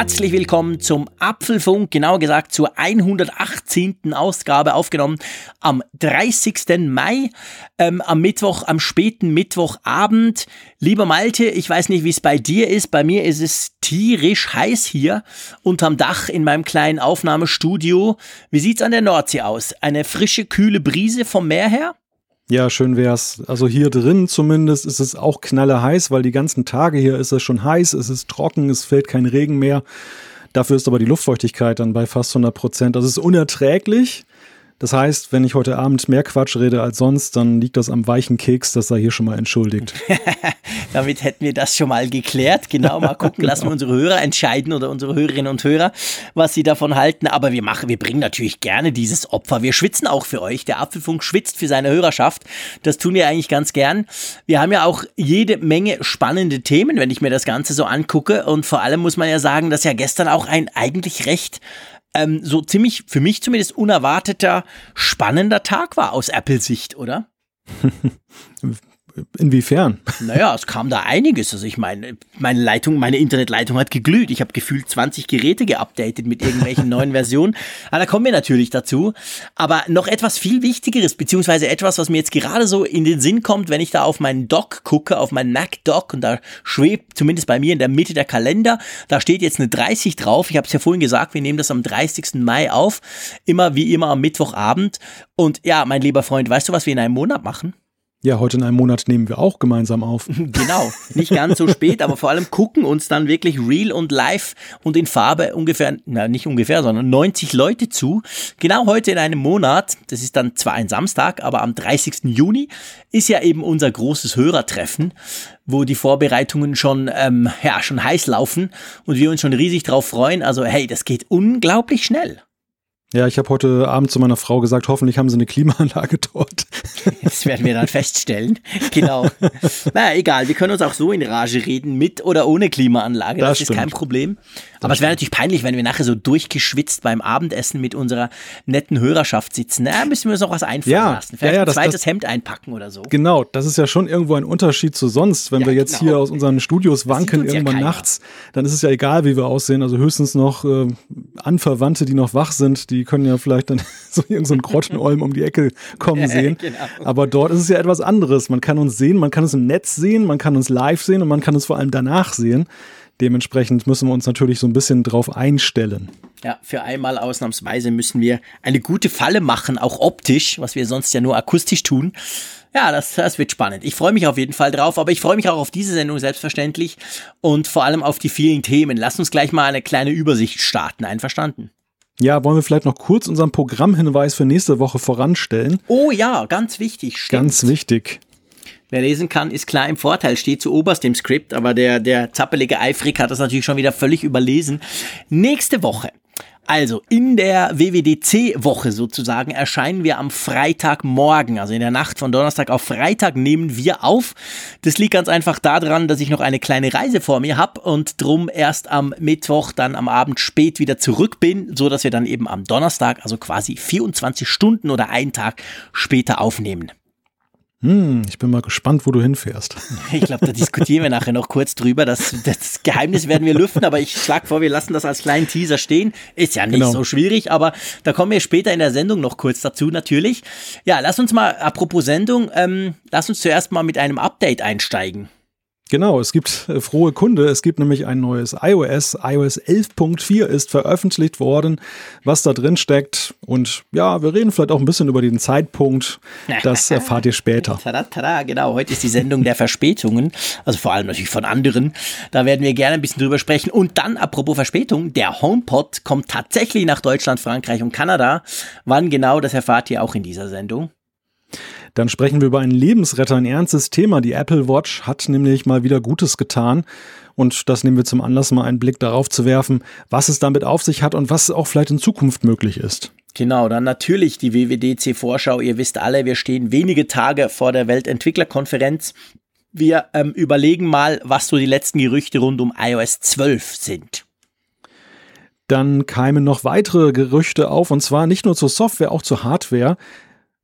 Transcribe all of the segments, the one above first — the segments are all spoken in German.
Herzlich willkommen zum Apfelfunk, genauer gesagt zur 118. Ausgabe, aufgenommen am 30. Mai, ähm, am Mittwoch, am späten Mittwochabend. Lieber Malte, ich weiß nicht, wie es bei dir ist. Bei mir ist es tierisch heiß hier unterm Dach in meinem kleinen Aufnahmestudio. Wie sieht's an der Nordsee aus? Eine frische, kühle Brise vom Meer her? Ja, schön wär's. Also hier drin zumindest ist es auch knalle heiß, weil die ganzen Tage hier ist es schon heiß, es ist trocken, es fällt kein Regen mehr. Dafür ist aber die Luftfeuchtigkeit dann bei fast 100 Prozent. Das ist unerträglich. Das heißt, wenn ich heute Abend mehr Quatsch rede als sonst, dann liegt das am weichen Keks, das sei hier schon mal entschuldigt. Damit hätten wir das schon mal geklärt. Genau, mal gucken, lassen wir unsere Hörer entscheiden oder unsere Hörerinnen und Hörer, was sie davon halten. Aber wir machen, wir bringen natürlich gerne dieses Opfer. Wir schwitzen auch für euch. Der Apfelfunk schwitzt für seine Hörerschaft. Das tun wir eigentlich ganz gern. Wir haben ja auch jede Menge spannende Themen, wenn ich mir das Ganze so angucke. Und vor allem muss man ja sagen, dass ja gestern auch ein eigentlich recht ähm, so ziemlich, für mich zumindest unerwarteter, spannender Tag war aus Apple-Sicht, oder? Inwiefern? Naja, es kam da einiges. Also ich meine, meine Leitung, meine Internetleitung hat geglüht. Ich habe gefühlt 20 Geräte geupdatet mit irgendwelchen neuen Versionen. Aber da kommen wir natürlich dazu. Aber noch etwas viel Wichtigeres, beziehungsweise etwas, was mir jetzt gerade so in den Sinn kommt, wenn ich da auf meinen Dock gucke, auf meinen Mac Dock und da schwebt zumindest bei mir in der Mitte der Kalender, da steht jetzt eine 30 drauf. Ich habe es ja vorhin gesagt, wir nehmen das am 30. Mai auf. Immer wie immer am Mittwochabend. Und ja, mein lieber Freund, weißt du, was wir in einem Monat machen? Ja, heute in einem Monat nehmen wir auch gemeinsam auf. Genau, nicht ganz so spät, aber vor allem gucken uns dann wirklich real und live und in Farbe ungefähr, na nicht ungefähr, sondern 90 Leute zu. Genau heute in einem Monat, das ist dann zwar ein Samstag, aber am 30. Juni ist ja eben unser großes Hörertreffen, wo die Vorbereitungen schon, ähm, ja, schon heiß laufen und wir uns schon riesig drauf freuen. Also hey, das geht unglaublich schnell. Ja, ich habe heute Abend zu meiner Frau gesagt, hoffentlich haben sie eine Klimaanlage dort. Das werden wir dann feststellen. Genau. naja, egal, wir können uns auch so in Rage reden, mit oder ohne Klimaanlage. Das, das ist kein Problem. Aber es wäre natürlich peinlich, wenn wir nachher so durchgeschwitzt beim Abendessen mit unserer netten Hörerschaft sitzen. Na, müssen wir uns noch was einfallen ja, lassen. Vielleicht ja, ja, ein zweites das, Hemd einpacken oder so. Genau, das ist ja schon irgendwo ein Unterschied zu sonst. Wenn wir jetzt genau. hier aus unseren Studios wanken, irgendwann nachts, dann ist es ja egal, wie wir aussehen. Also höchstens noch äh, Anverwandte, die noch wach sind, die können ja vielleicht dann so irgendeinen so Grottenolm um die Ecke kommen sehen. genau. Aber dort ist es ja etwas anderes. Man kann uns sehen, man kann uns im Netz sehen, man kann uns live sehen und man kann uns vor allem danach sehen. Dementsprechend müssen wir uns natürlich so ein bisschen drauf einstellen. Ja, für einmal ausnahmsweise müssen wir eine gute Falle machen, auch optisch, was wir sonst ja nur akustisch tun. Ja, das, das wird spannend. Ich freue mich auf jeden Fall drauf, aber ich freue mich auch auf diese Sendung selbstverständlich und vor allem auf die vielen Themen. Lass uns gleich mal eine kleine Übersicht starten. Einverstanden? Ja, wollen wir vielleicht noch kurz unseren Programmhinweis für nächste Woche voranstellen? Oh ja, ganz wichtig. Stimmt. Ganz wichtig. Wer lesen kann, ist klar im Vorteil, steht zu oberst im Skript, aber der, der zappelige Eifrig hat das natürlich schon wieder völlig überlesen. Nächste Woche also in der WWDC-Woche sozusagen erscheinen wir am Freitagmorgen, also in der Nacht von Donnerstag auf Freitag nehmen wir auf. Das liegt ganz einfach daran, dass ich noch eine kleine Reise vor mir habe und drum erst am Mittwoch dann am Abend spät wieder zurück bin, so dass wir dann eben am Donnerstag, also quasi 24 Stunden oder einen Tag später aufnehmen. Hm, ich bin mal gespannt, wo du hinfährst. Ich glaube, da diskutieren wir nachher noch kurz drüber. Das, das Geheimnis werden wir lüften, aber ich schlage vor, wir lassen das als kleinen Teaser stehen. Ist ja nicht genau. so schwierig, aber da kommen wir später in der Sendung noch kurz dazu, natürlich. Ja, lass uns mal, apropos Sendung, ähm, lass uns zuerst mal mit einem Update einsteigen. Genau, es gibt äh, frohe Kunde. Es gibt nämlich ein neues iOS. iOS 11.4 ist veröffentlicht worden, was da drin steckt. Und ja, wir reden vielleicht auch ein bisschen über den Zeitpunkt. Das erfahrt ihr später. tada, tada, genau. Heute ist die Sendung der Verspätungen. Also vor allem natürlich von anderen. Da werden wir gerne ein bisschen drüber sprechen. Und dann, apropos Verspätung, der HomePod kommt tatsächlich nach Deutschland, Frankreich und Kanada. Wann genau, das erfahrt ihr auch in dieser Sendung. Dann sprechen wir über einen Lebensretter, ein ernstes Thema. Die Apple Watch hat nämlich mal wieder Gutes getan. Und das nehmen wir zum Anlass, mal einen Blick darauf zu werfen, was es damit auf sich hat und was auch vielleicht in Zukunft möglich ist. Genau, dann natürlich die WWDC-Vorschau. Ihr wisst alle, wir stehen wenige Tage vor der Weltentwicklerkonferenz. Wir ähm, überlegen mal, was so die letzten Gerüchte rund um iOS 12 sind. dann keimen noch weitere Gerüchte auf und zwar nicht nur zur Software, auch zur Hardware.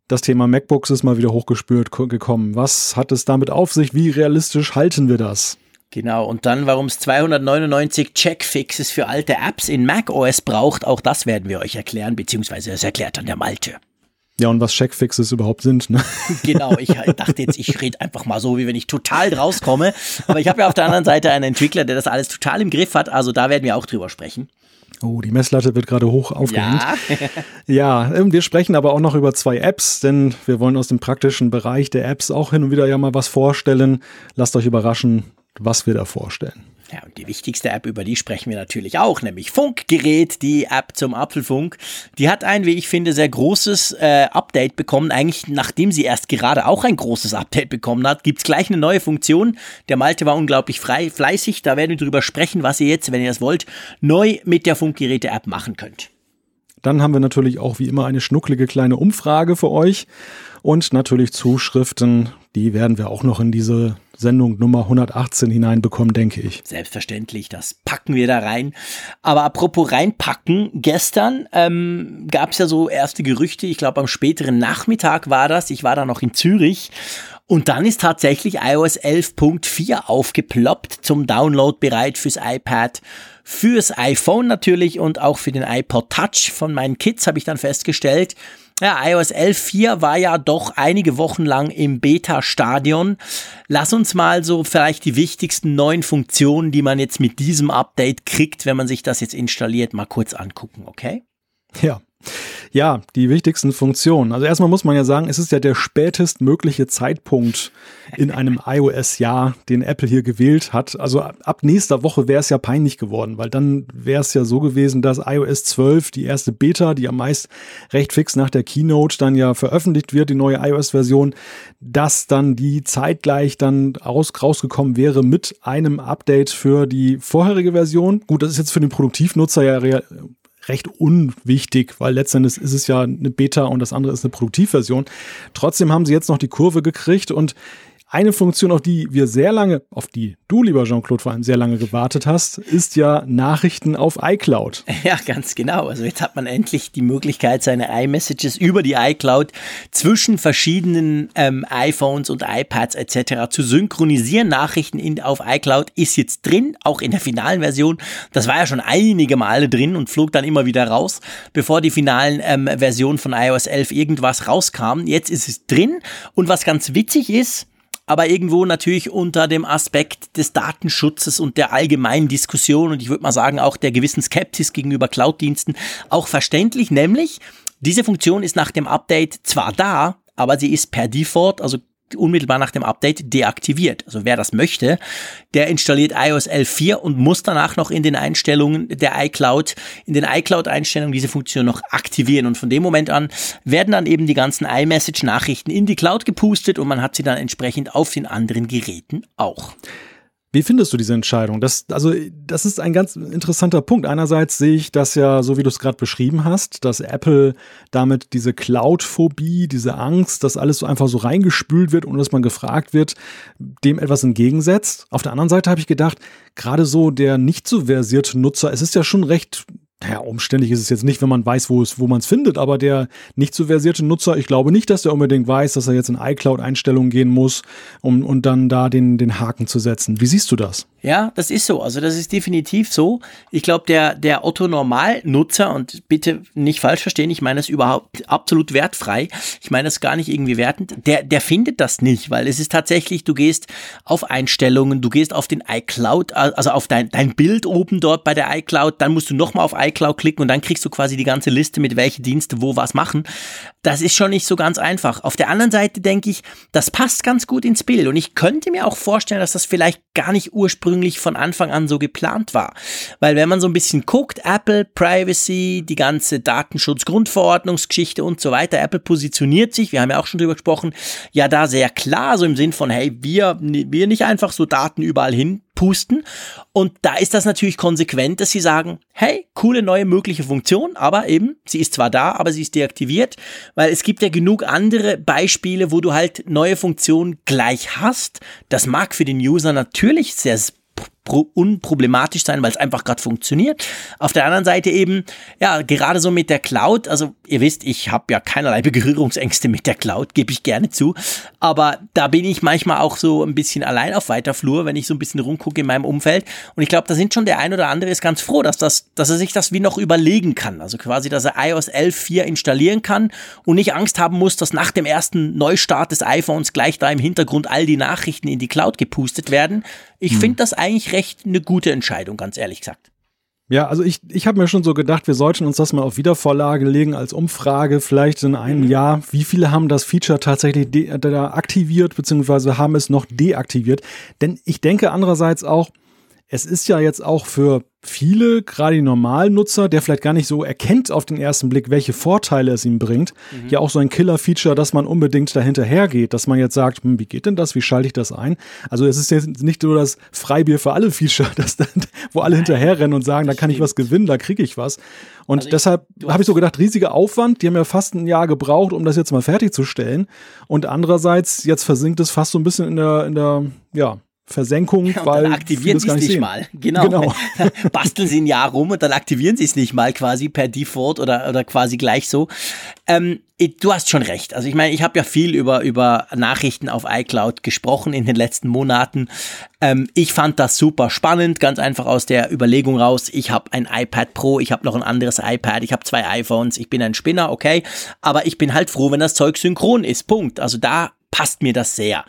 Das Thema MacBooks ist mal wieder hochgespürt gekommen. Was hat es damit auf sich? Wie realistisch halten wir das? Genau, und dann, warum es 299 Checkfixes für alte Apps in macOS braucht, auch das werden wir euch erklären, beziehungsweise es erklärt dann der Malte. Ja, und was Checkfixes überhaupt sind, ne? Genau, ich dachte jetzt, ich rede einfach mal so, wie wenn ich total rauskomme. Aber ich habe ja auf der anderen Seite einen Entwickler, der das alles total im Griff hat, also da werden wir auch drüber sprechen. Oh, die Messlatte wird gerade hoch aufgehängt. Ja. ja, ähm, wir sprechen aber auch noch über zwei Apps, denn wir wollen aus dem praktischen Bereich der Apps auch hin und wieder ja mal was vorstellen. Lasst euch überraschen, was wir da vorstellen. Ja, und die wichtigste App, über die sprechen wir natürlich auch, nämlich Funkgerät, die App zum Apfelfunk. Die hat ein, wie ich finde, sehr großes äh, Update bekommen. Eigentlich, nachdem sie erst gerade auch ein großes Update bekommen hat, gibt's gleich eine neue Funktion. Der Malte war unglaublich frei, fleißig. Da werden wir drüber sprechen, was ihr jetzt, wenn ihr das wollt, neu mit der Funkgeräte-App machen könnt. Dann haben wir natürlich auch wie immer eine schnucklige kleine Umfrage für euch und natürlich Zuschriften. Die werden wir auch noch in diese Sendung Nummer 118 hineinbekommen, denke ich. Selbstverständlich, das packen wir da rein. Aber apropos reinpacken, gestern ähm, gab es ja so erste Gerüchte, ich glaube am späteren Nachmittag war das, ich war da noch in Zürich und dann ist tatsächlich iOS 11.4 aufgeploppt, zum Download bereit fürs iPad, fürs iPhone natürlich und auch für den iPod Touch von meinen Kids habe ich dann festgestellt. Ja, iOS 11.4 war ja doch einige Wochen lang im Beta-Stadion. Lass uns mal so vielleicht die wichtigsten neuen Funktionen, die man jetzt mit diesem Update kriegt, wenn man sich das jetzt installiert, mal kurz angucken, okay? Ja. Ja, die wichtigsten Funktionen. Also erstmal muss man ja sagen, es ist ja der spätestmögliche Zeitpunkt in einem iOS-Jahr, den Apple hier gewählt hat. Also ab nächster Woche wäre es ja peinlich geworden, weil dann wäre es ja so gewesen, dass iOS 12, die erste Beta, die ja meist recht fix nach der Keynote dann ja veröffentlicht wird, die neue iOS-Version, dass dann die zeitgleich dann raus, rausgekommen wäre mit einem Update für die vorherige Version. Gut, das ist jetzt für den Produktivnutzer ja recht unwichtig, weil letztendlich ist es ja eine Beta und das andere ist eine Produktivversion. Trotzdem haben sie jetzt noch die Kurve gekriegt und eine Funktion, auf die wir sehr lange, auf die du, lieber Jean-Claude, vor allem sehr lange gewartet hast, ist ja Nachrichten auf iCloud. Ja, ganz genau. Also jetzt hat man endlich die Möglichkeit, seine iMessages über die iCloud zwischen verschiedenen ähm, iPhones und iPads etc. zu synchronisieren. Nachrichten in, auf iCloud ist jetzt drin, auch in der finalen Version. Das war ja schon einige Male drin und flog dann immer wieder raus, bevor die finalen ähm, Versionen von iOS 11 irgendwas rauskamen. Jetzt ist es drin und was ganz witzig ist, aber irgendwo natürlich unter dem Aspekt des Datenschutzes und der allgemeinen Diskussion und ich würde mal sagen auch der gewissen Skepsis gegenüber Cloud-Diensten auch verständlich, nämlich diese Funktion ist nach dem Update zwar da, aber sie ist per Default, also unmittelbar nach dem Update deaktiviert. Also wer das möchte, der installiert iOS 11.4 und muss danach noch in den Einstellungen der iCloud, in den iCloud-Einstellungen diese Funktion noch aktivieren. Und von dem Moment an werden dann eben die ganzen iMessage-Nachrichten in die Cloud gepustet und man hat sie dann entsprechend auf den anderen Geräten auch. Wie findest du diese Entscheidung? Das, also, das ist ein ganz interessanter Punkt. Einerseits sehe ich das ja, so wie du es gerade beschrieben hast, dass Apple damit diese Cloud-Phobie, diese Angst, dass alles so einfach so reingespült wird, ohne dass man gefragt wird, dem etwas entgegensetzt. Auf der anderen Seite habe ich gedacht, gerade so der nicht so versierte Nutzer, es ist ja schon recht naja, umständlich ist es jetzt nicht, wenn man weiß, wo es, wo man es findet, aber der nicht so versierte Nutzer, ich glaube nicht, dass der unbedingt weiß, dass er jetzt in iCloud-Einstellungen gehen muss, um und dann da den, den Haken zu setzen. Wie siehst du das? Ja, das ist so. Also das ist definitiv so. Ich glaube, der, der Otto-Normal-Nutzer, und bitte nicht falsch verstehen, ich meine das überhaupt absolut wertfrei, ich meine das gar nicht irgendwie wertend, der, der findet das nicht, weil es ist tatsächlich, du gehst auf Einstellungen, du gehst auf den iCloud, also auf dein, dein Bild oben dort bei der iCloud, dann musst du nochmal auf iCloud klicken und dann kriegst du quasi die ganze Liste mit welche Dienste wo was machen. Das ist schon nicht so ganz einfach. Auf der anderen Seite denke ich, das passt ganz gut ins Bild und ich könnte mir auch vorstellen, dass das vielleicht gar nicht ursprünglich ursprünglich von Anfang an so geplant war. Weil wenn man so ein bisschen guckt, Apple, Privacy, die ganze Datenschutz-Grundverordnungsgeschichte und so weiter, Apple positioniert sich, wir haben ja auch schon drüber gesprochen, ja da sehr klar, so im Sinn von, hey, wir, wir nicht einfach so Daten überall hin pusten. Und da ist das natürlich konsequent, dass sie sagen, hey, coole neue mögliche Funktion, aber eben, sie ist zwar da, aber sie ist deaktiviert, weil es gibt ja genug andere Beispiele, wo du halt neue Funktionen gleich hast. Das mag für den User natürlich sehr unproblematisch sein, weil es einfach gerade funktioniert. Auf der anderen Seite eben, ja, gerade so mit der Cloud, also ihr wisst, ich habe ja keinerlei Berührungsängste mit der Cloud, gebe ich gerne zu, aber da bin ich manchmal auch so ein bisschen allein auf weiter Flur, wenn ich so ein bisschen rumgucke in meinem Umfeld und ich glaube, da sind schon der ein oder andere ist ganz froh, dass das, dass er sich das wie noch überlegen kann, also quasi, dass er iOS 11.4 installieren kann und nicht Angst haben muss, dass nach dem ersten Neustart des iPhones gleich da im Hintergrund all die Nachrichten in die Cloud gepustet werden. Ich hm. finde das eigentlich recht eine gute Entscheidung, ganz ehrlich gesagt. Ja, also ich, ich habe mir schon so gedacht, wir sollten uns das mal auf Wiedervorlage legen als Umfrage, vielleicht in einem mhm. Jahr. Wie viele haben das Feature tatsächlich da aktiviert, beziehungsweise haben es noch deaktiviert? Denn ich denke andererseits auch, es ist ja jetzt auch für viele, gerade die normalen Nutzer, der vielleicht gar nicht so erkennt auf den ersten Blick, welche Vorteile es ihm bringt, mhm. ja auch so ein Killer-Feature, dass man unbedingt dahinter geht, dass man jetzt sagt, hm, wie geht denn das, wie schalte ich das ein? Also es ist jetzt nicht nur das Freibier für alle Feature, das dann, wo alle hinterherrennen und sagen, da kann ich was gewinnen, da kriege ich was. Und also deshalb habe ich so gedacht, riesiger Aufwand, die haben ja fast ein Jahr gebraucht, um das jetzt mal fertigzustellen. Und andererseits, jetzt versinkt es fast so ein bisschen in der, in der, ja, Versenkung, ja, weil dann aktivieren sie es nicht sehen. mal. Genau. genau. Basteln sie ein Jahr rum und dann aktivieren sie es nicht mal quasi per Default oder oder quasi gleich so. Ähm, du hast schon recht. Also ich meine, ich habe ja viel über über Nachrichten auf iCloud gesprochen in den letzten Monaten. Ähm, ich fand das super spannend, ganz einfach aus der Überlegung raus. Ich habe ein iPad Pro, ich habe noch ein anderes iPad, ich habe zwei iPhones, ich bin ein Spinner, okay. Aber ich bin halt froh, wenn das Zeug synchron ist. Punkt. Also da passt mir das sehr.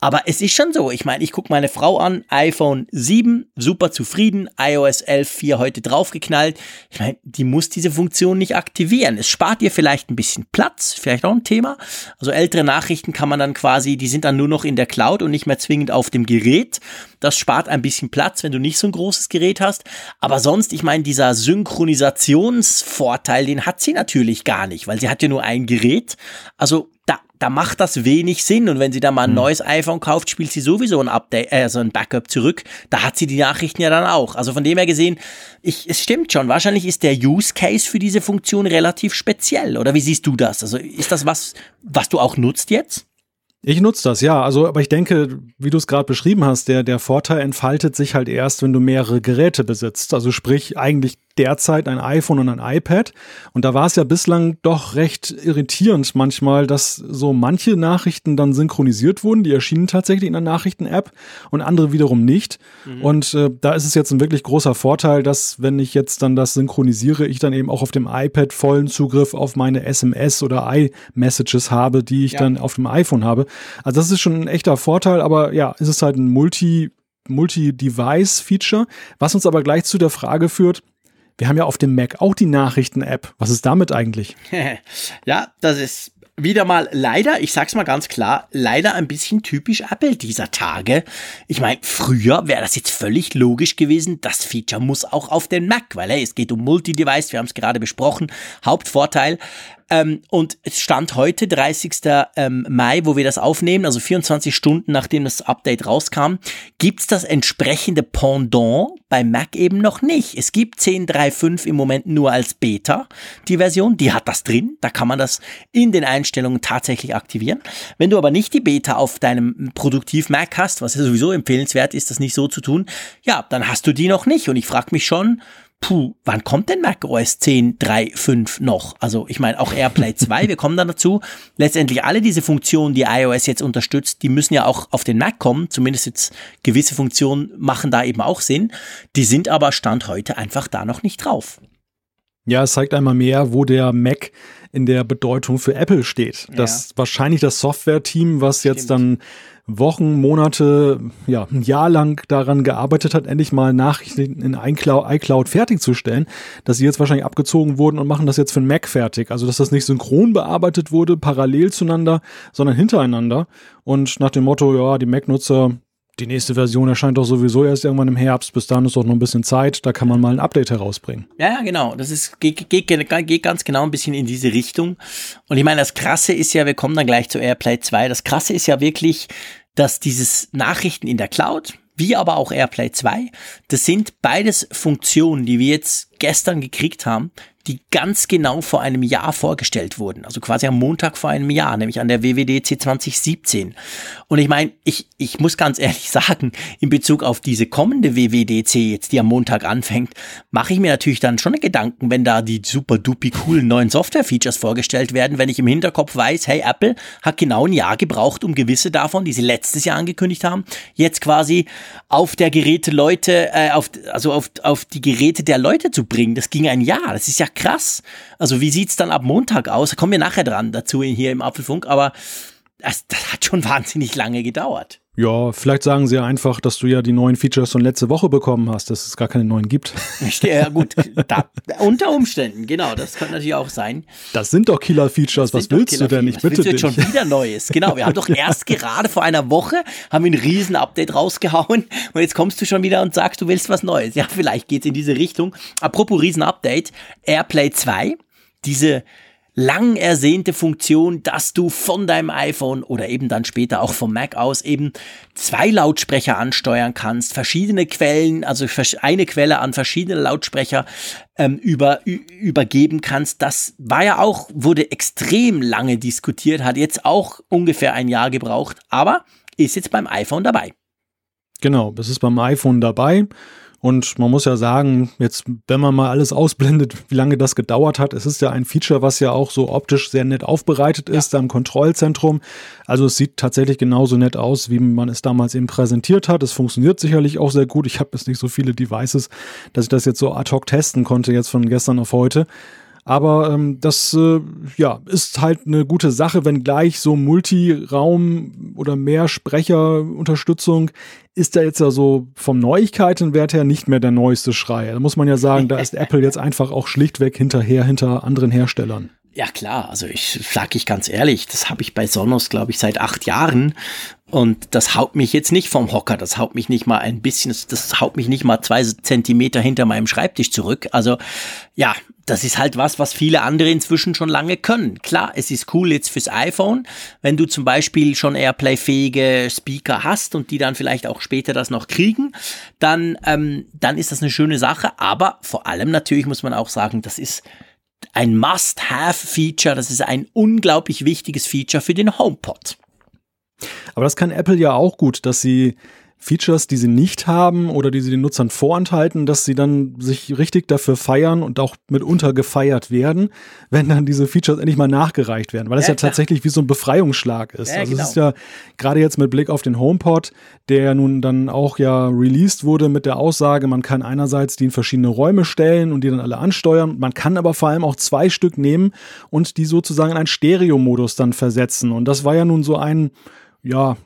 Aber es ist schon so. Ich meine, ich gucke meine Frau an, iPhone 7, super zufrieden, iOS 11.4 heute draufgeknallt. Ich meine, die muss diese Funktion nicht aktivieren. Es spart ihr vielleicht ein bisschen Platz, vielleicht auch ein Thema. Also ältere Nachrichten kann man dann quasi, die sind dann nur noch in der Cloud und nicht mehr zwingend auf dem Gerät. Das spart ein bisschen Platz, wenn du nicht so ein großes Gerät hast. Aber sonst, ich meine, dieser Synchronisationsvorteil, den hat sie natürlich gar nicht, weil sie hat ja nur ein Gerät. Also da, da macht das wenig Sinn. Und wenn sie dann mal ein mhm. neues iPhone kauft, spielt sie sowieso ein Update, also ein Backup zurück. Da hat sie die Nachrichten ja dann auch. Also von dem her gesehen, ich, es stimmt schon. Wahrscheinlich ist der Use Case für diese Funktion relativ speziell. Oder wie siehst du das? Also ist das was, was du auch nutzt jetzt? Ich nutze das, ja. Also, aber ich denke, wie du es gerade beschrieben hast, der, der Vorteil entfaltet sich halt erst, wenn du mehrere Geräte besitzt. Also sprich, eigentlich derzeit ein iPhone und ein iPad. Und da war es ja bislang doch recht irritierend manchmal, dass so manche Nachrichten dann synchronisiert wurden. Die erschienen tatsächlich in der Nachrichten-App und andere wiederum nicht. Mhm. Und äh, da ist es jetzt ein wirklich großer Vorteil, dass wenn ich jetzt dann das synchronisiere, ich dann eben auch auf dem iPad vollen Zugriff auf meine SMS oder iMessages habe, die ich ja. dann auf dem iPhone habe. Also das ist schon ein echter Vorteil, aber ja, es ist halt ein Multi- Multi-Device-Feature, was uns aber gleich zu der Frage führt, wir haben ja auf dem Mac auch die Nachrichten-App. Was ist damit eigentlich? ja, das ist wieder mal leider, ich sag's mal ganz klar, leider ein bisschen typisch Apple dieser Tage. Ich meine, früher wäre das jetzt völlig logisch gewesen, das Feature muss auch auf den Mac, weil hey, es geht um Multi-Device, wir haben es gerade besprochen, Hauptvorteil. Ähm, und es stand heute, 30. Ähm, Mai, wo wir das aufnehmen, also 24 Stunden nachdem das Update rauskam, gibt's das entsprechende Pendant bei Mac eben noch nicht. Es gibt 10.3.5 im Moment nur als Beta, die Version, die hat das drin, da kann man das in den Einstellungen tatsächlich aktivieren. Wenn du aber nicht die Beta auf deinem Produktiv-Mac hast, was ja sowieso empfehlenswert ist, das nicht so zu tun, ja, dann hast du die noch nicht. Und ich frage mich schon, puh, wann kommt denn Mac OS 10 3.5 noch? Also ich meine auch AirPlay 2, wir kommen dann dazu. Letztendlich alle diese Funktionen, die iOS jetzt unterstützt, die müssen ja auch auf den Mac kommen. Zumindest jetzt gewisse Funktionen machen da eben auch Sinn. Die sind aber Stand heute einfach da noch nicht drauf. Ja, es zeigt einmal mehr, wo der Mac in der Bedeutung für Apple steht. Das ja. wahrscheinlich das Software-Team, was Stimmt. jetzt dann Wochen, Monate, ja, ein Jahr lang daran gearbeitet hat, endlich mal Nachrichten in iCloud, iCloud fertigzustellen, dass sie jetzt wahrscheinlich abgezogen wurden und machen das jetzt für den Mac fertig. Also, dass das nicht synchron bearbeitet wurde, parallel zueinander, sondern hintereinander. Und nach dem Motto, ja, die Mac-Nutzer, die nächste Version erscheint doch sowieso erst irgendwann im Herbst. Bis dahin ist doch noch ein bisschen Zeit. Da kann man mal ein Update herausbringen. Ja, genau. Das ist, geht, geht, geht ganz genau ein bisschen in diese Richtung. Und ich meine, das Krasse ist ja, wir kommen dann gleich zu AirPlay 2. Das Krasse ist ja wirklich, dass dieses Nachrichten in der Cloud, wie aber auch AirPlay 2, das sind beides Funktionen, die wir jetzt gestern gekriegt haben, die ganz genau vor einem Jahr vorgestellt wurden. Also quasi am Montag vor einem Jahr, nämlich an der WWDC 2017. Und ich meine, ich, ich muss ganz ehrlich sagen, in Bezug auf diese kommende WWDC jetzt, die am Montag anfängt, mache ich mir natürlich dann schon Gedanken, wenn da die super dupi coolen neuen Software-Features vorgestellt werden, wenn ich im Hinterkopf weiß, hey, Apple hat genau ein Jahr gebraucht, um gewisse davon, die sie letztes Jahr angekündigt haben, jetzt quasi auf der Geräte Leute, äh, auf, also auf, auf die Geräte der Leute zu bringen. Das ging ein Jahr. Das ist ja krass. Also wie sieht's dann ab Montag aus? Da kommen wir nachher dran dazu hier im Apfelfunk, aber das, das hat schon wahnsinnig lange gedauert. Ja, vielleicht sagen sie einfach, dass du ja die neuen Features schon letzte Woche bekommen hast, dass es gar keine neuen gibt. Ja, gut, da, unter Umständen, genau, das kann natürlich auch sein. Das sind doch Killer-Features, was willst du denn? Ich bitte dich. schon wieder Neues, genau. Wir haben doch erst gerade vor einer Woche, haben ein Riesen-Update rausgehauen und jetzt kommst du schon wieder und sagst, du willst was Neues. Ja, vielleicht geht's in diese Richtung. Apropos Riesen-Update, Airplay 2, diese lang ersehnte Funktion, dass du von deinem iPhone oder eben dann später auch vom Mac aus eben zwei Lautsprecher ansteuern kannst, verschiedene Quellen, also eine Quelle an verschiedene Lautsprecher ähm, über, übergeben kannst. Das war ja auch, wurde extrem lange diskutiert, hat jetzt auch ungefähr ein Jahr gebraucht, aber ist jetzt beim iPhone dabei. Genau, das ist beim iPhone dabei. Und man muss ja sagen, jetzt, wenn man mal alles ausblendet, wie lange das gedauert hat, es ist ja ein Feature, was ja auch so optisch sehr nett aufbereitet ist ja. am Kontrollzentrum. Also es sieht tatsächlich genauso nett aus, wie man es damals eben präsentiert hat. Es funktioniert sicherlich auch sehr gut. Ich habe jetzt nicht so viele Devices, dass ich das jetzt so ad hoc testen konnte, jetzt von gestern auf heute. Aber ähm, das äh, ja, ist halt eine gute Sache, wenn gleich so Multiraum oder Mehrsprecherunterstützung ist da jetzt ja so vom Neuigkeitenwert her nicht mehr der neueste Schrei. Da muss man ja sagen, da ist Apple jetzt einfach auch schlichtweg hinterher hinter anderen Herstellern. Ja klar, also ich sag ich ganz ehrlich, das habe ich bei Sonos, glaube ich, seit acht Jahren und das haut mich jetzt nicht vom Hocker, das haut mich nicht mal ein bisschen, das haut mich nicht mal zwei Zentimeter hinter meinem Schreibtisch zurück. Also ja, das ist halt was, was viele andere inzwischen schon lange können. Klar, es ist cool jetzt fürs iPhone, wenn du zum Beispiel schon Airplay-fähige Speaker hast und die dann vielleicht auch später das noch kriegen, dann, ähm, dann ist das eine schöne Sache. Aber vor allem natürlich muss man auch sagen, das ist ein Must-Have-Feature, das ist ein unglaublich wichtiges Feature für den HomePod. Aber das kann Apple ja auch gut, dass sie Features, die sie nicht haben oder die sie den Nutzern vorenthalten, dass sie dann sich richtig dafür feiern und auch mitunter gefeiert werden, wenn dann diese Features endlich mal nachgereicht werden, weil das ja, ja tatsächlich wie so ein Befreiungsschlag ist. Ja, also genau. es ist ja gerade jetzt mit Blick auf den HomePod, der ja nun dann auch ja released wurde mit der Aussage, man kann einerseits die in verschiedene Räume stellen und die dann alle ansteuern, man kann aber vor allem auch zwei Stück nehmen und die sozusagen in einen Stereo-Modus dann versetzen und das war ja nun so ein ja,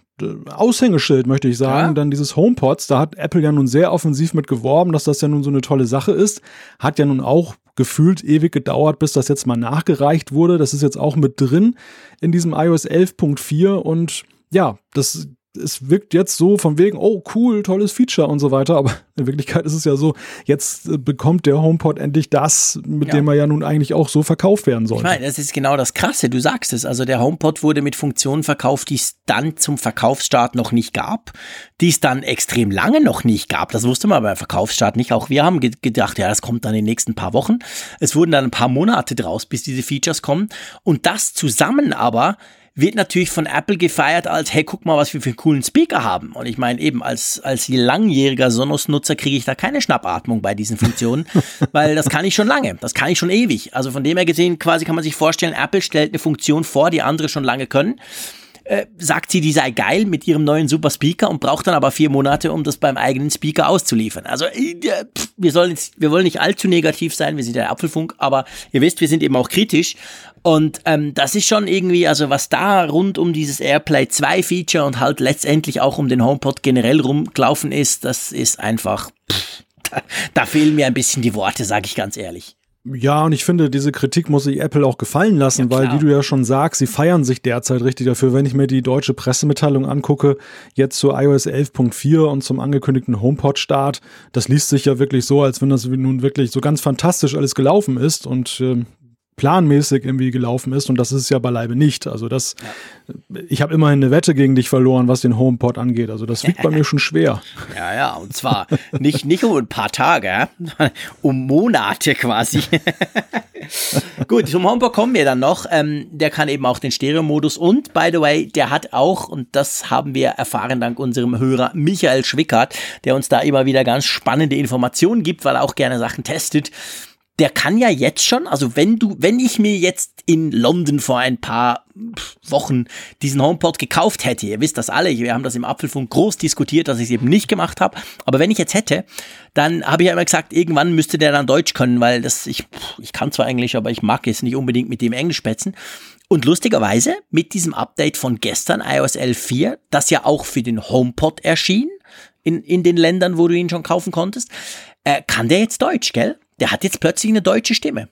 Aushängeschild, möchte ich sagen, ja. dann dieses HomePods, da hat Apple ja nun sehr offensiv mit geworben, dass das ja nun so eine tolle Sache ist. Hat ja nun auch gefühlt ewig gedauert, bis das jetzt mal nachgereicht wurde. Das ist jetzt auch mit drin in diesem iOS 11.4 und ja, das es wirkt jetzt so von wegen, oh cool, tolles Feature und so weiter, aber in Wirklichkeit ist es ja so, jetzt äh, bekommt der HomePod endlich das, mit ja. dem er ja nun eigentlich auch so verkauft werden soll. Ich meine, das ist genau das Krasse, du sagst es, also der HomePod wurde mit Funktionen verkauft, die es dann zum Verkaufsstart noch nicht gab, die es dann extrem lange noch nicht gab, das wusste man beim Verkaufsstart nicht, auch wir haben gedacht, ja, das kommt dann in den nächsten paar Wochen, es wurden dann ein paar Monate draus, bis diese Features kommen. Und das zusammen aber wird natürlich von Apple gefeiert als, hey, guck mal, was wir für einen coolen Speaker haben. Und ich meine eben, als, als langjähriger Sonos-Nutzer kriege ich da keine Schnappatmung bei diesen Funktionen, weil das kann ich schon lange, das kann ich schon ewig. Also von dem her gesehen, quasi kann man sich vorstellen, Apple stellt eine Funktion vor, die andere schon lange können. Äh, sagt sie, die sei geil mit ihrem neuen Super Speaker und braucht dann aber vier Monate, um das beim eigenen Speaker auszuliefern. Also äh, wir sollen jetzt, wir wollen nicht allzu negativ sein, wir sind der Apfelfunk, aber ihr wisst, wir sind eben auch kritisch und ähm, das ist schon irgendwie, also was da rund um dieses AirPlay 2 Feature und halt letztendlich auch um den HomePod generell rumgelaufen ist, das ist einfach, pff, da, da fehlen mir ein bisschen die Worte, sage ich ganz ehrlich. Ja, und ich finde, diese Kritik muss sich Apple auch gefallen lassen, ja, weil, wie du ja schon sagst, sie feiern sich derzeit richtig dafür. Wenn ich mir die deutsche Pressemitteilung angucke, jetzt zu iOS 11.4 und zum angekündigten HomePod-Start, das liest sich ja wirklich so, als wenn das nun wirklich so ganz fantastisch alles gelaufen ist. Und äh, planmäßig irgendwie gelaufen ist und das ist es ja beileibe nicht. Also das, ja. ich habe immerhin eine Wette gegen dich verloren, was den HomePod angeht. Also das wiegt bei mir schon schwer. Ja, ja, und zwar nicht, nicht um ein paar Tage, um Monate quasi. Gut, zum HomePod kommen wir dann noch. Ähm, der kann eben auch den Stereo-Modus und, by the way, der hat auch, und das haben wir erfahren dank unserem Hörer Michael Schwickert, der uns da immer wieder ganz spannende Informationen gibt, weil er auch gerne Sachen testet der kann ja jetzt schon, also wenn du, wenn ich mir jetzt in London vor ein paar Wochen diesen HomePod gekauft hätte, ihr wisst das alle, wir haben das im Apfelfunk groß diskutiert, dass ich es eben nicht gemacht habe, aber wenn ich jetzt hätte, dann habe ich ja immer gesagt, irgendwann müsste der dann Deutsch können, weil das, ich, ich kann zwar Englisch, aber ich mag es nicht unbedingt mit dem Englisch spätzen. Und lustigerweise, mit diesem Update von gestern, iOS 11.4, das ja auch für den HomePod erschien, in, in den Ländern, wo du ihn schon kaufen konntest, äh, kann der jetzt Deutsch, gell? der hat jetzt plötzlich eine deutsche Stimme.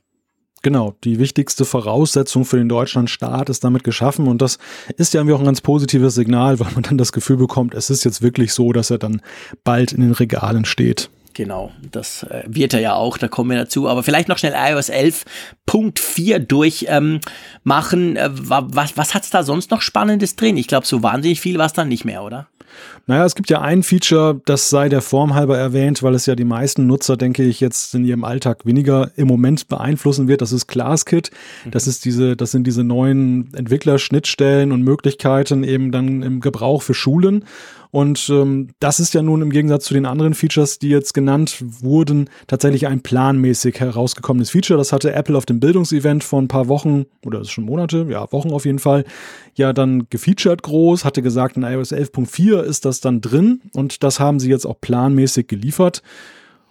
Genau, die wichtigste Voraussetzung für den Deutschlandstaat ist damit geschaffen und das ist ja irgendwie auch ein ganz positives Signal, weil man dann das Gefühl bekommt, es ist jetzt wirklich so, dass er dann bald in den Regalen steht. Genau, das äh, wird er ja auch, da kommen wir dazu. Aber vielleicht noch schnell iOS 11.4 durchmachen. Ähm, äh, was was hat es da sonst noch Spannendes drin? Ich glaube, so wahnsinnig viel war es dann nicht mehr, oder? Naja, es gibt ja ein Feature, das sei der Form halber erwähnt, weil es ja die meisten Nutzer, denke ich, jetzt in ihrem Alltag weniger im Moment beeinflussen wird. Das ist ClassKit. Das ist diese, das sind diese neuen Entwicklerschnittstellen und Möglichkeiten eben dann im Gebrauch für Schulen. Und ähm, das ist ja nun im Gegensatz zu den anderen Features, die jetzt genannt wurden, tatsächlich ein planmäßig herausgekommenes Feature. Das hatte Apple auf dem Bildungsevent vor ein paar Wochen, oder das ist schon Monate, ja, Wochen auf jeden Fall, ja dann gefeatured groß, hatte gesagt, in iOS 11.4 ist das dann drin und das haben sie jetzt auch planmäßig geliefert.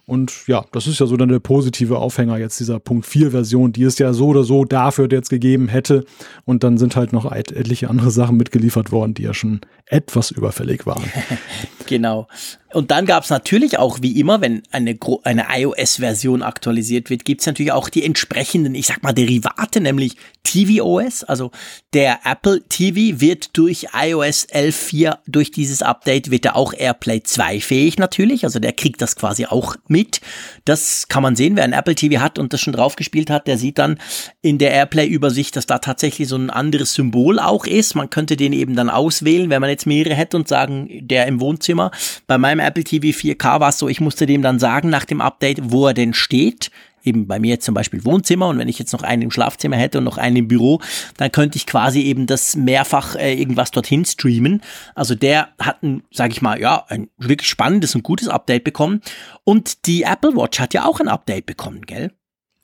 Und ja, das ist ja so dann der positive Aufhänger jetzt dieser Punkt 4 Version, die es ja so oder so dafür jetzt gegeben hätte. Und dann sind halt noch etliche andere Sachen mitgeliefert worden, die ja schon etwas überfällig waren. genau. Und dann gab es natürlich auch, wie immer, wenn eine, eine iOS-Version aktualisiert wird, gibt es natürlich auch die entsprechenden, ich sag mal, Derivate, nämlich tvOS. Also der Apple TV wird durch iOS 11.4, durch dieses Update, wird er auch AirPlay 2 fähig natürlich. Also der kriegt das quasi auch mit. Das kann man sehen, wer ein Apple TV hat und das schon draufgespielt hat, der sieht dann in der AirPlay-Übersicht, dass da tatsächlich so ein anderes Symbol auch ist. Man könnte den eben dann auswählen, wenn man jetzt mehrere hätte und sagen, der im Wohnzimmer. Bei meinem Apple TV 4K war es so, ich musste dem dann sagen nach dem Update, wo er denn steht eben bei mir jetzt zum Beispiel Wohnzimmer und wenn ich jetzt noch einen im Schlafzimmer hätte und noch einen im Büro, dann könnte ich quasi eben das mehrfach äh, irgendwas dorthin streamen. Also der hat ein, sag ich mal, ja, ein wirklich spannendes und gutes Update bekommen und die Apple Watch hat ja auch ein Update bekommen, gell?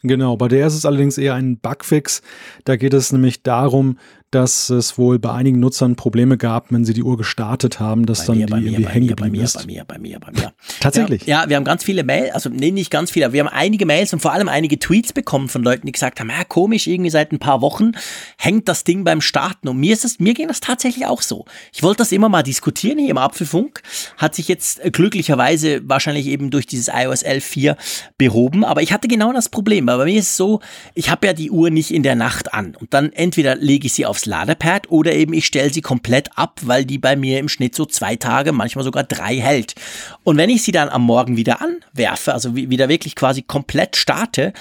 Genau, bei der ist es allerdings eher ein Bugfix. Da geht es nämlich darum, dass es wohl bei einigen Nutzern Probleme gab, wenn sie die Uhr gestartet haben, dass bei dann mir, die irgendwie hängen geblieben ist. Bei mir, bei mir, bei mir. Tatsächlich? Ja, ja, wir haben ganz viele Mails, also nee, nicht ganz viele, aber wir haben einige Mails und vor allem einige Tweets bekommen von Leuten, die gesagt haben, ja, komisch, irgendwie seit ein paar Wochen hängt das Ding beim Starten. Und mir ist es, mir ging das tatsächlich auch so. Ich wollte das immer mal diskutieren hier im Apfelfunk, hat sich jetzt glücklicherweise wahrscheinlich eben durch dieses iOS 11.4 behoben, aber ich hatte genau das Problem, weil bei mir ist es so, ich habe ja die Uhr nicht in der Nacht an und dann entweder lege ich sie aufs Ladepad oder eben ich stelle sie komplett ab, weil die bei mir im Schnitt so zwei Tage, manchmal sogar drei hält. Und wenn ich sie dann am Morgen wieder anwerfe, also wieder wirklich quasi komplett starte,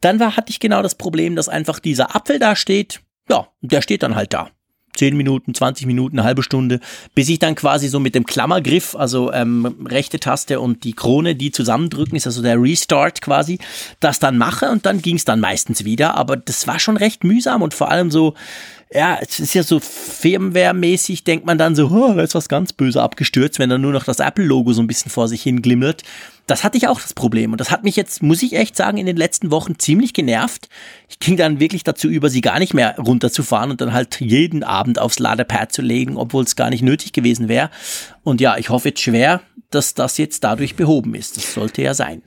dann war, hatte ich genau das Problem, dass einfach dieser Apfel da steht. Ja, der steht dann halt da. 10 Minuten, 20 Minuten, eine halbe Stunde, bis ich dann quasi so mit dem Klammergriff, also ähm, rechte Taste und die Krone, die zusammendrücken, ist also der Restart quasi, das dann mache und dann ging es dann meistens wieder. Aber das war schon recht mühsam und vor allem so, ja, es ist ja so Firmware-mäßig, denkt man dann so, oh, da ist was ganz böse abgestürzt, wenn dann nur noch das Apple-Logo so ein bisschen vor sich hin glimmert. Das hatte ich auch das Problem. Und das hat mich jetzt, muss ich echt sagen, in den letzten Wochen ziemlich genervt. Ich ging dann wirklich dazu über, sie gar nicht mehr runterzufahren und dann halt jeden Abend aufs Ladepad zu legen, obwohl es gar nicht nötig gewesen wäre. Und ja, ich hoffe jetzt schwer, dass das jetzt dadurch behoben ist. Das sollte ja sein.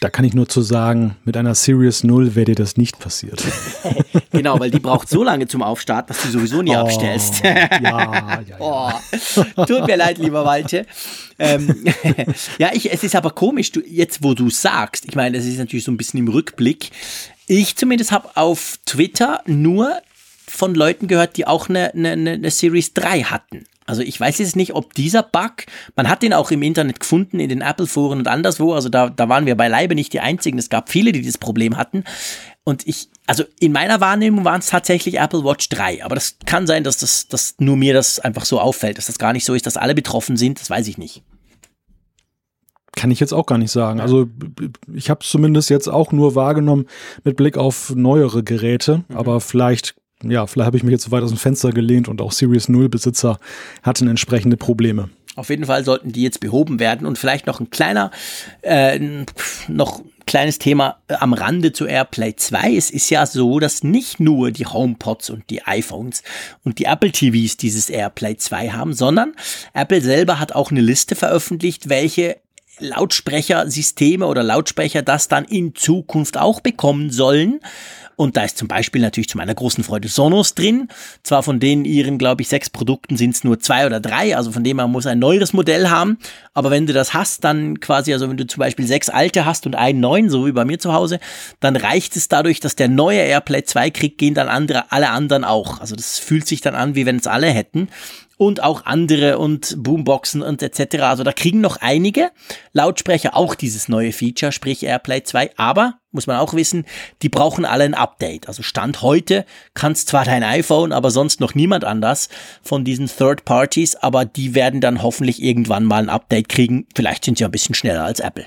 Da kann ich nur zu sagen, mit einer Serious Null wäre dir das nicht passiert. genau, weil die braucht so lange zum Aufstart, dass du sowieso nie oh, abstellst. ja, ja, ja. Oh, tut mir leid, lieber Walte. Ähm, ja, ich, es ist aber komisch, du, jetzt wo du sagst, ich meine, es ist natürlich so ein bisschen im Rückblick. Ich zumindest habe auf Twitter nur von Leuten gehört, die auch eine, eine, eine Series 3 hatten. Also ich weiß jetzt nicht, ob dieser Bug, man hat den auch im Internet gefunden, in den Apple-Foren und anderswo, also da, da waren wir beileibe nicht die Einzigen, es gab viele, die dieses Problem hatten. Und ich, also in meiner Wahrnehmung waren es tatsächlich Apple Watch 3, aber das kann sein, dass das dass nur mir das einfach so auffällt, dass das gar nicht so ist, dass alle betroffen sind, das weiß ich nicht. Kann ich jetzt auch gar nicht sagen. Also ich habe zumindest jetzt auch nur wahrgenommen mit Blick auf neuere Geräte, mhm. aber vielleicht ja, vielleicht habe ich mich jetzt so weit aus dem Fenster gelehnt und auch Series 0 Besitzer hatten entsprechende Probleme. Auf jeden Fall sollten die jetzt behoben werden und vielleicht noch ein kleiner, äh, noch kleines Thema äh, am Rande zu AirPlay 2. Es ist ja so, dass nicht nur die HomePods und die iPhones und die Apple TVs dieses AirPlay 2 haben, sondern Apple selber hat auch eine Liste veröffentlicht, welche Lautsprechersysteme oder Lautsprecher das dann in Zukunft auch bekommen sollen. Und da ist zum Beispiel natürlich zu meiner großen Freude Sonos drin. Zwar von denen ihren, glaube ich, sechs Produkten sind es nur zwei oder drei, also von dem man muss ein neueres Modell haben. Aber wenn du das hast, dann quasi, also wenn du zum Beispiel sechs alte hast und einen neuen, so wie bei mir zu Hause, dann reicht es dadurch, dass der neue AirPlay 2 kriegt, gehen dann andere, alle anderen auch. Also das fühlt sich dann an, wie wenn es alle hätten und auch andere und Boomboxen und etc. Also da kriegen noch einige Lautsprecher auch dieses neue Feature, sprich AirPlay 2, aber muss man auch wissen, die brauchen alle ein Update. Also Stand heute kannst zwar dein iPhone, aber sonst noch niemand anders von diesen Third Parties, aber die werden dann hoffentlich irgendwann mal ein Update kriegen. Vielleicht sind sie ein bisschen schneller als Apple.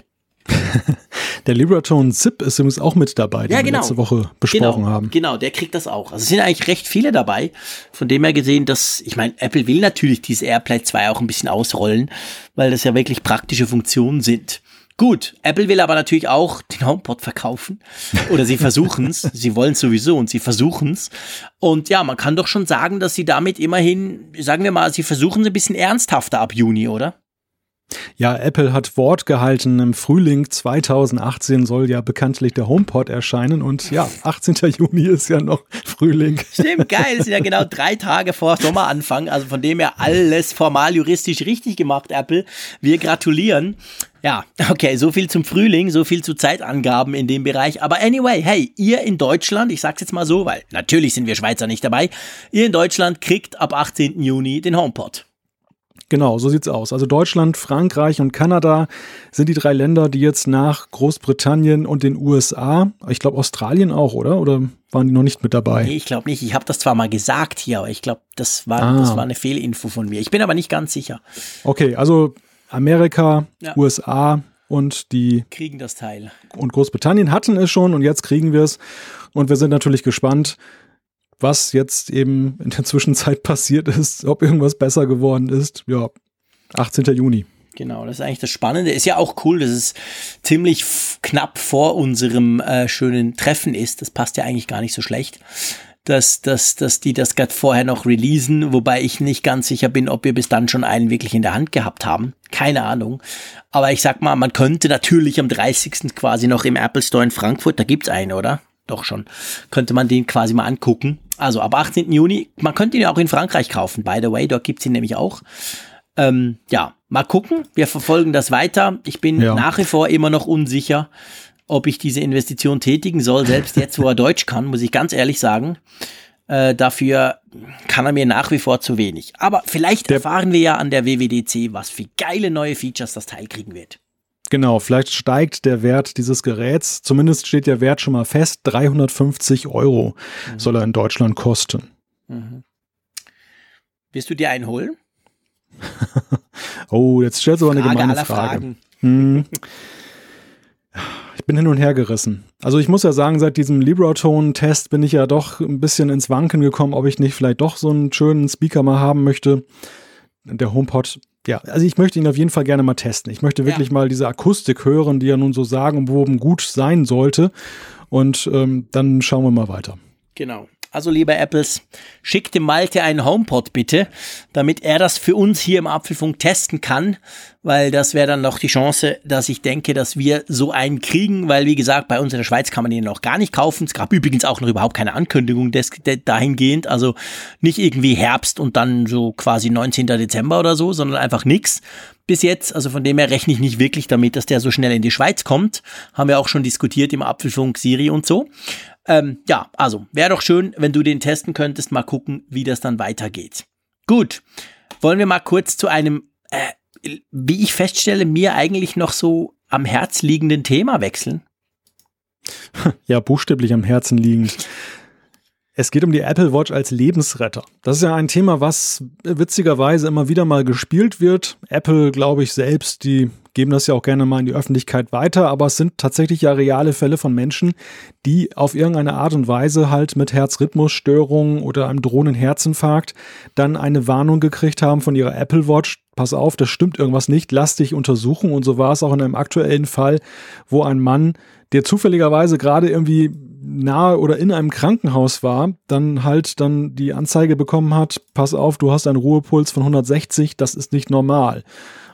Der Libratone Zip ist übrigens auch mit dabei, den ja, genau. wir letzte Woche besprochen genau, haben. Genau, der kriegt das auch. Also es sind eigentlich recht viele dabei. Von dem her gesehen, dass, ich meine, Apple will natürlich dieses AirPlay 2 auch ein bisschen ausrollen, weil das ja wirklich praktische Funktionen sind. Gut, Apple will aber natürlich auch den HomePod verkaufen. Oder sie versuchen es. sie wollen es sowieso und sie versuchen es. Und ja, man kann doch schon sagen, dass sie damit immerhin, sagen wir mal, sie versuchen es ein bisschen ernsthafter ab Juni, oder? Ja, Apple hat Wort gehalten. Im Frühling 2018 soll ja bekanntlich der HomePod erscheinen und ja, 18. Juni ist ja noch Frühling. Stimmt, geil. Das sind ja genau drei Tage vor Sommeranfang. Also von dem her alles formal juristisch richtig gemacht, Apple. Wir gratulieren. Ja, okay, so viel zum Frühling, so viel zu Zeitangaben in dem Bereich. Aber anyway, hey, ihr in Deutschland, ich sag's jetzt mal so, weil natürlich sind wir Schweizer nicht dabei, ihr in Deutschland kriegt ab 18. Juni den HomePod. Genau, so sieht's aus. Also Deutschland, Frankreich und Kanada sind die drei Länder, die jetzt nach Großbritannien und den USA, ich glaube Australien auch, oder? Oder waren die noch nicht mit dabei? Nee, ich glaube nicht. Ich habe das zwar mal gesagt hier, aber ich glaube, das war, ah. das war eine Fehlinfo von mir. Ich bin aber nicht ganz sicher. Okay, also Amerika, ja. USA und die kriegen das Teil. Und Großbritannien hatten es schon und jetzt kriegen wir es. Und wir sind natürlich gespannt, was jetzt eben in der Zwischenzeit passiert ist, ob irgendwas besser geworden ist. Ja, 18. Juni. Genau, das ist eigentlich das Spannende. Ist ja auch cool, dass es ziemlich knapp vor unserem äh, schönen Treffen ist. Das passt ja eigentlich gar nicht so schlecht, dass, dass, dass die das gerade vorher noch releasen, wobei ich nicht ganz sicher bin, ob wir bis dann schon einen wirklich in der Hand gehabt haben. Keine Ahnung. Aber ich sag mal, man könnte natürlich am 30. quasi noch im Apple Store in Frankfurt, da gibt's einen, oder? Doch schon. Könnte man den quasi mal angucken. Also ab 18. Juni, man könnte ihn ja auch in Frankreich kaufen, by the way, dort gibt's ihn nämlich auch. Ähm, ja, mal gucken. Wir verfolgen das weiter. Ich bin ja. nach wie vor immer noch unsicher, ob ich diese Investition tätigen soll. Selbst jetzt, wo er Deutsch kann, muss ich ganz ehrlich sagen. Äh, dafür kann er mir nach wie vor zu wenig. Aber vielleicht der erfahren wir ja an der WWDC, was für geile neue Features das Teil kriegen wird. Genau, vielleicht steigt der Wert dieses Geräts. Zumindest steht der Wert schon mal fest. 350 Euro mhm. soll er in Deutschland kosten. Mhm. Wirst du dir einen holen? oh, jetzt stellst du aber eine gemeine Frage. Hm. Ich bin hin und her gerissen. Also ich muss ja sagen, seit diesem Libratone-Test bin ich ja doch ein bisschen ins Wanken gekommen, ob ich nicht vielleicht doch so einen schönen Speaker mal haben möchte. Der HomePod ja, also ich möchte ihn auf jeden Fall gerne mal testen. Ich möchte wirklich ja. mal diese Akustik hören, die ja nun so sagenumwoben gut sein sollte. Und ähm, dann schauen wir mal weiter. Genau. Also lieber Apples, schickt dem Malte einen HomePod bitte, damit er das für uns hier im Apfelfunk testen kann, weil das wäre dann noch die Chance, dass ich denke, dass wir so einen kriegen, weil wie gesagt, bei uns in der Schweiz kann man ihn noch gar nicht kaufen. Es gab übrigens auch noch überhaupt keine Ankündigung des, dahingehend, also nicht irgendwie Herbst und dann so quasi 19. Dezember oder so, sondern einfach nix bis jetzt. Also von dem her rechne ich nicht wirklich damit, dass der so schnell in die Schweiz kommt. Haben wir auch schon diskutiert im Apfelfunk Siri und so. Ähm, ja, also wäre doch schön, wenn du den testen könntest, mal gucken, wie das dann weitergeht. Gut. wollen wir mal kurz zu einem, äh, wie ich feststelle, mir eigentlich noch so am Herz liegenden Thema wechseln? Ja, buchstäblich am Herzen liegend. Es geht um die Apple Watch als Lebensretter. Das ist ja ein Thema, was witzigerweise immer wieder mal gespielt wird. Apple, glaube ich, selbst, die geben das ja auch gerne mal in die Öffentlichkeit weiter, aber es sind tatsächlich ja reale Fälle von Menschen, die auf irgendeine Art und Weise halt mit Herzrhythmusstörungen oder einem drohenden Herzinfarkt dann eine Warnung gekriegt haben von ihrer Apple Watch. Pass auf, das stimmt irgendwas nicht, lass dich untersuchen. Und so war es auch in einem aktuellen Fall, wo ein Mann, der zufälligerweise gerade irgendwie nahe oder in einem Krankenhaus war, dann halt dann die Anzeige bekommen hat, pass auf, du hast einen Ruhepuls von 160, das ist nicht normal.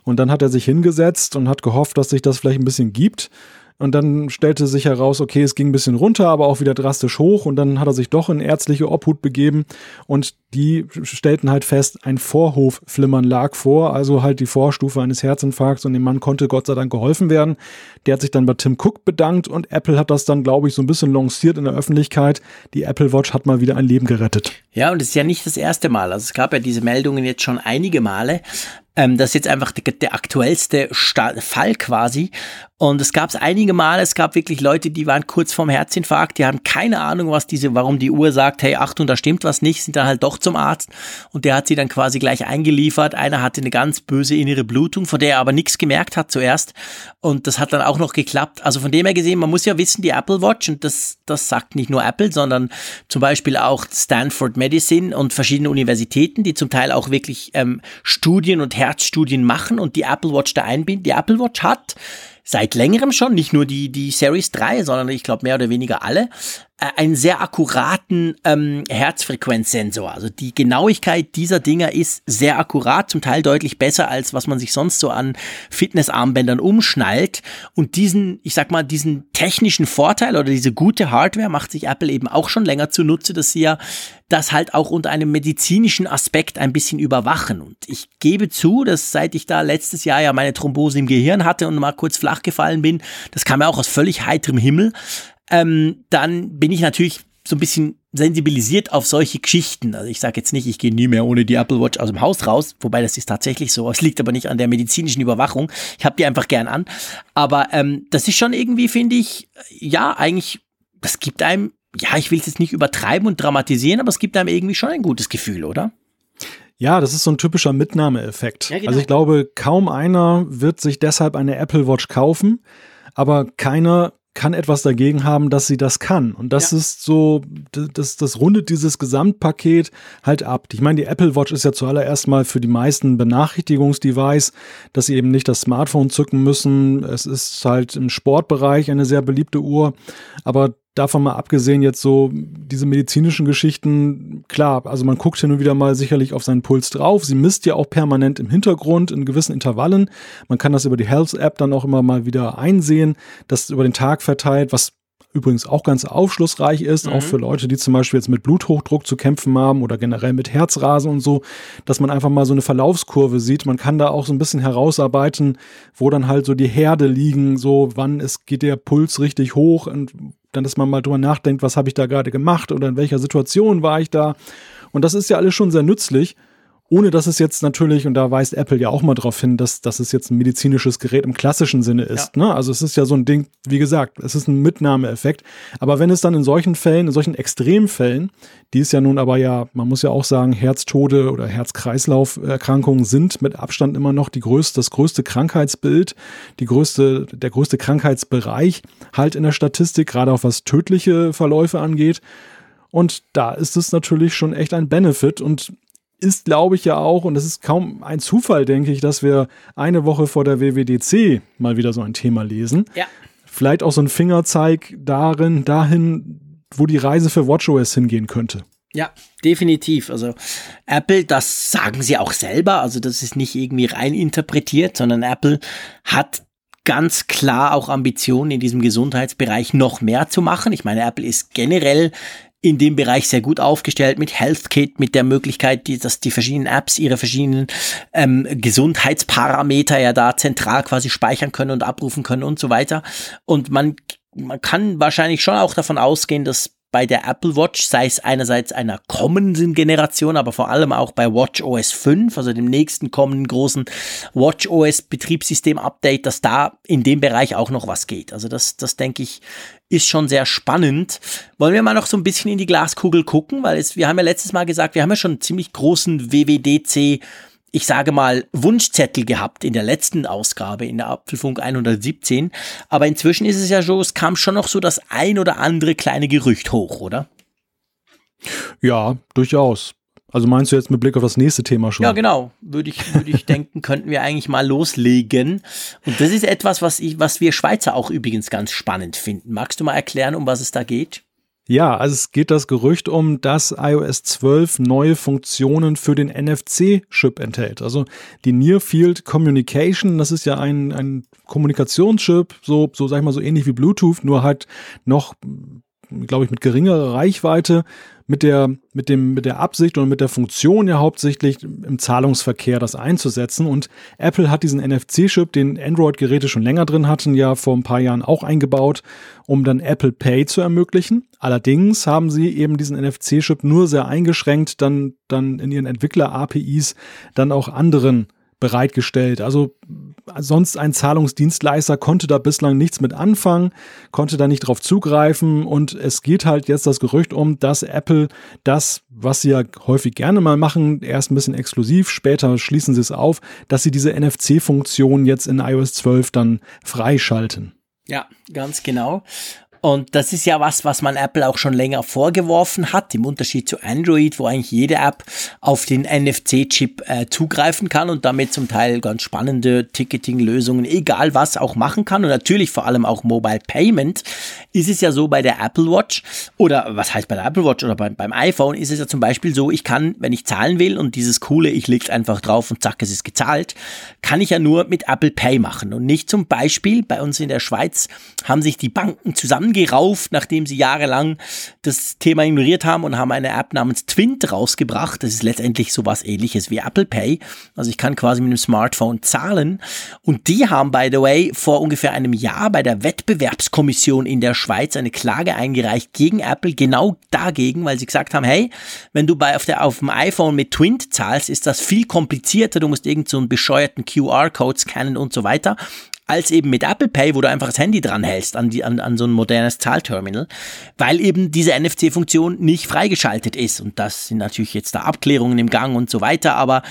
Und dann hat er sich hingesetzt und hat gehofft, dass sich das vielleicht ein bisschen gibt. Und dann stellte sich heraus, okay, es ging ein bisschen runter, aber auch wieder drastisch hoch. Und dann hat er sich doch in ärztliche Obhut begeben. Und die stellten halt fest, ein Vorhofflimmern lag vor, also halt die Vorstufe eines Herzinfarkts. Und dem Mann konnte Gott sei Dank geholfen werden. Der hat sich dann bei Tim Cook bedankt und Apple hat das dann, glaube ich, so ein bisschen lanciert in der Öffentlichkeit. Die Apple Watch hat mal wieder ein Leben gerettet. Ja, und es ist ja nicht das erste Mal. Also es gab ja diese Meldungen jetzt schon einige Male. Ähm, das ist jetzt einfach der, der aktuellste Sta Fall quasi. Und es gab es einige Male, es gab wirklich Leute, die waren kurz vorm Herzinfarkt, die haben keine Ahnung, was diese, warum die Uhr sagt, hey, Achtung, da stimmt was nicht, sind dann halt doch zum Arzt und der hat sie dann quasi gleich eingeliefert. Einer hatte eine ganz böse innere Blutung, von der er aber nichts gemerkt hat zuerst und das hat dann auch noch geklappt. Also von dem her gesehen, man muss ja wissen, die Apple Watch und das, das sagt nicht nur Apple, sondern zum Beispiel auch Stanford Medicine und verschiedene Universitäten, die zum Teil auch wirklich ähm, Studien und Herzstudien machen und die Apple Watch da einbinden. Die Apple Watch hat seit längerem schon, nicht nur die, die Series 3, sondern ich glaube mehr oder weniger alle, einen sehr akkuraten ähm, Herzfrequenzsensor. Also die Genauigkeit dieser Dinger ist sehr akkurat, zum Teil deutlich besser als was man sich sonst so an Fitnessarmbändern umschnallt. Und diesen, ich sag mal, diesen technischen Vorteil oder diese gute Hardware macht sich Apple eben auch schon länger zunutze, dass sie ja das halt auch unter einem medizinischen Aspekt ein bisschen überwachen. Und ich gebe zu, dass seit ich da letztes Jahr ja meine Thrombose im Gehirn hatte und mal kurz flach gefallen bin, das kam ja auch aus völlig heiterem Himmel, ähm, dann bin ich natürlich so ein bisschen sensibilisiert auf solche Geschichten. Also ich sage jetzt nicht, ich gehe nie mehr ohne die Apple Watch aus dem Haus raus, wobei das ist tatsächlich so. Es liegt aber nicht an der medizinischen Überwachung. Ich habe die einfach gern an. Aber ähm, das ist schon irgendwie, finde ich, ja, eigentlich, das gibt einem, ja, ich will es jetzt nicht übertreiben und dramatisieren, aber es gibt einem irgendwie schon ein gutes Gefühl, oder? Ja, das ist so ein typischer Mitnahmeeffekt. Ja, genau. Also ich glaube, kaum einer wird sich deshalb eine Apple Watch kaufen, aber keiner kann etwas dagegen haben, dass sie das kann. Und das ja. ist so, das, das rundet dieses Gesamtpaket halt ab. Ich meine, die Apple Watch ist ja zuallererst mal für die meisten Benachrichtigungsdevice, dass sie eben nicht das Smartphone zücken müssen. Es ist halt im Sportbereich eine sehr beliebte Uhr. Aber davon mal abgesehen jetzt so diese medizinischen Geschichten, klar, also man guckt hin und wieder mal sicherlich auf seinen Puls drauf. Sie misst ja auch permanent im Hintergrund in gewissen Intervallen. Man kann das über die Health App dann auch immer mal wieder einsehen, das über den Tag verteilt, was übrigens auch ganz aufschlussreich ist, mhm. auch für Leute, die zum Beispiel jetzt mit Bluthochdruck zu kämpfen haben oder generell mit Herzrasen und so, dass man einfach mal so eine Verlaufskurve sieht. Man kann da auch so ein bisschen herausarbeiten, wo dann halt so die Herde liegen, so wann es geht der Puls richtig hoch und dann, dass man mal drüber nachdenkt, was habe ich da gerade gemacht oder in welcher Situation war ich da. Und das ist ja alles schon sehr nützlich. Ohne dass es jetzt natürlich, und da weist Apple ja auch mal darauf hin, dass, dass es jetzt ein medizinisches Gerät im klassischen Sinne ist. Ja. Ne? Also es ist ja so ein Ding, wie gesagt, es ist ein Mitnahmeeffekt. Aber wenn es dann in solchen Fällen, in solchen Extremfällen, die es ja nun aber ja, man muss ja auch sagen, Herztode oder Herz-Kreislauf-Erkrankungen sind mit Abstand immer noch die größte, das größte Krankheitsbild, die größte, der größte Krankheitsbereich halt in der Statistik, gerade auch was tödliche Verläufe angeht. Und da ist es natürlich schon echt ein Benefit. Und ist, glaube ich, ja auch, und es ist kaum ein Zufall, denke ich, dass wir eine Woche vor der WWDC mal wieder so ein Thema lesen. Ja. Vielleicht auch so ein Fingerzeig darin, dahin, wo die Reise für WatchOS hingehen könnte. Ja, definitiv. Also Apple, das sagen sie auch selber, also das ist nicht irgendwie rein interpretiert, sondern Apple hat ganz klar auch Ambitionen in diesem Gesundheitsbereich noch mehr zu machen. Ich meine, Apple ist generell in dem Bereich sehr gut aufgestellt mit HealthKit, mit der Möglichkeit, die, dass die verschiedenen Apps ihre verschiedenen ähm, Gesundheitsparameter ja da zentral quasi speichern können und abrufen können und so weiter. Und man, man kann wahrscheinlich schon auch davon ausgehen, dass bei der Apple Watch, sei es einerseits einer kommenden Generation, aber vor allem auch bei Watch OS 5, also dem nächsten kommenden großen Watch OS Betriebssystem Update, dass da in dem Bereich auch noch was geht. Also das, das denke ich, ist schon sehr spannend. Wollen wir mal noch so ein bisschen in die Glaskugel gucken, weil es, wir haben ja letztes Mal gesagt, wir haben ja schon einen ziemlich großen WWDC ich sage mal, Wunschzettel gehabt in der letzten Ausgabe, in der Apfelfunk 117. Aber inzwischen ist es ja so, es kam schon noch so das ein oder andere kleine Gerücht hoch, oder? Ja, durchaus. Also meinst du jetzt mit Blick auf das nächste Thema schon? Ja, genau. Würde ich, würde ich denken, könnten wir eigentlich mal loslegen. Und das ist etwas, was ich, was wir Schweizer auch übrigens ganz spannend finden. Magst du mal erklären, um was es da geht? Ja, also es geht das Gerücht um, dass iOS 12 neue Funktionen für den NFC-Chip enthält. Also die Near Field Communication, das ist ja ein, ein Kommunikationschip, so, so sag ich mal, so ähnlich wie Bluetooth, nur halt noch, glaube ich, mit geringerer Reichweite mit der, mit dem, mit der Absicht und mit der Funktion ja hauptsächlich im Zahlungsverkehr das einzusetzen. Und Apple hat diesen NFC-Chip, den Android-Geräte schon länger drin hatten, ja vor ein paar Jahren auch eingebaut, um dann Apple Pay zu ermöglichen. Allerdings haben sie eben diesen NFC-Chip nur sehr eingeschränkt dann, dann in ihren Entwickler-APIs dann auch anderen bereitgestellt. Also sonst ein Zahlungsdienstleister konnte da bislang nichts mit anfangen, konnte da nicht drauf zugreifen und es geht halt jetzt das Gerücht um, dass Apple das, was sie ja häufig gerne mal machen, erst ein bisschen exklusiv, später schließen sie es auf, dass sie diese NFC-Funktion jetzt in iOS 12 dann freischalten. Ja, ganz genau. Und das ist ja was, was man Apple auch schon länger vorgeworfen hat, im Unterschied zu Android, wo eigentlich jede App auf den NFC-Chip äh, zugreifen kann und damit zum Teil ganz spannende Ticketing-Lösungen, egal was, auch machen kann. Und natürlich vor allem auch Mobile Payment ist es ja so bei der Apple Watch oder was heißt bei der Apple Watch oder beim, beim iPhone ist es ja zum Beispiel so, ich kann, wenn ich zahlen will und dieses coole, ich leg's einfach drauf und zack, es ist gezahlt, kann ich ja nur mit Apple Pay machen und nicht zum Beispiel bei uns in der Schweiz haben sich die Banken zusammen angerauft, nachdem sie jahrelang das Thema ignoriert haben und haben eine App namens Twint rausgebracht. Das ist letztendlich sowas ähnliches wie Apple Pay. Also ich kann quasi mit dem Smartphone zahlen. Und die haben, by the way, vor ungefähr einem Jahr bei der Wettbewerbskommission in der Schweiz eine Klage eingereicht gegen Apple, genau dagegen, weil sie gesagt haben, hey, wenn du bei auf, der, auf dem iPhone mit Twint zahlst, ist das viel komplizierter. Du musst irgend so einen bescheuerten QR-Code scannen und so weiter als eben mit Apple Pay, wo du einfach das Handy dranhältst an, die, an, an so ein modernes Zahlterminal, weil eben diese NFC-Funktion nicht freigeschaltet ist. Und das sind natürlich jetzt da Abklärungen im Gang und so weiter, aber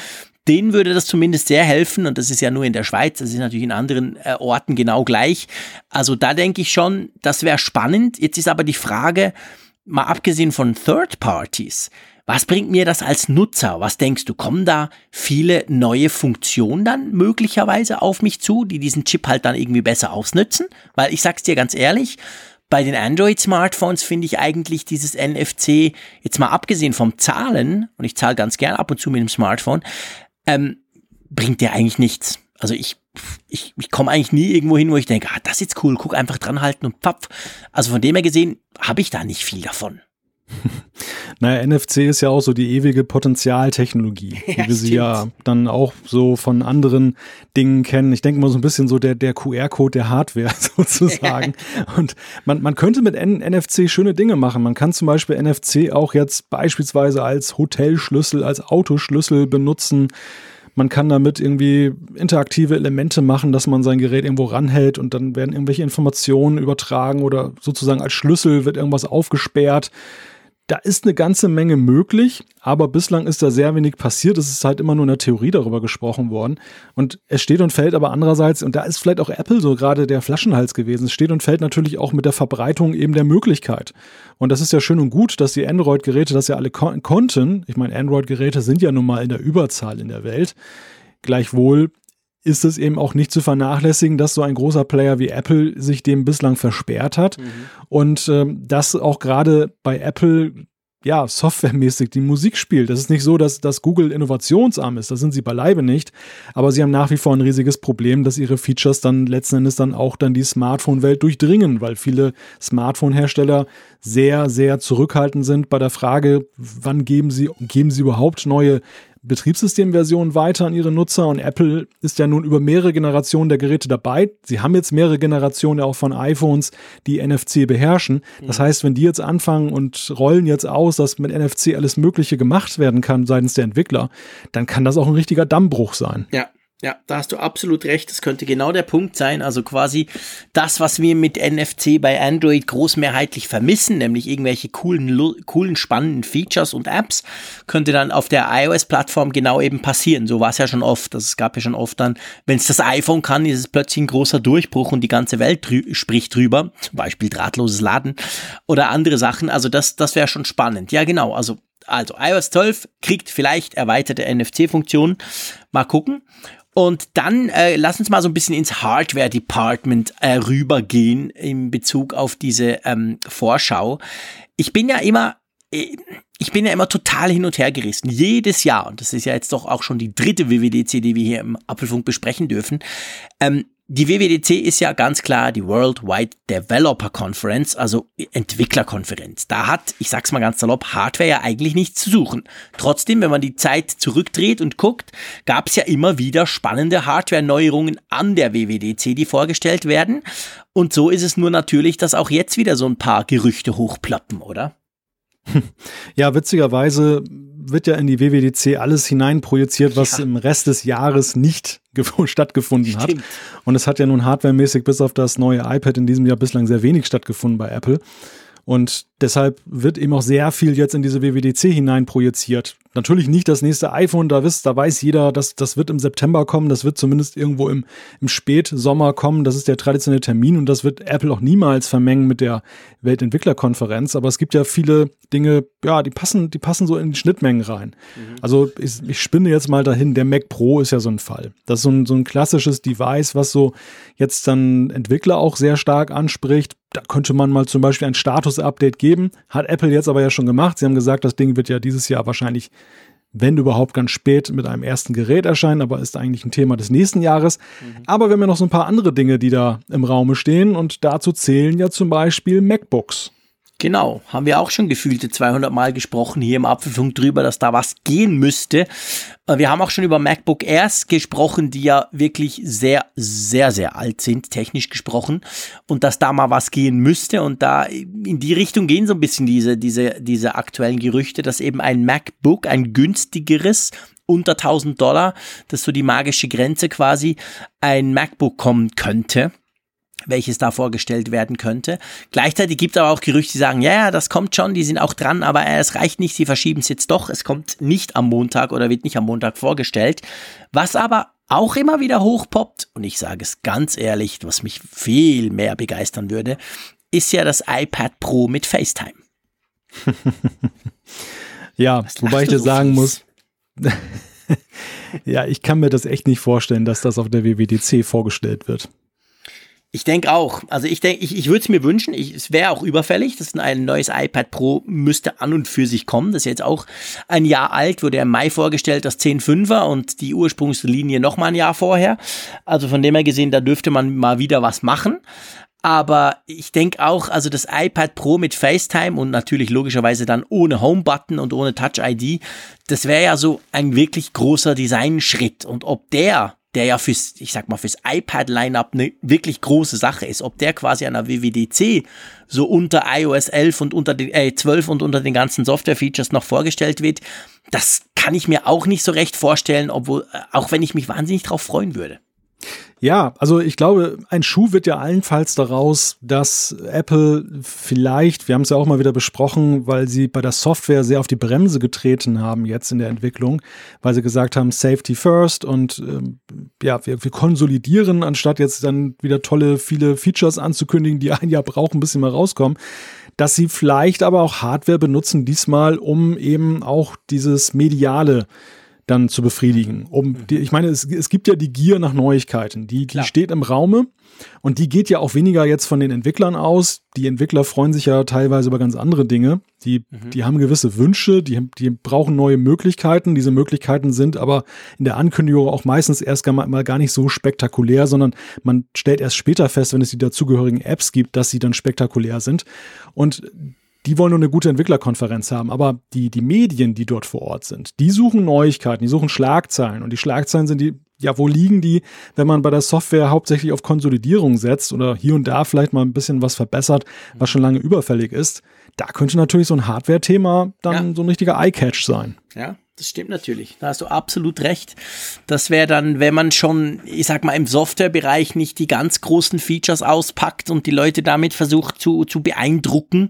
denen würde das zumindest sehr helfen und das ist ja nur in der Schweiz, das ist natürlich in anderen äh, Orten genau gleich. Also da denke ich schon, das wäre spannend. Jetzt ist aber die Frage, mal abgesehen von Third Parties, was bringt mir das als Nutzer? Was denkst du, kommen da viele neue Funktionen dann möglicherweise auf mich zu, die diesen Chip halt dann irgendwie besser ausnützen? Weil ich sag's dir ganz ehrlich, bei den Android-Smartphones finde ich eigentlich dieses NFC, jetzt mal abgesehen vom Zahlen, und ich zahle ganz gern ab und zu mit dem Smartphone, ähm, bringt dir eigentlich nichts. Also ich, ich, ich komme eigentlich nie irgendwo hin, wo ich denke, ah, das ist cool, guck einfach dran halten und pfapf. Also von dem her gesehen habe ich da nicht viel davon. Naja, NFC ist ja auch so die ewige Potenzialtechnologie, wie ja, wir sie ja dann auch so von anderen Dingen kennen. Ich denke mal so ein bisschen so der, der QR-Code der Hardware sozusagen. Und man, man könnte mit N NFC schöne Dinge machen. Man kann zum Beispiel NFC auch jetzt beispielsweise als Hotelschlüssel, als Autoschlüssel benutzen. Man kann damit irgendwie interaktive Elemente machen, dass man sein Gerät irgendwo ranhält und dann werden irgendwelche Informationen übertragen oder sozusagen als Schlüssel wird irgendwas aufgesperrt. Da ist eine ganze Menge möglich, aber bislang ist da sehr wenig passiert. Es ist halt immer nur in der Theorie darüber gesprochen worden. Und es steht und fällt aber andererseits, und da ist vielleicht auch Apple so gerade der Flaschenhals gewesen, es steht und fällt natürlich auch mit der Verbreitung eben der Möglichkeit. Und das ist ja schön und gut, dass die Android-Geräte das ja alle kon konnten. Ich meine, Android-Geräte sind ja nun mal in der Überzahl in der Welt. Gleichwohl ist es eben auch nicht zu vernachlässigen, dass so ein großer Player wie Apple sich dem bislang versperrt hat mhm. und ähm, dass auch gerade bei Apple ja, softwaremäßig die Musik spielt. Das ist nicht so, dass, dass Google innovationsarm ist. Das sind sie beileibe nicht. Aber sie haben nach wie vor ein riesiges Problem, dass ihre Features dann letzten Endes dann auch dann die Smartphone-Welt durchdringen, weil viele Smartphone-Hersteller sehr, sehr zurückhaltend sind bei der Frage, wann geben sie, geben sie überhaupt neue Betriebssystemversion weiter an ihre Nutzer und Apple ist ja nun über mehrere Generationen der Geräte dabei. Sie haben jetzt mehrere Generationen auch von iPhones, die NFC beherrschen. Das mhm. heißt, wenn die jetzt anfangen und rollen jetzt aus, dass mit NFC alles Mögliche gemacht werden kann seitens der Entwickler, dann kann das auch ein richtiger Dammbruch sein. Ja, ja, da hast du absolut recht. Das könnte genau der Punkt sein. Also quasi das, was wir mit NFC bei Android großmehrheitlich vermissen, nämlich irgendwelche coolen, coolen, spannenden Features und Apps, könnte dann auf der iOS-Plattform genau eben passieren. So war es ja schon oft. Das gab ja schon oft dann, wenn es das iPhone kann, ist es plötzlich ein großer Durchbruch und die ganze Welt drü spricht drüber. Zum Beispiel drahtloses Laden oder andere Sachen. Also das, das wäre schon spannend. Ja, genau. Also also iOS 12 kriegt vielleicht erweiterte NFC-Funktionen. Mal gucken. Und dann äh, lass uns mal so ein bisschen ins Hardware-Department äh, rübergehen in Bezug auf diese ähm, Vorschau. Ich bin ja immer äh, ich bin ja immer total hin und her gerissen. Jedes Jahr, und das ist ja jetzt doch auch schon die dritte WWDC, die wir hier im Apfelfunk besprechen dürfen, ähm, die WWDC ist ja ganz klar die Worldwide Developer Conference, also Entwicklerkonferenz. Da hat, ich sag's mal ganz salopp, Hardware ja eigentlich nichts zu suchen. Trotzdem, wenn man die Zeit zurückdreht und guckt, gab's ja immer wieder spannende Hardware-Neuerungen an der WWDC, die vorgestellt werden. Und so ist es nur natürlich, dass auch jetzt wieder so ein paar Gerüchte hochploppen, oder? Ja, witzigerweise wird ja in die WWDC alles hineinprojiziert, was ja. im Rest des Jahres nicht stattgefunden Stimmt. hat. Und es hat ja nun hardwaremäßig bis auf das neue iPad in diesem Jahr bislang sehr wenig stattgefunden bei Apple. Und deshalb wird eben auch sehr viel jetzt in diese WWDC hineinprojiziert. Natürlich nicht das nächste iPhone, da, wisst, da weiß jeder, dass das wird im September kommen, das wird zumindest irgendwo im, im Spätsommer kommen, das ist der traditionelle Termin und das wird Apple auch niemals vermengen mit der Weltentwicklerkonferenz, aber es gibt ja viele Dinge, ja, die passen, die passen so in die Schnittmengen rein. Mhm. Also ich, ich spinne jetzt mal dahin, der Mac Pro ist ja so ein Fall. Das ist so ein, so ein klassisches Device, was so jetzt dann Entwickler auch sehr stark anspricht. Da könnte man mal zum Beispiel ein Status-Update geben. Hat Apple jetzt aber ja schon gemacht. Sie haben gesagt, das Ding wird ja dieses Jahr wahrscheinlich wenn überhaupt ganz spät mit einem ersten Gerät erscheinen, aber ist eigentlich ein Thema des nächsten Jahres. Mhm. Aber wir haben ja noch so ein paar andere Dinge, die da im Raume stehen und dazu zählen ja zum Beispiel MacBooks. Genau, haben wir auch schon gefühlte 200 Mal gesprochen hier im Apfelfunk drüber, dass da was gehen müsste. Äh, wir haben auch schon über MacBook Airs gesprochen, die ja wirklich sehr, sehr, sehr alt sind, technisch gesprochen. Und dass da mal was gehen müsste. Und da in die Richtung gehen so ein bisschen diese, diese, diese aktuellen Gerüchte, dass eben ein MacBook, ein günstigeres, unter 1000 Dollar, das ist so die magische Grenze quasi, ein MacBook kommen könnte welches da vorgestellt werden könnte. Gleichzeitig gibt es aber auch Gerüchte, die sagen, ja, ja, das kommt schon, die sind auch dran, aber äh, es reicht nicht, sie verschieben es jetzt doch, es kommt nicht am Montag oder wird nicht am Montag vorgestellt. Was aber auch immer wieder hochpoppt, und ich sage es ganz ehrlich, was mich viel mehr begeistern würde, ist ja das iPad Pro mit FaceTime. ja, wobei ich dir so sagen muss, ja, ich kann mir das echt nicht vorstellen, dass das auf der WWDC vorgestellt wird. Ich denke auch. Also ich denke, ich, ich würde es mir wünschen. Ich, es wäre auch überfällig. Das ist ein neues iPad Pro müsste an und für sich kommen. Das ist jetzt auch ein Jahr alt, wurde im Mai vorgestellt, das 10.5er und die Ursprungslinie noch mal ein Jahr vorher. Also von dem her gesehen, da dürfte man mal wieder was machen. Aber ich denke auch, also das iPad Pro mit FaceTime und natürlich logischerweise dann ohne Home-Button und ohne Touch-ID, das wäre ja so ein wirklich großer Designschritt. Und ob der der ja fürs, ich sag mal, fürs iPad-Lineup eine wirklich große Sache ist. Ob der quasi an der WWDC so unter iOS 11 und unter den, äh, 12 und unter den ganzen Software-Features noch vorgestellt wird, das kann ich mir auch nicht so recht vorstellen, obwohl, äh, auch wenn ich mich wahnsinnig drauf freuen würde. Ja, also ich glaube, ein Schuh wird ja allenfalls daraus, dass Apple vielleicht, wir haben es ja auch mal wieder besprochen, weil sie bei der Software sehr auf die Bremse getreten haben jetzt in der Entwicklung, weil sie gesagt haben, Safety first und ähm, ja, wir, wir konsolidieren, anstatt jetzt dann wieder tolle, viele Features anzukündigen, die ein Jahr brauchen, bis sie mal rauskommen. Dass sie vielleicht aber auch Hardware benutzen diesmal, um eben auch dieses mediale dann zu befriedigen. Um die, ich meine, es, es gibt ja die Gier nach Neuigkeiten, die, die steht im Raume und die geht ja auch weniger jetzt von den Entwicklern aus. Die Entwickler freuen sich ja teilweise über ganz andere Dinge. Die, mhm. die haben gewisse Wünsche, die, die brauchen neue Möglichkeiten. Diese Möglichkeiten sind aber in der Ankündigung auch meistens erst gar mal gar nicht so spektakulär, sondern man stellt erst später fest, wenn es die dazugehörigen Apps gibt, dass sie dann spektakulär sind. Und die wollen nur eine gute Entwicklerkonferenz haben. Aber die, die Medien, die dort vor Ort sind, die suchen Neuigkeiten, die suchen Schlagzeilen. Und die Schlagzeilen sind die, ja, wo liegen die, wenn man bei der Software hauptsächlich auf Konsolidierung setzt oder hier und da vielleicht mal ein bisschen was verbessert, was schon lange überfällig ist? Da könnte natürlich so ein Hardware-Thema dann ja. so ein richtiger Eye-Catch sein. Ja, das stimmt natürlich. Da hast du absolut recht. Das wäre dann, wenn man schon, ich sag mal, im Softwarebereich nicht die ganz großen Features auspackt und die Leute damit versucht zu, zu beeindrucken,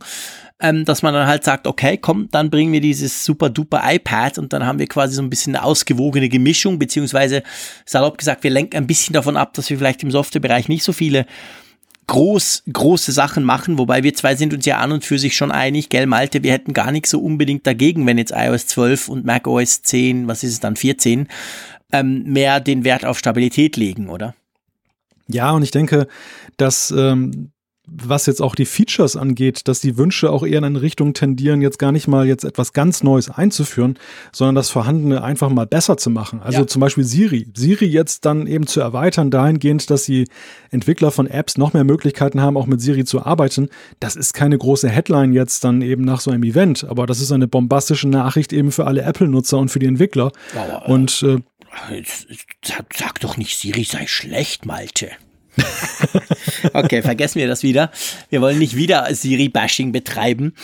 ähm, dass man dann halt sagt, okay, komm, dann bringen wir dieses super duper iPad und dann haben wir quasi so ein bisschen eine ausgewogene Gemischung, beziehungsweise salopp gesagt, wir lenken ein bisschen davon ab, dass wir vielleicht im Softwarebereich nicht so viele groß, große Sachen machen, wobei wir zwei sind uns ja an und für sich schon einig, gell, Malte, wir hätten gar nichts so unbedingt dagegen, wenn jetzt iOS 12 und macOS 10, was ist es dann, 14, ähm, mehr den Wert auf Stabilität legen, oder? Ja, und ich denke, dass ähm, was jetzt auch die Features angeht, dass die Wünsche auch eher in eine Richtung tendieren, jetzt gar nicht mal jetzt etwas ganz Neues einzuführen, sondern das Vorhandene einfach mal besser zu machen. Also ja. zum Beispiel Siri. Siri jetzt dann eben zu erweitern dahingehend, dass die Entwickler von Apps noch mehr Möglichkeiten haben, auch mit Siri zu arbeiten. Das ist keine große Headline jetzt dann eben nach so einem Event, aber das ist eine bombastische Nachricht eben für alle Apple-Nutzer und für die Entwickler. Aber, und äh, sag doch nicht, Siri sei schlecht, Malte. okay, vergessen wir das wieder. Wir wollen nicht wieder Siri-Bashing betreiben.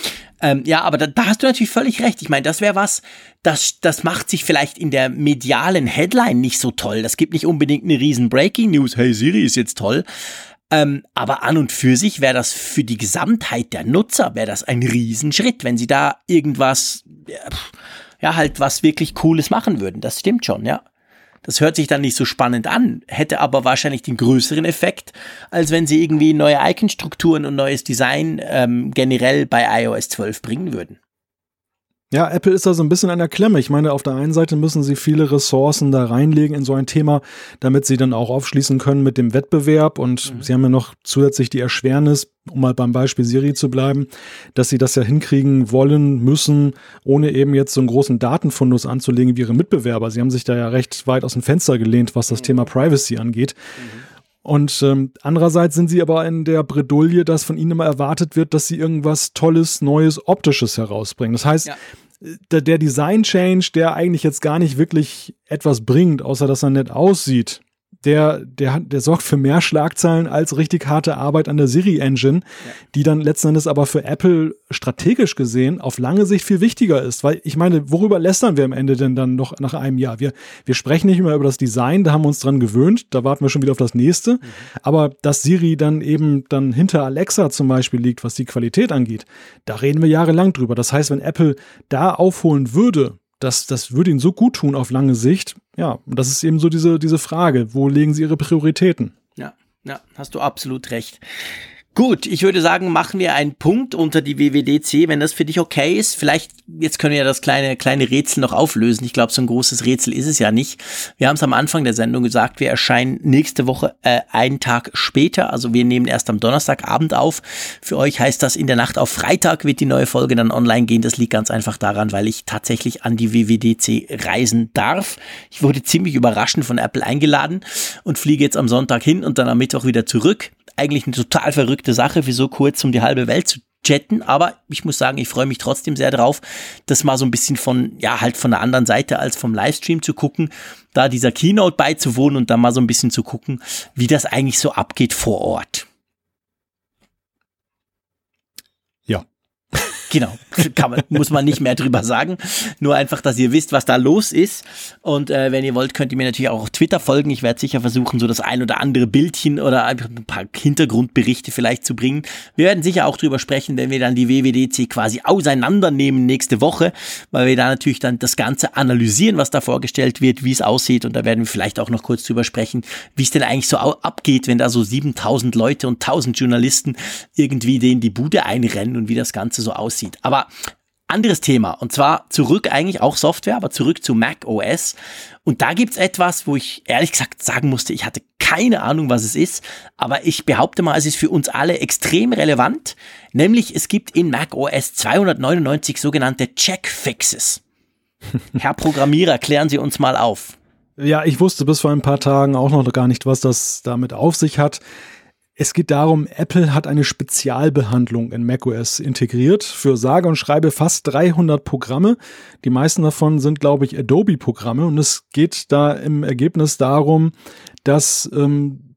Ähm, ja, aber da, da, hast du natürlich völlig recht. Ich meine, das wäre was, das, das macht sich vielleicht in der medialen Headline nicht so toll. Das gibt nicht unbedingt eine riesen Breaking News. Hey, Siri ist jetzt toll. Ähm, aber an und für sich wäre das für die Gesamtheit der Nutzer, wäre das ein Riesenschritt, wenn sie da irgendwas, ja, halt was wirklich Cooles machen würden. Das stimmt schon, ja. Das hört sich dann nicht so spannend an, hätte aber wahrscheinlich den größeren Effekt, als wenn sie irgendwie neue Icon-Strukturen und neues Design ähm, generell bei iOS 12 bringen würden. Ja, Apple ist da so ein bisschen an der Klemme. Ich meine, auf der einen Seite müssen sie viele Ressourcen da reinlegen in so ein Thema, damit sie dann auch aufschließen können mit dem Wettbewerb. Und mhm. sie haben ja noch zusätzlich die Erschwernis, um mal beim Beispiel Siri zu bleiben, dass sie das ja hinkriegen wollen, müssen, ohne eben jetzt so einen großen Datenfundus anzulegen wie ihre Mitbewerber. Sie haben sich da ja recht weit aus dem Fenster gelehnt, was das mhm. Thema Privacy angeht. Mhm. Und ähm, andererseits sind sie aber in der Bredouille, dass von ihnen immer erwartet wird, dass sie irgendwas Tolles, Neues, Optisches herausbringen. Das heißt, ja der, der Design Change, der eigentlich jetzt gar nicht wirklich etwas bringt, außer dass er nett aussieht, der, der, der sorgt für mehr Schlagzeilen als richtig harte Arbeit an der Siri-Engine, ja. die dann letzten Endes aber für Apple strategisch gesehen auf lange Sicht viel wichtiger ist. Weil ich meine, worüber lästern wir am Ende denn dann noch nach einem Jahr? Wir, wir sprechen nicht mehr über das Design, da haben wir uns dran gewöhnt, da warten wir schon wieder auf das nächste. Mhm. Aber dass Siri dann eben dann hinter Alexa zum Beispiel liegt, was die Qualität angeht, da reden wir jahrelang drüber. Das heißt, wenn Apple da aufholen würde, das, das würde ihnen so gut tun auf lange Sicht. Ja, und das ist eben so diese, diese Frage, wo legen sie ihre Prioritäten? Ja, ja, hast du absolut recht. Gut, ich würde sagen, machen wir einen Punkt unter die WWDC, wenn das für dich okay ist. Vielleicht, jetzt können wir ja das kleine, kleine Rätsel noch auflösen. Ich glaube, so ein großes Rätsel ist es ja nicht. Wir haben es am Anfang der Sendung gesagt, wir erscheinen nächste Woche äh, einen Tag später. Also wir nehmen erst am Donnerstagabend auf. Für euch heißt das, in der Nacht auf Freitag wird die neue Folge dann online gehen. Das liegt ganz einfach daran, weil ich tatsächlich an die WWDC reisen darf. Ich wurde ziemlich überraschend von Apple eingeladen und fliege jetzt am Sonntag hin und dann am Mittwoch wieder zurück eigentlich eine total verrückte Sache, für so kurz um die halbe Welt zu chatten, aber ich muss sagen, ich freue mich trotzdem sehr drauf, das mal so ein bisschen von, ja, halt von der anderen Seite als vom Livestream zu gucken, da dieser Keynote beizuwohnen und dann mal so ein bisschen zu gucken, wie das eigentlich so abgeht vor Ort. Genau, kann man, muss man nicht mehr drüber sagen. Nur einfach, dass ihr wisst, was da los ist. Und äh, wenn ihr wollt, könnt ihr mir natürlich auch auf Twitter folgen. Ich werde sicher versuchen, so das ein oder andere Bildchen oder ein paar Hintergrundberichte vielleicht zu bringen. Wir werden sicher auch drüber sprechen, wenn wir dann die WWDC quasi auseinandernehmen nächste Woche, weil wir da natürlich dann das Ganze analysieren, was da vorgestellt wird, wie es aussieht. Und da werden wir vielleicht auch noch kurz drüber sprechen, wie es denn eigentlich so abgeht, wenn da so 7000 Leute und 1000 Journalisten irgendwie denen die Bude einrennen und wie das Ganze so aussieht aussieht. Aber anderes Thema und zwar zurück eigentlich auch Software, aber zurück zu Mac OS. Und da gibt's etwas, wo ich ehrlich gesagt sagen musste, ich hatte keine Ahnung, was es ist, aber ich behaupte mal, es ist für uns alle extrem relevant, nämlich es gibt in Mac OS 299 sogenannte Checkfixes. Herr Programmierer, klären Sie uns mal auf. Ja, ich wusste bis vor ein paar Tagen auch noch gar nicht, was das damit auf sich hat Es geht darum, Apple hat eine Spezialbehandlung in macOS integriert für sage und schreibe fast 300 Programme. Die meisten davon sind, glaube ich, Adobe-Programme und es geht da im Ergebnis darum, dass ähm,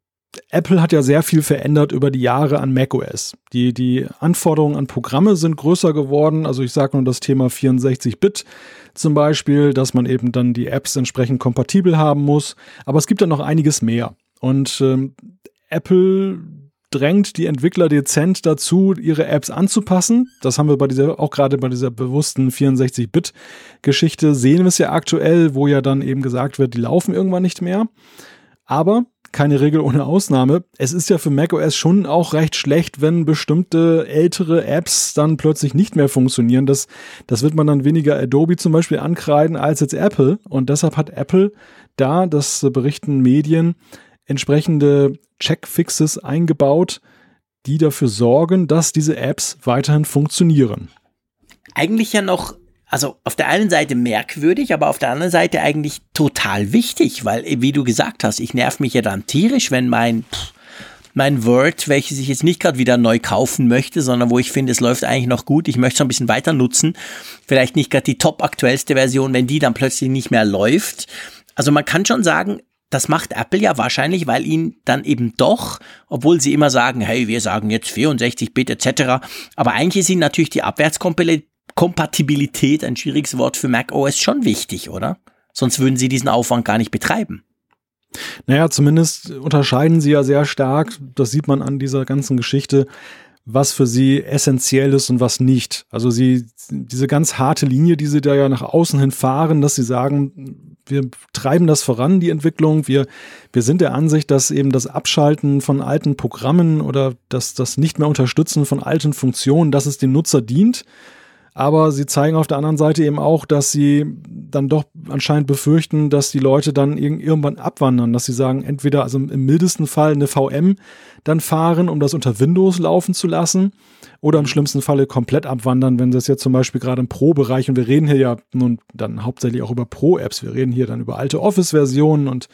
Apple hat ja sehr viel verändert über die Jahre an macOS. Die, die Anforderungen an Programme sind größer geworden. Also ich sage nur das Thema 64-Bit zum Beispiel, dass man eben dann die Apps entsprechend kompatibel haben muss. Aber es gibt da noch einiges mehr. Und ähm, Apple drängt die Entwickler dezent dazu, ihre Apps anzupassen. Das haben wir bei dieser, auch gerade bei dieser bewussten 64-Bit-Geschichte sehen wir es ja aktuell, wo ja dann eben gesagt wird, die laufen irgendwann nicht mehr. Aber keine Regel ohne Ausnahme. Es ist ja für macOS schon auch recht schlecht, wenn bestimmte ältere Apps dann plötzlich nicht mehr funktionieren. Das, das wird man dann weniger Adobe zum Beispiel ankreiden als jetzt Apple. Und deshalb hat Apple da, das berichten Medien, entsprechende Checkfixes eingebaut, die dafür sorgen, dass diese Apps weiterhin funktionieren. Eigentlich ja noch, also auf der einen Seite merkwürdig, aber auf der anderen Seite eigentlich total wichtig, weil, wie du gesagt hast, ich nerv mich ja dann tierisch, wenn mein, mein Word, welches ich jetzt nicht gerade wieder neu kaufen möchte, sondern wo ich finde, es läuft eigentlich noch gut, ich möchte es ein bisschen weiter nutzen, vielleicht nicht gerade die top aktuellste Version, wenn die dann plötzlich nicht mehr läuft. Also man kann schon sagen, das macht Apple ja wahrscheinlich, weil ihnen dann eben doch, obwohl sie immer sagen, hey, wir sagen jetzt 64-Bit etc., aber eigentlich ist ihnen natürlich die Abwärtskompatibilität, ein schwieriges Wort für Mac OS, schon wichtig, oder? Sonst würden sie diesen Aufwand gar nicht betreiben. Naja, zumindest unterscheiden sie ja sehr stark, das sieht man an dieser ganzen Geschichte, was für sie essentiell ist und was nicht. Also sie, diese ganz harte Linie, die sie da ja nach außen hin fahren, dass sie sagen, wir treiben das voran, die Entwicklung. Wir, wir sind der Ansicht, dass eben das Abschalten von alten Programmen oder das, das nicht mehr unterstützen von alten Funktionen, dass es dem Nutzer dient. Aber sie zeigen auf der anderen Seite eben auch, dass sie dann doch anscheinend befürchten, dass die Leute dann irgendwann abwandern, dass sie sagen, entweder also im mildesten Fall eine VM dann fahren, um das unter Windows laufen zu lassen, oder im schlimmsten Falle komplett abwandern, wenn das jetzt zum Beispiel gerade im Pro-Bereich, und wir reden hier ja nun dann hauptsächlich auch über Pro-Apps, wir reden hier dann über alte Office-Versionen und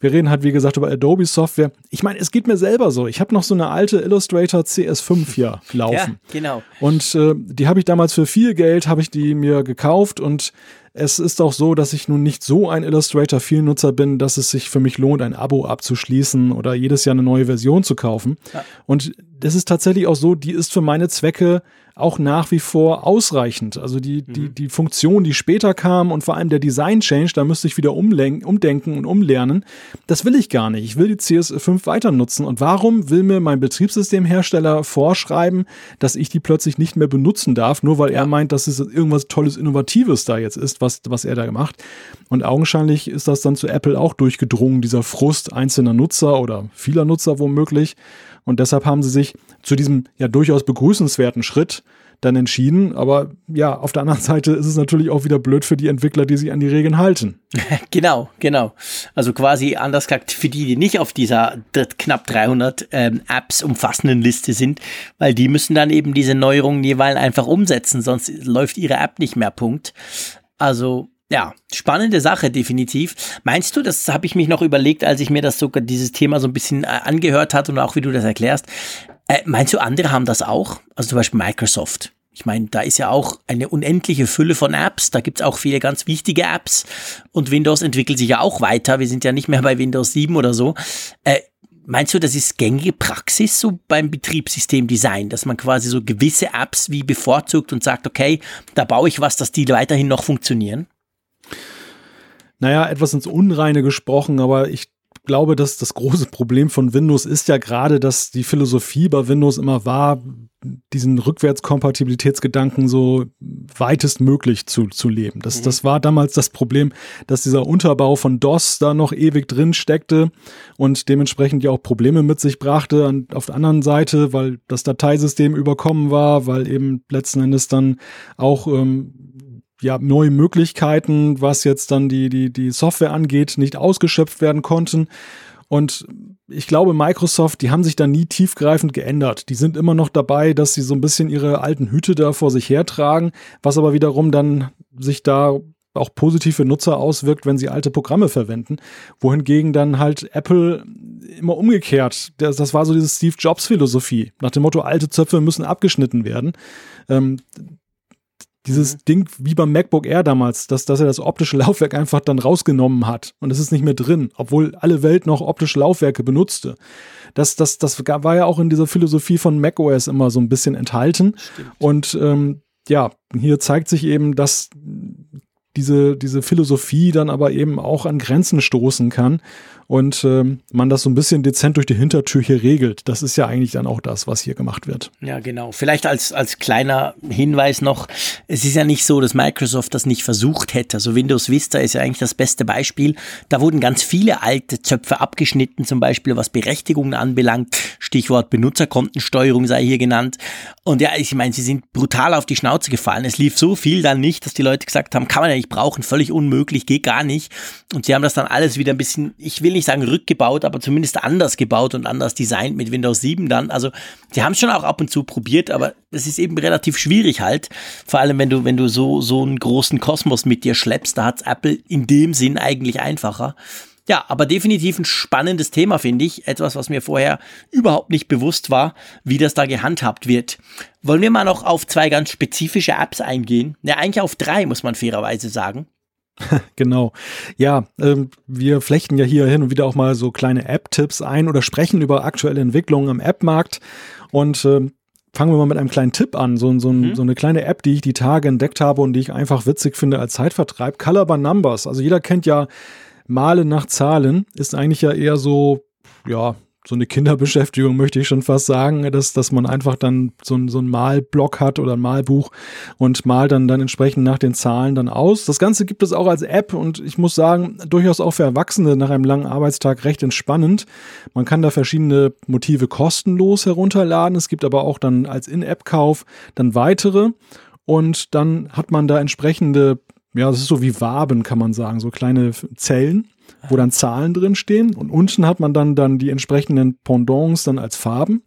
wir reden halt, wie gesagt, über Adobe Software. Ich meine, es geht mir selber so. Ich habe noch so eine alte Illustrator CS5 hier laufen. Ja, genau. Und äh, die habe ich damals für viel Geld, habe ich die mir gekauft und es ist auch so, dass ich nun nicht so ein Illustrator-Vielnutzer bin, dass es sich für mich lohnt, ein Abo abzuschließen oder jedes Jahr eine neue Version zu kaufen. Ja. Und das ist tatsächlich auch so, die ist für meine Zwecke auch nach wie vor ausreichend. Also die, die, mhm. die Funktion, die später kam und vor allem der Design-Change, da müsste ich wieder umdenken und umlernen. Das will ich gar nicht. Ich will die CS5 weiter nutzen. Und warum will mir mein Betriebssystemhersteller vorschreiben, dass ich die plötzlich nicht mehr benutzen darf, nur weil er meint, dass es irgendwas Tolles, Innovatives da jetzt ist, was, was er da macht. Und augenscheinlich ist das dann zu Apple auch durchgedrungen, dieser Frust einzelner Nutzer oder vieler Nutzer womöglich. Und deshalb haben sie sich zu diesem ja durchaus begrüßenswerten Schritt dann entschieden. Aber ja, auf der anderen Seite ist es natürlich auch wieder blöd für die Entwickler, die sich an die Regeln halten. Genau, genau. Also quasi anders gesagt für die, die nicht auf dieser knapp 300 ähm, Apps umfassenden Liste sind, weil die müssen dann eben diese Neuerungen jeweils einfach umsetzen, sonst läuft ihre App nicht mehr. Punkt. Also ja, spannende Sache, definitiv. Meinst du, das habe ich mich noch überlegt, als ich mir das sogar dieses Thema so ein bisschen äh, angehört hat und auch wie du das erklärst. Äh, meinst du, andere haben das auch? Also zum Beispiel Microsoft. Ich meine, da ist ja auch eine unendliche Fülle von Apps. Da gibt's auch viele ganz wichtige Apps. Und Windows entwickelt sich ja auch weiter. Wir sind ja nicht mehr bei Windows 7 oder so. Äh, meinst du, das ist gängige Praxis so beim Betriebssystemdesign, dass man quasi so gewisse Apps wie bevorzugt und sagt, okay, da baue ich was, dass die weiterhin noch funktionieren? Naja, etwas ins Unreine gesprochen, aber ich glaube, dass das große Problem von Windows ist ja gerade, dass die Philosophie bei Windows immer war, diesen Rückwärtskompatibilitätsgedanken so weitestmöglich zu, zu leben. Das, mhm. das war damals das Problem, dass dieser Unterbau von DOS da noch ewig drin steckte und dementsprechend ja auch Probleme mit sich brachte. Und auf der anderen Seite, weil das Dateisystem überkommen war, weil eben letzten Endes dann auch ähm, ja, neue Möglichkeiten, was jetzt dann die, die, die Software angeht, nicht ausgeschöpft werden konnten. Und ich glaube, Microsoft, die haben sich da nie tiefgreifend geändert. Die sind immer noch dabei, dass sie so ein bisschen ihre alten Hüte da vor sich hertragen, was aber wiederum dann sich da auch positiv für Nutzer auswirkt, wenn sie alte Programme verwenden. Wohingegen dann halt Apple immer umgekehrt, das, das war so diese Steve Jobs Philosophie, nach dem Motto, alte Zöpfe müssen abgeschnitten werden. Ähm, dieses mhm. Ding wie beim MacBook Air damals, dass, dass er das optische Laufwerk einfach dann rausgenommen hat und es ist nicht mehr drin, obwohl alle Welt noch optische Laufwerke benutzte. Das, das, das war ja auch in dieser Philosophie von macOS immer so ein bisschen enthalten. Stimmt. Und ähm, ja, hier zeigt sich eben, dass diese, diese Philosophie dann aber eben auch an Grenzen stoßen kann und ähm, man das so ein bisschen dezent durch die Hintertür hier regelt. Das ist ja eigentlich dann auch das, was hier gemacht wird. Ja, genau. Vielleicht als, als kleiner Hinweis noch, es ist ja nicht so, dass Microsoft das nicht versucht hätte. Also Windows Vista ist ja eigentlich das beste Beispiel. Da wurden ganz viele alte Zöpfe abgeschnitten, zum Beispiel was Berechtigungen anbelangt. Stichwort Benutzerkontensteuerung sei hier genannt. Und ja, ich meine, sie sind brutal auf die Schnauze gefallen. Es lief so viel dann nicht, dass die Leute gesagt haben, kann man ja nicht brauchen, völlig unmöglich, geht gar nicht. Und sie haben das dann alles wieder ein bisschen, ich will nicht nicht sagen rückgebaut, aber zumindest anders gebaut und anders designt mit Windows 7 dann. Also sie haben es schon auch ab und zu probiert, aber es ist eben relativ schwierig halt. Vor allem, wenn du, wenn du so, so einen großen Kosmos mit dir schleppst, da hat Apple in dem Sinn eigentlich einfacher. Ja, aber definitiv ein spannendes Thema, finde ich. Etwas, was mir vorher überhaupt nicht bewusst war, wie das da gehandhabt wird. Wollen wir mal noch auf zwei ganz spezifische Apps eingehen? Ja, eigentlich auf drei, muss man fairerweise sagen. genau. Ja, ähm, wir flechten ja hier hin und wieder auch mal so kleine App-Tipps ein oder sprechen über aktuelle Entwicklungen im App-Markt. Und ähm, fangen wir mal mit einem kleinen Tipp an. So, so, mhm. so, eine kleine App, die ich die Tage entdeckt habe und die ich einfach witzig finde als Zeitvertreib. Color by Numbers. Also jeder kennt ja Male nach Zahlen. Ist eigentlich ja eher so, ja, so eine Kinderbeschäftigung, möchte ich schon fast sagen, dass, dass man einfach dann so, so ein Malblock hat oder ein Malbuch und malt dann, dann entsprechend nach den Zahlen dann aus. Das Ganze gibt es auch als App und ich muss sagen, durchaus auch für Erwachsene nach einem langen Arbeitstag recht entspannend. Man kann da verschiedene Motive kostenlos herunterladen. Es gibt aber auch dann als In-App-Kauf dann weitere und dann hat man da entsprechende ja, das ist so wie Waben, kann man sagen, so kleine Zellen wo dann Zahlen drin stehen und unten hat man dann, dann die entsprechenden Pendants dann als Farben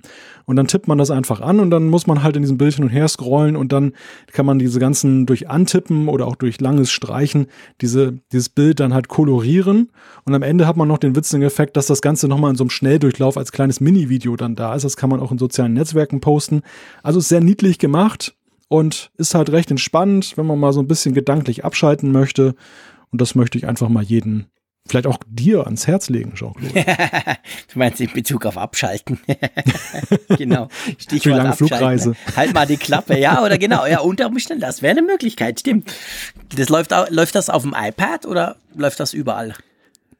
und dann tippt man das einfach an und dann muss man halt in diesem Bild hin und her scrollen und dann kann man diese ganzen durch Antippen oder auch durch langes Streichen diese, dieses Bild dann halt kolorieren und am Ende hat man noch den witzigen Effekt, dass das Ganze nochmal in so einem Schnelldurchlauf als kleines Mini-Video dann da ist. Das kann man auch in sozialen Netzwerken posten. Also ist sehr niedlich gemacht und ist halt recht entspannend, wenn man mal so ein bisschen gedanklich abschalten möchte. Und das möchte ich einfach mal jeden vielleicht auch dir ans Herz legen, Jean-Claude. du meinst in Bezug auf Abschalten. genau. Stichwort Für lange Flugreise. Halt mal die Klappe, ja, oder genau, ja, unter Umständen, das wäre eine Möglichkeit, stimmt. Das läuft, läuft das auf dem iPad oder läuft das überall?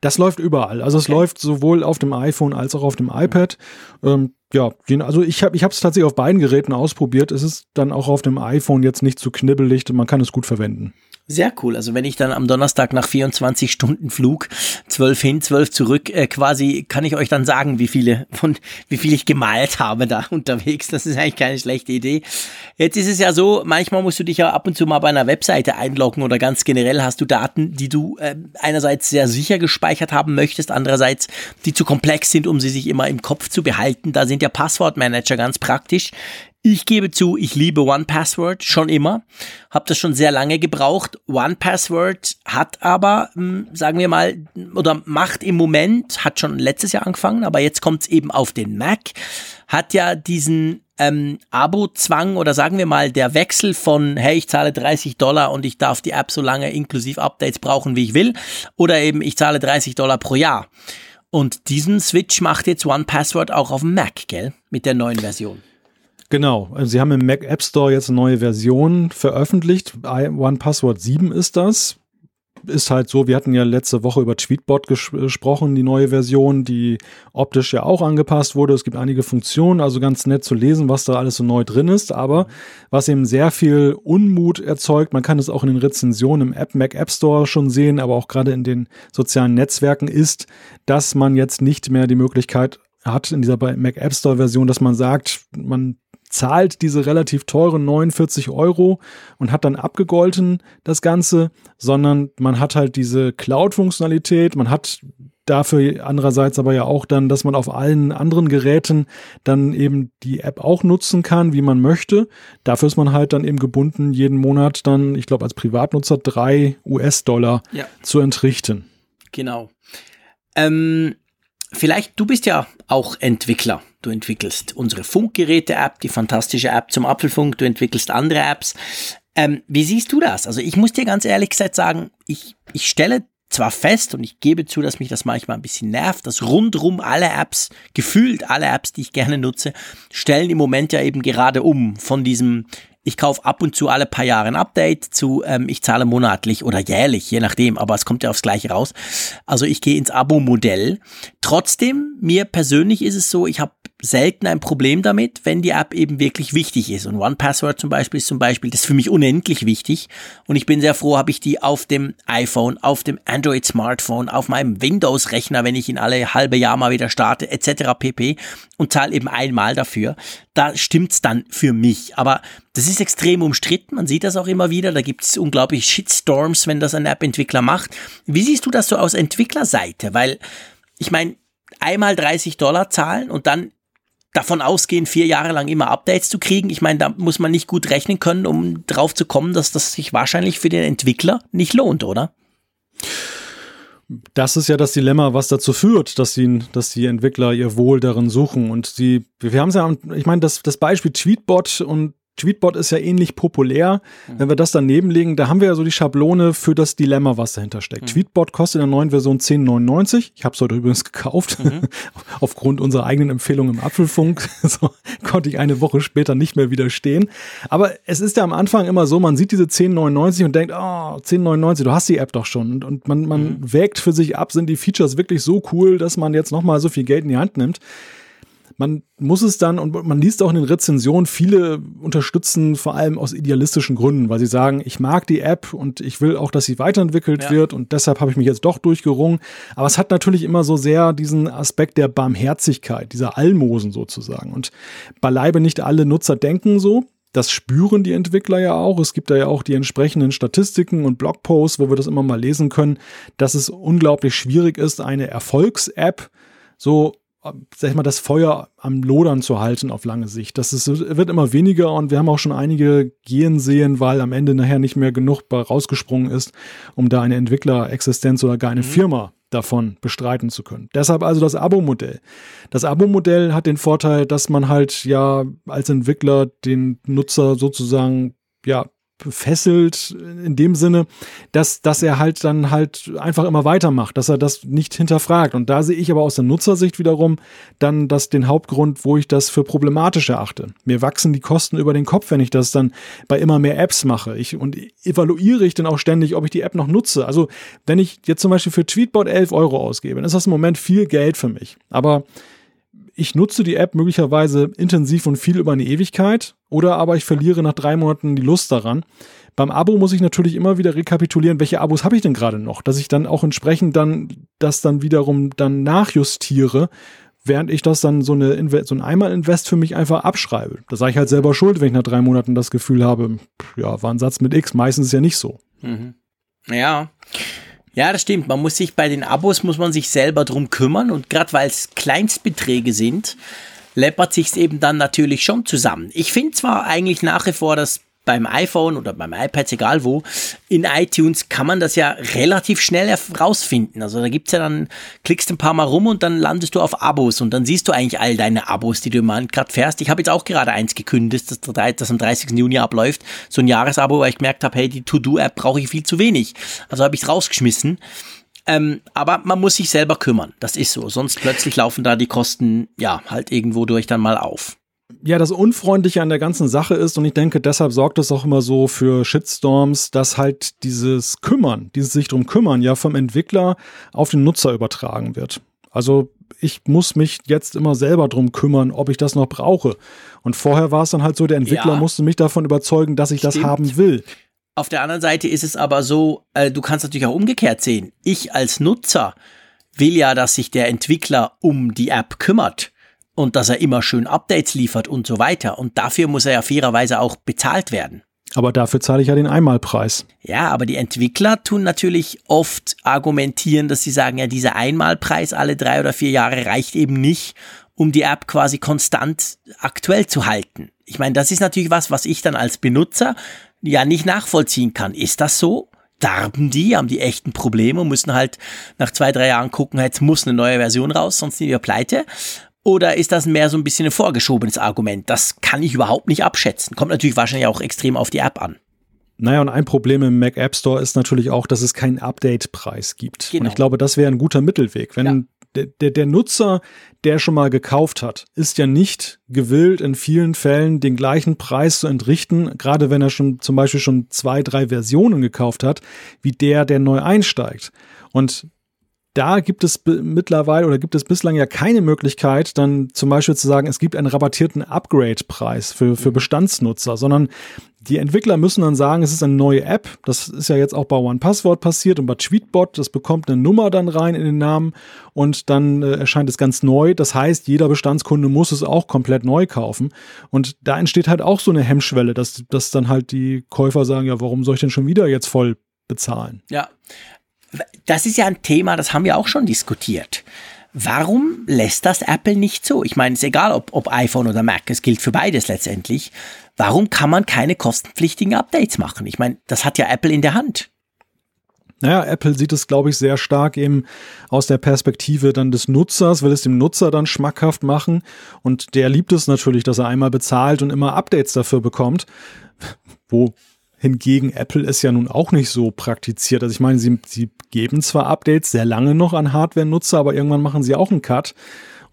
Das läuft überall. Also es läuft sowohl auf dem iPhone als auch auf dem iPad. Ähm, ja, also ich habe ich es tatsächlich auf beiden Geräten ausprobiert. Es ist dann auch auf dem iPhone jetzt nicht zu knibbelig, man kann es gut verwenden. Sehr cool. Also wenn ich dann am Donnerstag nach 24 Stunden Flug, 12 hin, 12 zurück, äh, quasi kann ich euch dann sagen, wie viele von, wie viel ich gemalt habe da unterwegs. Das ist eigentlich keine schlechte Idee. Jetzt ist es ja so, manchmal musst du dich ja ab und zu mal bei einer Webseite einloggen oder ganz generell hast du Daten, die du äh, einerseits sehr sicher gespeichert haben möchtest, andererseits die zu komplex sind, um sie sich immer im Kopf zu behalten. Da sind ja Passwortmanager ganz praktisch. Ich gebe zu, ich liebe OnePassword schon immer, habe das schon sehr lange gebraucht. OnePassword hat aber, hm, sagen wir mal, oder macht im Moment, hat schon letztes Jahr angefangen, aber jetzt kommt es eben auf den Mac, hat ja diesen ähm, Abo-Zwang oder sagen wir mal der Wechsel von, hey, ich zahle 30 Dollar und ich darf die App so lange inklusive Updates brauchen, wie ich will, oder eben ich zahle 30 Dollar pro Jahr. Und diesen Switch macht jetzt OnePassword auch auf dem Mac, gell? Mit der neuen Version. Genau, also sie haben im Mac App Store jetzt eine neue Version veröffentlicht. One Password 7 ist das. Ist halt so, wir hatten ja letzte Woche über Tweetbot ges gesprochen, die neue Version, die optisch ja auch angepasst wurde. Es gibt einige Funktionen, also ganz nett zu lesen, was da alles so neu drin ist. Aber was eben sehr viel Unmut erzeugt, man kann es auch in den Rezensionen im App Mac App Store schon sehen, aber auch gerade in den sozialen Netzwerken ist, dass man jetzt nicht mehr die Möglichkeit hat in dieser Mac App Store Version, dass man sagt, man zahlt diese relativ teuren 49 Euro und hat dann abgegolten das Ganze, sondern man hat halt diese Cloud-Funktionalität, man hat dafür andererseits aber ja auch dann, dass man auf allen anderen Geräten dann eben die App auch nutzen kann, wie man möchte. Dafür ist man halt dann eben gebunden, jeden Monat dann, ich glaube als Privatnutzer, drei US-Dollar ja. zu entrichten. Genau. Ähm, vielleicht, du bist ja auch Entwickler. Du entwickelst unsere Funkgeräte-App, die fantastische App zum Apfelfunk, du entwickelst andere Apps. Ähm, wie siehst du das? Also ich muss dir ganz ehrlich gesagt sagen, ich, ich stelle zwar fest und ich gebe zu, dass mich das manchmal ein bisschen nervt, dass rundrum alle Apps, gefühlt alle Apps, die ich gerne nutze, stellen im Moment ja eben gerade um von diesem ich kaufe ab und zu alle paar Jahre ein Update zu, ähm, ich zahle monatlich oder jährlich, je nachdem, aber es kommt ja aufs Gleiche raus. Also ich gehe ins Abo-Modell. Trotzdem, mir persönlich ist es so, ich habe selten ein Problem damit, wenn die App eben wirklich wichtig ist. Und One Password zum Beispiel ist zum Beispiel, das ist für mich unendlich wichtig. Und ich bin sehr froh, habe ich die auf dem iPhone, auf dem Android Smartphone, auf meinem Windows-Rechner, wenn ich ihn alle halbe Jahr mal wieder starte, etc. pp. Und zahle eben einmal dafür. Da stimmt's dann für mich. Aber das ist extrem umstritten. Man sieht das auch immer wieder. Da gibt's unglaublich Shitstorms, wenn das ein App-Entwickler macht. Wie siehst du das so aus Entwicklerseite? Weil ich meine, einmal 30 Dollar zahlen und dann davon ausgehen, vier Jahre lang immer Updates zu kriegen. Ich meine, da muss man nicht gut rechnen können, um drauf zu kommen, dass das sich wahrscheinlich für den Entwickler nicht lohnt, oder? Das ist ja das Dilemma, was dazu führt, dass die, dass die Entwickler ihr Wohl darin suchen. Und sie, wir haben es ja, ich meine, das, das Beispiel Tweetbot und Tweetbot ist ja ähnlich populär. Mhm. Wenn wir das daneben legen, da haben wir ja so die Schablone für das Dilemma, was dahinter steckt. Mhm. Tweetbot kostet in der neuen Version 10,99. Ich habe es heute übrigens gekauft. Mhm. Aufgrund unserer eigenen Empfehlung im Apfelfunk so, konnte ich eine Woche später nicht mehr widerstehen. Aber es ist ja am Anfang immer so, man sieht diese 10,99 und denkt, oh, 10,99, du hast die App doch schon. Und, und man, man mhm. wägt für sich ab, sind die Features wirklich so cool, dass man jetzt nochmal so viel Geld in die Hand nimmt man muss es dann, und man liest auch in den Rezensionen, viele unterstützen vor allem aus idealistischen Gründen, weil sie sagen, ich mag die App und ich will auch, dass sie weiterentwickelt ja. wird und deshalb habe ich mich jetzt doch durchgerungen. Aber es hat natürlich immer so sehr diesen Aspekt der Barmherzigkeit, dieser Almosen sozusagen. Und beileibe nicht alle Nutzer denken so. Das spüren die Entwickler ja auch. Es gibt da ja auch die entsprechenden Statistiken und Blogposts, wo wir das immer mal lesen können, dass es unglaublich schwierig ist, eine Erfolgs-App so sag ich mal, das Feuer am Lodern zu halten auf lange Sicht. Das ist, wird immer weniger und wir haben auch schon einige gehen sehen, weil am Ende nachher nicht mehr genug rausgesprungen ist, um da eine Entwicklerexistenz oder gar eine mhm. Firma davon bestreiten zu können. Deshalb also das Abo-Modell. Das Abo-Modell hat den Vorteil, dass man halt ja als Entwickler den Nutzer sozusagen ja fesselt in dem Sinne, dass, dass er halt dann halt einfach immer weitermacht, dass er das nicht hinterfragt. Und da sehe ich aber aus der Nutzersicht wiederum dann das den Hauptgrund, wo ich das für problematisch erachte. Mir wachsen die Kosten über den Kopf, wenn ich das dann bei immer mehr Apps mache. Ich, und evaluiere ich dann auch ständig, ob ich die App noch nutze. Also wenn ich jetzt zum Beispiel für Tweetbot 11 Euro ausgebe, dann ist das im Moment viel Geld für mich. Aber ich nutze die App möglicherweise intensiv und viel über eine Ewigkeit oder aber ich verliere nach drei Monaten die Lust daran. Beim Abo muss ich natürlich immer wieder rekapitulieren, welche Abos habe ich denn gerade noch, dass ich dann auch entsprechend dann das dann wiederum dann nachjustiere, während ich das dann so, eine so ein Einmal-Invest für mich einfach abschreibe. Da sage ich halt selber schuld, wenn ich nach drei Monaten das Gefühl habe, ja, war ein Satz mit X. Meistens ist ja nicht so. Mhm. Ja. Ja, das stimmt. Man muss sich bei den Abos muss man sich selber drum kümmern und gerade weil es Kleinstbeträge sind, läppert sich's eben dann natürlich schon zusammen. Ich finde zwar eigentlich nach wie vor, dass beim iPhone oder beim iPad, egal wo, in iTunes kann man das ja relativ schnell rausfinden. Also da gibt's ja dann, klickst ein paar Mal rum und dann landest du auf Abos und dann siehst du eigentlich all deine Abos, die du im Moment gerade fährst. Ich habe jetzt auch gerade eins gekündigt, das, das am 30. Juni abläuft. So ein Jahresabo, weil ich gemerkt habe, hey, die To-Do-App brauche ich viel zu wenig. Also habe ich rausgeschmissen. Ähm, aber man muss sich selber kümmern. Das ist so. Sonst plötzlich laufen da die Kosten, ja, halt irgendwo durch dann mal auf ja, das Unfreundliche an der ganzen Sache ist, und ich denke, deshalb sorgt es auch immer so für Shitstorms, dass halt dieses Kümmern, dieses sich drum kümmern, ja vom Entwickler auf den Nutzer übertragen wird. Also ich muss mich jetzt immer selber drum kümmern, ob ich das noch brauche. Und vorher war es dann halt so, der Entwickler ja, musste mich davon überzeugen, dass ich stimmt. das haben will. Auf der anderen Seite ist es aber so, äh, du kannst natürlich auch umgekehrt sehen. Ich als Nutzer will ja, dass sich der Entwickler um die App kümmert und dass er immer schön Updates liefert und so weiter. Und dafür muss er ja fairerweise auch bezahlt werden. Aber dafür zahle ich ja den Einmalpreis. Ja, aber die Entwickler tun natürlich oft argumentieren, dass sie sagen, ja, dieser Einmalpreis alle drei oder vier Jahre reicht eben nicht, um die App quasi konstant aktuell zu halten. Ich meine, das ist natürlich was, was ich dann als Benutzer ja nicht nachvollziehen kann. Ist das so? Darben die, haben die echten Probleme und müssen halt nach zwei, drei Jahren gucken, jetzt muss eine neue Version raus, sonst sind wir pleite. Oder ist das mehr so ein bisschen ein vorgeschobenes Argument? Das kann ich überhaupt nicht abschätzen. Kommt natürlich wahrscheinlich auch extrem auf die App an. Naja, und ein Problem im Mac App Store ist natürlich auch, dass es keinen Update-Preis gibt. Genau. Und ich glaube, das wäre ein guter Mittelweg. Wenn ja. der, der, der Nutzer, der schon mal gekauft hat, ist ja nicht gewillt, in vielen Fällen den gleichen Preis zu entrichten, gerade wenn er schon zum Beispiel schon zwei, drei Versionen gekauft hat, wie der, der neu einsteigt. Und da gibt es mittlerweile oder gibt es bislang ja keine Möglichkeit, dann zum Beispiel zu sagen, es gibt einen rabattierten Upgrade-Preis für, für mhm. Bestandsnutzer, sondern die Entwickler müssen dann sagen, es ist eine neue App. Das ist ja jetzt auch bei OnePassword passiert und bei Tweetbot. Das bekommt eine Nummer dann rein in den Namen und dann äh, erscheint es ganz neu. Das heißt, jeder Bestandskunde muss es auch komplett neu kaufen. Und da entsteht halt auch so eine Hemmschwelle, dass, dass dann halt die Käufer sagen, ja, warum soll ich denn schon wieder jetzt voll bezahlen? Ja, das ist ja ein Thema, das haben wir auch schon diskutiert. Warum lässt das Apple nicht so? Ich meine, es ist egal, ob, ob iPhone oder Mac, es gilt für beides letztendlich. Warum kann man keine kostenpflichtigen Updates machen? Ich meine, das hat ja Apple in der Hand. Naja, Apple sieht es, glaube ich, sehr stark eben aus der Perspektive dann des Nutzers, will es dem Nutzer dann schmackhaft machen. Und der liebt es natürlich, dass er einmal bezahlt und immer Updates dafür bekommt. Wo Hingegen Apple ist ja nun auch nicht so praktiziert. Also ich meine, sie, sie geben zwar Updates sehr lange noch an Hardware-Nutzer, aber irgendwann machen sie auch einen Cut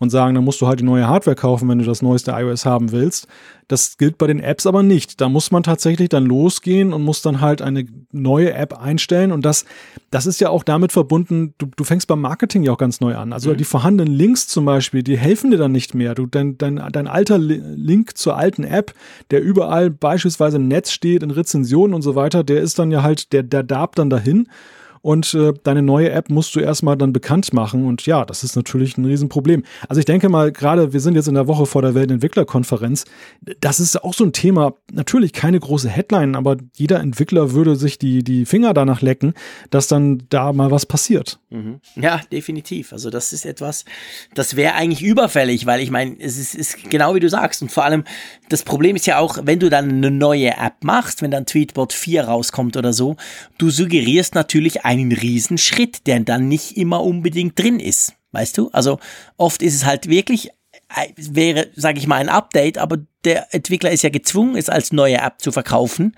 und sagen, dann musst du halt die neue Hardware kaufen, wenn du das neueste iOS haben willst. Das gilt bei den Apps aber nicht. Da muss man tatsächlich dann losgehen und muss dann halt eine neue App einstellen. Und das, das ist ja auch damit verbunden, du, du fängst beim Marketing ja auch ganz neu an. Also mhm. die vorhandenen Links zum Beispiel, die helfen dir dann nicht mehr. Du, dein, dein, dein alter Link zur alten App, der überall beispielsweise im Netz steht, in Rezensionen und so weiter, der ist dann ja halt, der, der darb dann dahin und äh, deine neue App musst du erstmal dann bekannt machen und ja, das ist natürlich ein Riesenproblem. Also ich denke mal, gerade wir sind jetzt in der Woche vor der Weltentwicklerkonferenz, das ist auch so ein Thema, natürlich keine große Headline, aber jeder Entwickler würde sich die, die Finger danach lecken, dass dann da mal was passiert. Mhm. Ja, definitiv. Also das ist etwas, das wäre eigentlich überfällig, weil ich meine, es ist, ist genau wie du sagst und vor allem das Problem ist ja auch, wenn du dann eine neue App machst, wenn dann Tweetbot 4 rauskommt oder so, du suggerierst natürlich einen Riesenschritt, der dann nicht immer unbedingt drin ist. Weißt du? Also oft ist es halt wirklich, äh, wäre, sage ich mal, ein Update, aber der Entwickler ist ja gezwungen, es als neue App zu verkaufen.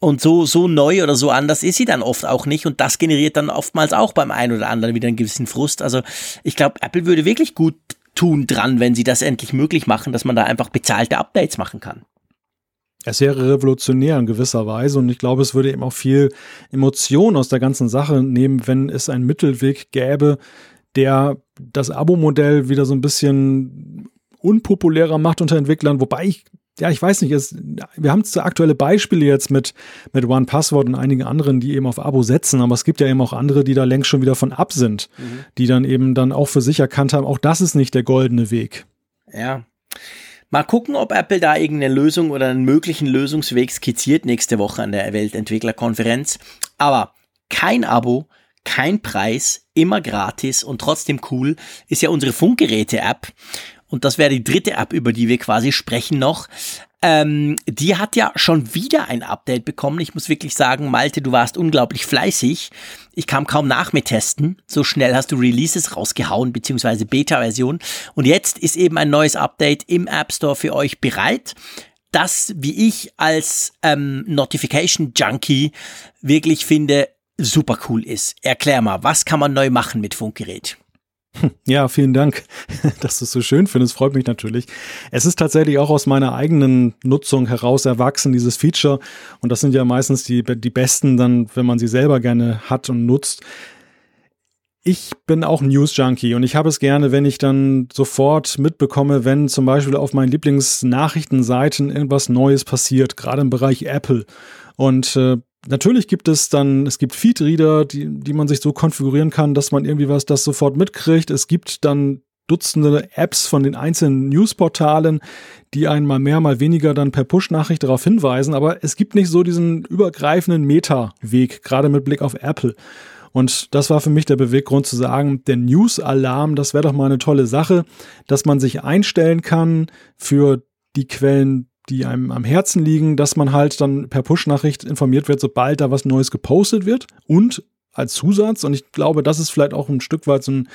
Und so, so neu oder so anders ist sie dann oft auch nicht. Und das generiert dann oftmals auch beim einen oder anderen wieder einen gewissen Frust. Also ich glaube, Apple würde wirklich gut tun dran, wenn sie das endlich möglich machen, dass man da einfach bezahlte Updates machen kann. Es wäre revolutionär in gewisser Weise und ich glaube, es würde eben auch viel Emotion aus der ganzen Sache nehmen, wenn es einen Mittelweg gäbe, der das Abo-Modell wieder so ein bisschen unpopulärer macht unter Entwicklern, wobei ich ja, ich weiß nicht, es, wir haben zu aktuelle Beispiele jetzt mit, mit One Password und einigen anderen, die eben auf Abo setzen, aber es gibt ja eben auch andere, die da längst schon wieder von ab sind, mhm. die dann eben dann auch für sich erkannt haben, auch das ist nicht der goldene Weg. Ja. Mal gucken, ob Apple da irgendeine Lösung oder einen möglichen Lösungsweg skizziert nächste Woche an der Weltentwicklerkonferenz. Aber kein Abo, kein Preis, immer gratis und trotzdem cool ist ja unsere Funkgeräte-App. Und das wäre die dritte App, über die wir quasi sprechen noch. Ähm, die hat ja schon wieder ein Update bekommen. Ich muss wirklich sagen, Malte, du warst unglaublich fleißig. Ich kam kaum nach mit Testen. So schnell hast du Releases rausgehauen, beziehungsweise Beta-Version. Und jetzt ist eben ein neues Update im App Store für euch bereit das, wie ich als ähm, Notification Junkie wirklich finde, super cool ist. Erklär mal, was kann man neu machen mit Funkgerät? Ja, vielen Dank, dass du es so schön findest. Freut mich natürlich. Es ist tatsächlich auch aus meiner eigenen Nutzung heraus erwachsen, dieses Feature. Und das sind ja meistens die, die besten dann, wenn man sie selber gerne hat und nutzt. Ich bin auch News-Junkie und ich habe es gerne, wenn ich dann sofort mitbekomme, wenn zum Beispiel auf meinen Lieblingsnachrichtenseiten irgendwas Neues passiert, gerade im Bereich Apple. Und äh, natürlich gibt es dann, es gibt Feedreader, die, die man sich so konfigurieren kann, dass man irgendwie was das sofort mitkriegt. Es gibt dann Dutzende Apps von den einzelnen Newsportalen, die einen mal mehr, mal weniger dann per Push-Nachricht darauf hinweisen. Aber es gibt nicht so diesen übergreifenden Meta-Weg, gerade mit Blick auf Apple. Und das war für mich der Beweggrund zu sagen, der News-Alarm, das wäre doch mal eine tolle Sache, dass man sich einstellen kann für die Quellen, die einem am Herzen liegen, dass man halt dann per Push-Nachricht informiert wird, sobald da was Neues gepostet wird. Und als Zusatz, und ich glaube, das ist vielleicht auch ein Stück weit so ein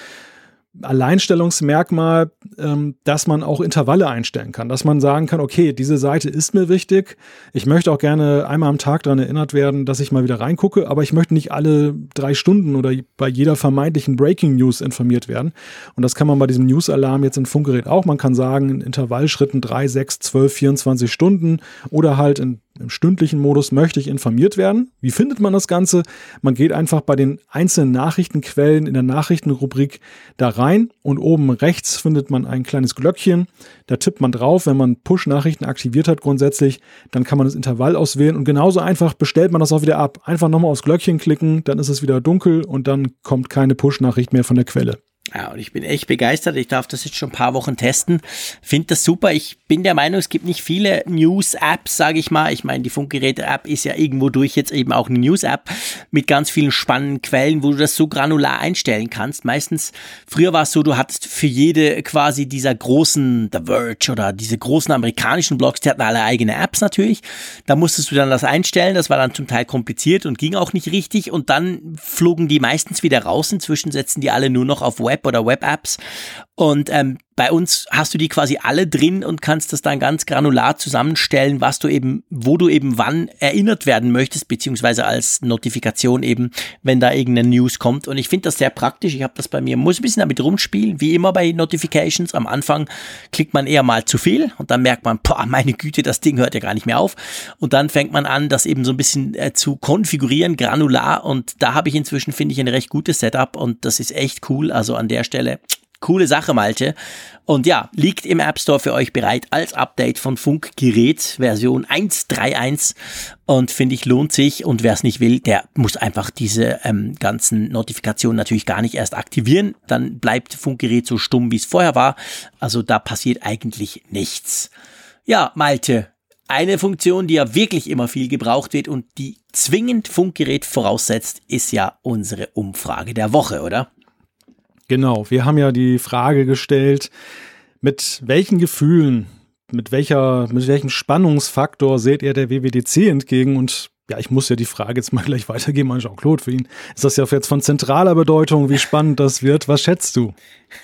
Alleinstellungsmerkmal, ähm, dass man auch Intervalle einstellen kann, dass man sagen kann, okay, diese Seite ist mir wichtig. Ich möchte auch gerne einmal am Tag daran erinnert werden, dass ich mal wieder reingucke, aber ich möchte nicht alle drei Stunden oder bei jeder vermeintlichen Breaking News informiert werden. Und das kann man bei diesem News-Alarm jetzt in Funkgerät auch. Man kann sagen, in Intervallschritten drei, sechs, zwölf, 24 Stunden oder halt in im stündlichen Modus möchte ich informiert werden. Wie findet man das Ganze? Man geht einfach bei den einzelnen Nachrichtenquellen in der Nachrichtenrubrik da rein und oben rechts findet man ein kleines Glöckchen. Da tippt man drauf, wenn man Push-Nachrichten aktiviert hat grundsätzlich, dann kann man das Intervall auswählen und genauso einfach bestellt man das auch wieder ab. Einfach nochmal aufs Glöckchen klicken, dann ist es wieder dunkel und dann kommt keine Push-Nachricht mehr von der Quelle. Ja, und ich bin echt begeistert. Ich darf das jetzt schon ein paar Wochen testen. Finde das super. Ich bin der Meinung, es gibt nicht viele News-Apps, sage ich mal. Ich meine, die Funkgeräte-App ist ja irgendwo durch jetzt eben auch eine News-App mit ganz vielen spannenden Quellen, wo du das so granular einstellen kannst. Meistens, früher war es so, du hattest für jede quasi dieser großen The Verge oder diese großen amerikanischen Blogs, die hatten alle eigene Apps natürlich. Da musstest du dann das einstellen. Das war dann zum Teil kompliziert und ging auch nicht richtig. Und dann flogen die meistens wieder raus. Inzwischen setzen die alle nur noch auf Web Web oder Web-Apps. Und ähm, bei uns hast du die quasi alle drin und kannst das dann ganz granular zusammenstellen, was du eben, wo du eben wann erinnert werden möchtest, beziehungsweise als Notifikation eben, wenn da irgendeine News kommt. Und ich finde das sehr praktisch. Ich habe das bei mir, muss ein bisschen damit rumspielen, wie immer bei Notifications. Am Anfang klickt man eher mal zu viel und dann merkt man, boah, meine Güte, das Ding hört ja gar nicht mehr auf. Und dann fängt man an, das eben so ein bisschen äh, zu konfigurieren, granular. Und da habe ich inzwischen, finde ich, ein recht gutes Setup und das ist echt cool. Also an der Stelle Coole Sache, Malte. Und ja, liegt im App Store für euch bereit als Update von Funkgerät Version 1.3.1 und finde ich lohnt sich und wer es nicht will, der muss einfach diese ähm, ganzen Notifikationen natürlich gar nicht erst aktivieren, dann bleibt Funkgerät so stumm, wie es vorher war. Also da passiert eigentlich nichts. Ja, Malte, eine Funktion, die ja wirklich immer viel gebraucht wird und die zwingend Funkgerät voraussetzt, ist ja unsere Umfrage der Woche, oder? Genau, wir haben ja die Frage gestellt, mit welchen Gefühlen, mit welcher, mit welchem Spannungsfaktor seht ihr der WWDC entgegen? Und ja, ich muss ja die Frage jetzt mal gleich weitergeben an Jean-Claude. Für ihn ist das ja jetzt von zentraler Bedeutung, wie spannend das wird. Was schätzt du?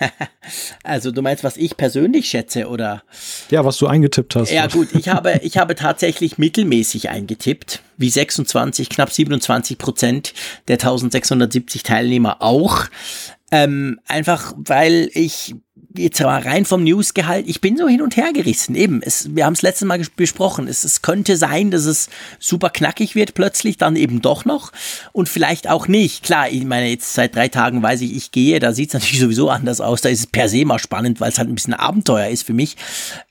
Also du meinst, was ich persönlich schätze, oder? Ja, was du eingetippt hast. Ja gut, ich habe, ich habe tatsächlich mittelmäßig eingetippt, wie 26, knapp 27 Prozent der 1670 Teilnehmer auch. Ähm, einfach weil ich jetzt mal rein vom Newsgehalt, ich bin so hin und her gerissen. Eben, es, wir haben es letztes Mal besprochen. Es, es könnte sein, dass es super knackig wird plötzlich, dann eben doch noch und vielleicht auch nicht. Klar, ich meine, jetzt seit drei Tagen weiß ich, ich gehe, da sieht es natürlich sowieso anders aus. Da ist es per se mal spannend, weil es halt ein bisschen Abenteuer ist für mich.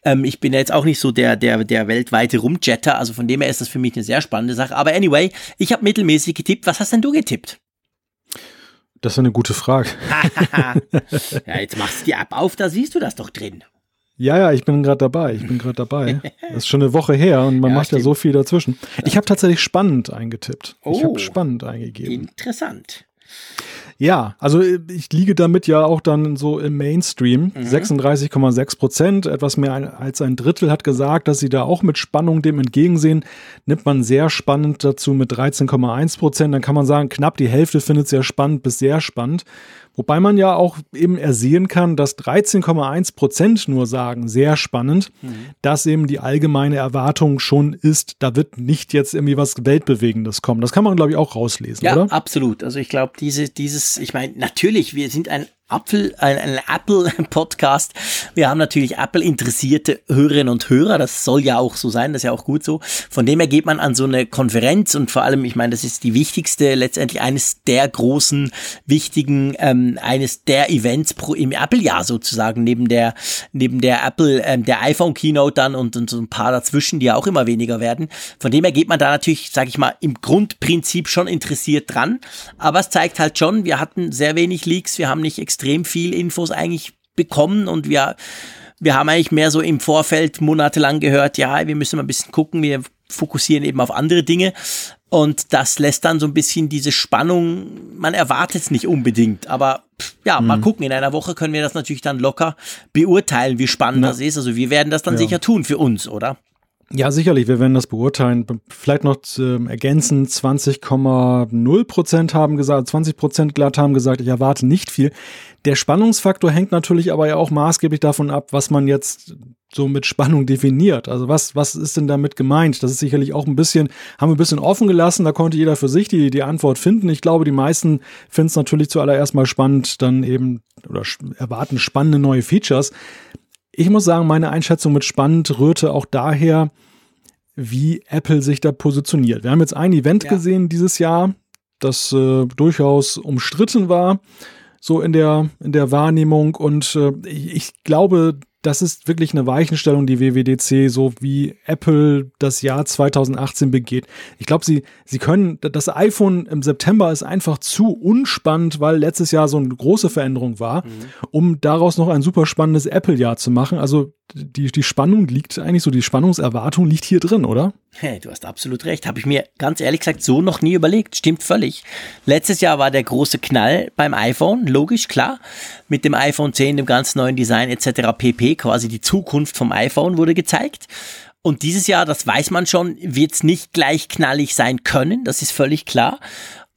Ähm, ich bin ja jetzt auch nicht so der, der, der weltweite Rumjetter, also von dem her ist das für mich eine sehr spannende Sache. Aber anyway, ich habe mittelmäßig getippt. Was hast denn du getippt? Das ist eine gute Frage. ja, jetzt machst du die App auf, da siehst du das doch drin. Ja, ja, ich bin gerade dabei. Ich bin gerade dabei. Das ist schon eine Woche her und man ja, macht stimmt. ja so viel dazwischen. Ich habe tatsächlich spannend eingetippt. Oh, ich habe spannend eingegeben. Interessant. Ja, also äh, ich liege damit ja auch dann so im Mainstream. Mhm. 36,6 Prozent, etwas mehr als ein Drittel hat gesagt, dass sie da auch mit Spannung dem entgegensehen. Nimmt man sehr spannend dazu mit 13,1 Prozent, dann kann man sagen, knapp die Hälfte findet sehr spannend bis sehr spannend. Wobei man ja auch eben ersehen kann, dass 13,1 Prozent nur sagen, sehr spannend, mhm. dass eben die allgemeine Erwartung schon ist, da wird nicht jetzt irgendwie was Weltbewegendes kommen. Das kann man, glaube ich, auch rauslesen, ja, oder? Ja, absolut. Also ich glaube, diese, dieses, ich meine, natürlich, wir sind ein Apple, ein, ein Apple-Podcast. Wir haben natürlich Apple-interessierte Hörerinnen und Hörer. Das soll ja auch so sein, das ist ja auch gut so. Von dem her geht man an so eine Konferenz und vor allem, ich meine, das ist die wichtigste, letztendlich eines der großen, wichtigen, ähm, eines der Events pro, im Apple-Jahr sozusagen, neben der, neben der Apple, ähm, der iPhone-Keynote dann und, und so ein paar dazwischen, die ja auch immer weniger werden. Von dem her geht man da natürlich, sag ich mal, im Grundprinzip schon interessiert dran. Aber es zeigt halt schon, wir hatten sehr wenig Leaks, wir haben nicht extrem viel Infos eigentlich bekommen und wir, wir haben eigentlich mehr so im Vorfeld monatelang gehört, ja, wir müssen mal ein bisschen gucken, wir fokussieren eben auf andere Dinge. Und das lässt dann so ein bisschen diese Spannung, man erwartet es nicht unbedingt, aber ja, mhm. mal gucken. In einer Woche können wir das natürlich dann locker beurteilen, wie spannend ja. das ist. Also wir werden das dann ja. sicher tun für uns, oder? Ja, sicherlich. Wir werden das beurteilen. Vielleicht noch äh, ergänzen. 20,0 Prozent haben gesagt, 20 Prozent glatt haben gesagt, ich erwarte nicht viel. Der Spannungsfaktor hängt natürlich aber ja auch maßgeblich davon ab, was man jetzt so mit Spannung definiert. Also was, was ist denn damit gemeint? Das ist sicherlich auch ein bisschen, haben wir ein bisschen offen gelassen. Da konnte jeder für sich die, die Antwort finden. Ich glaube, die meisten finden es natürlich zuallererst mal spannend, dann eben oder erwarten spannende neue Features. Ich muss sagen, meine Einschätzung mit spannend rührte auch daher, wie Apple sich da positioniert. Wir haben jetzt ein Event ja. gesehen dieses Jahr, das äh, durchaus umstritten war, so in der, in der Wahrnehmung. Und äh, ich glaube, das ist wirklich eine Weichenstellung, die WWDC, so wie Apple das Jahr 2018 begeht. Ich glaube, sie, sie können, das iPhone im September ist einfach zu unspannend, weil letztes Jahr so eine große Veränderung war, mhm. um daraus noch ein super spannendes Apple-Jahr zu machen. Also die, die Spannung liegt eigentlich so, die Spannungserwartung liegt hier drin, oder? Hey, du hast absolut recht. Habe ich mir ganz ehrlich gesagt so noch nie überlegt. Stimmt völlig. Letztes Jahr war der große Knall beim iPhone, logisch, klar. Mit dem iPhone 10, dem ganz neuen Design etc. pp. Quasi die Zukunft vom iPhone wurde gezeigt. Und dieses Jahr, das weiß man schon, wird es nicht gleich knallig sein können. Das ist völlig klar.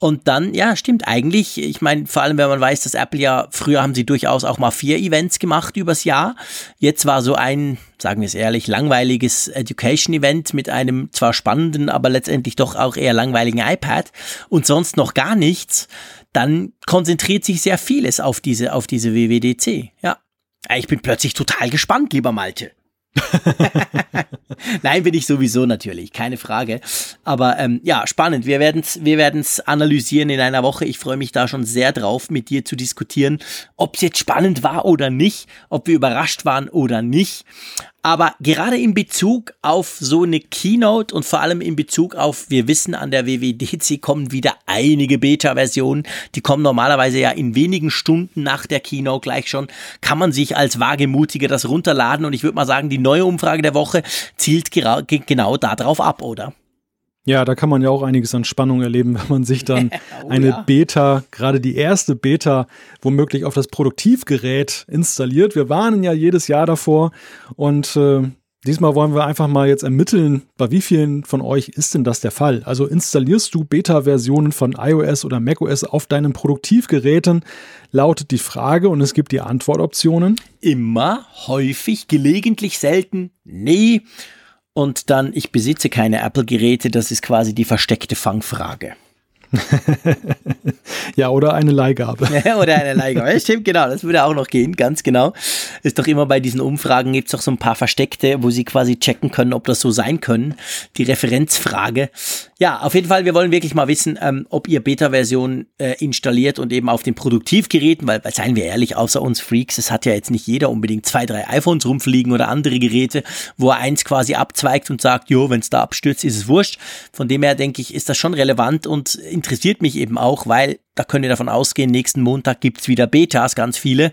Und dann, ja, stimmt eigentlich. Ich meine, vor allem, wenn man weiß, dass Apple ja, früher haben sie durchaus auch mal vier Events gemacht übers Jahr. Jetzt war so ein, sagen wir es ehrlich, langweiliges Education-Event mit einem zwar spannenden, aber letztendlich doch auch eher langweiligen iPad und sonst noch gar nichts. Dann konzentriert sich sehr vieles auf diese, auf diese WWDC. Ja. Ich bin plötzlich total gespannt, lieber Malte. Nein, bin ich sowieso natürlich, keine Frage. Aber ähm, ja, spannend. Wir werden es wir werden's analysieren in einer Woche. Ich freue mich da schon sehr drauf, mit dir zu diskutieren, ob es jetzt spannend war oder nicht, ob wir überrascht waren oder nicht. Aber gerade in Bezug auf so eine Keynote und vor allem in Bezug auf, wir wissen, an der WWDC kommen wieder einige Beta-Versionen. Die kommen normalerweise ja in wenigen Stunden nach der Keynote gleich schon. Kann man sich als Wagemutiger das runterladen. Und ich würde mal sagen, die neue Umfrage der Woche zielt genau darauf ab, oder? Ja, da kann man ja auch einiges an Spannung erleben, wenn man sich dann oh, eine ja. Beta, gerade die erste Beta, womöglich auf das Produktivgerät installiert. Wir warnen ja jedes Jahr davor und äh, diesmal wollen wir einfach mal jetzt ermitteln, bei wie vielen von euch ist denn das der Fall? Also installierst du Beta-Versionen von iOS oder macOS auf deinen Produktivgeräten? Lautet die Frage und es gibt die Antwortoptionen. Immer, häufig, gelegentlich, selten, nee und dann, ich besitze keine Apple-Geräte, das ist quasi die versteckte Fangfrage. ja, oder eine Leihgabe. oder eine Leihgabe. Stimmt, genau, das würde auch noch gehen, ganz genau. Ist doch immer bei diesen Umfragen, gibt es doch so ein paar Versteckte, wo sie quasi checken können, ob das so sein können. Die Referenzfrage. Ja, auf jeden Fall, wir wollen wirklich mal wissen, ähm, ob ihr Beta-Version äh, installiert und eben auf den Produktivgeräten, weil, weil, seien wir ehrlich, außer uns Freaks, es hat ja jetzt nicht jeder unbedingt zwei, drei iPhones rumfliegen oder andere Geräte, wo er eins quasi abzweigt und sagt, jo, wenn es da abstürzt, ist es wurscht. Von dem her denke ich, ist das schon relevant und interessiert mich eben auch, weil da könnt ihr davon ausgehen, nächsten Montag gibt's wieder Betas, ganz viele.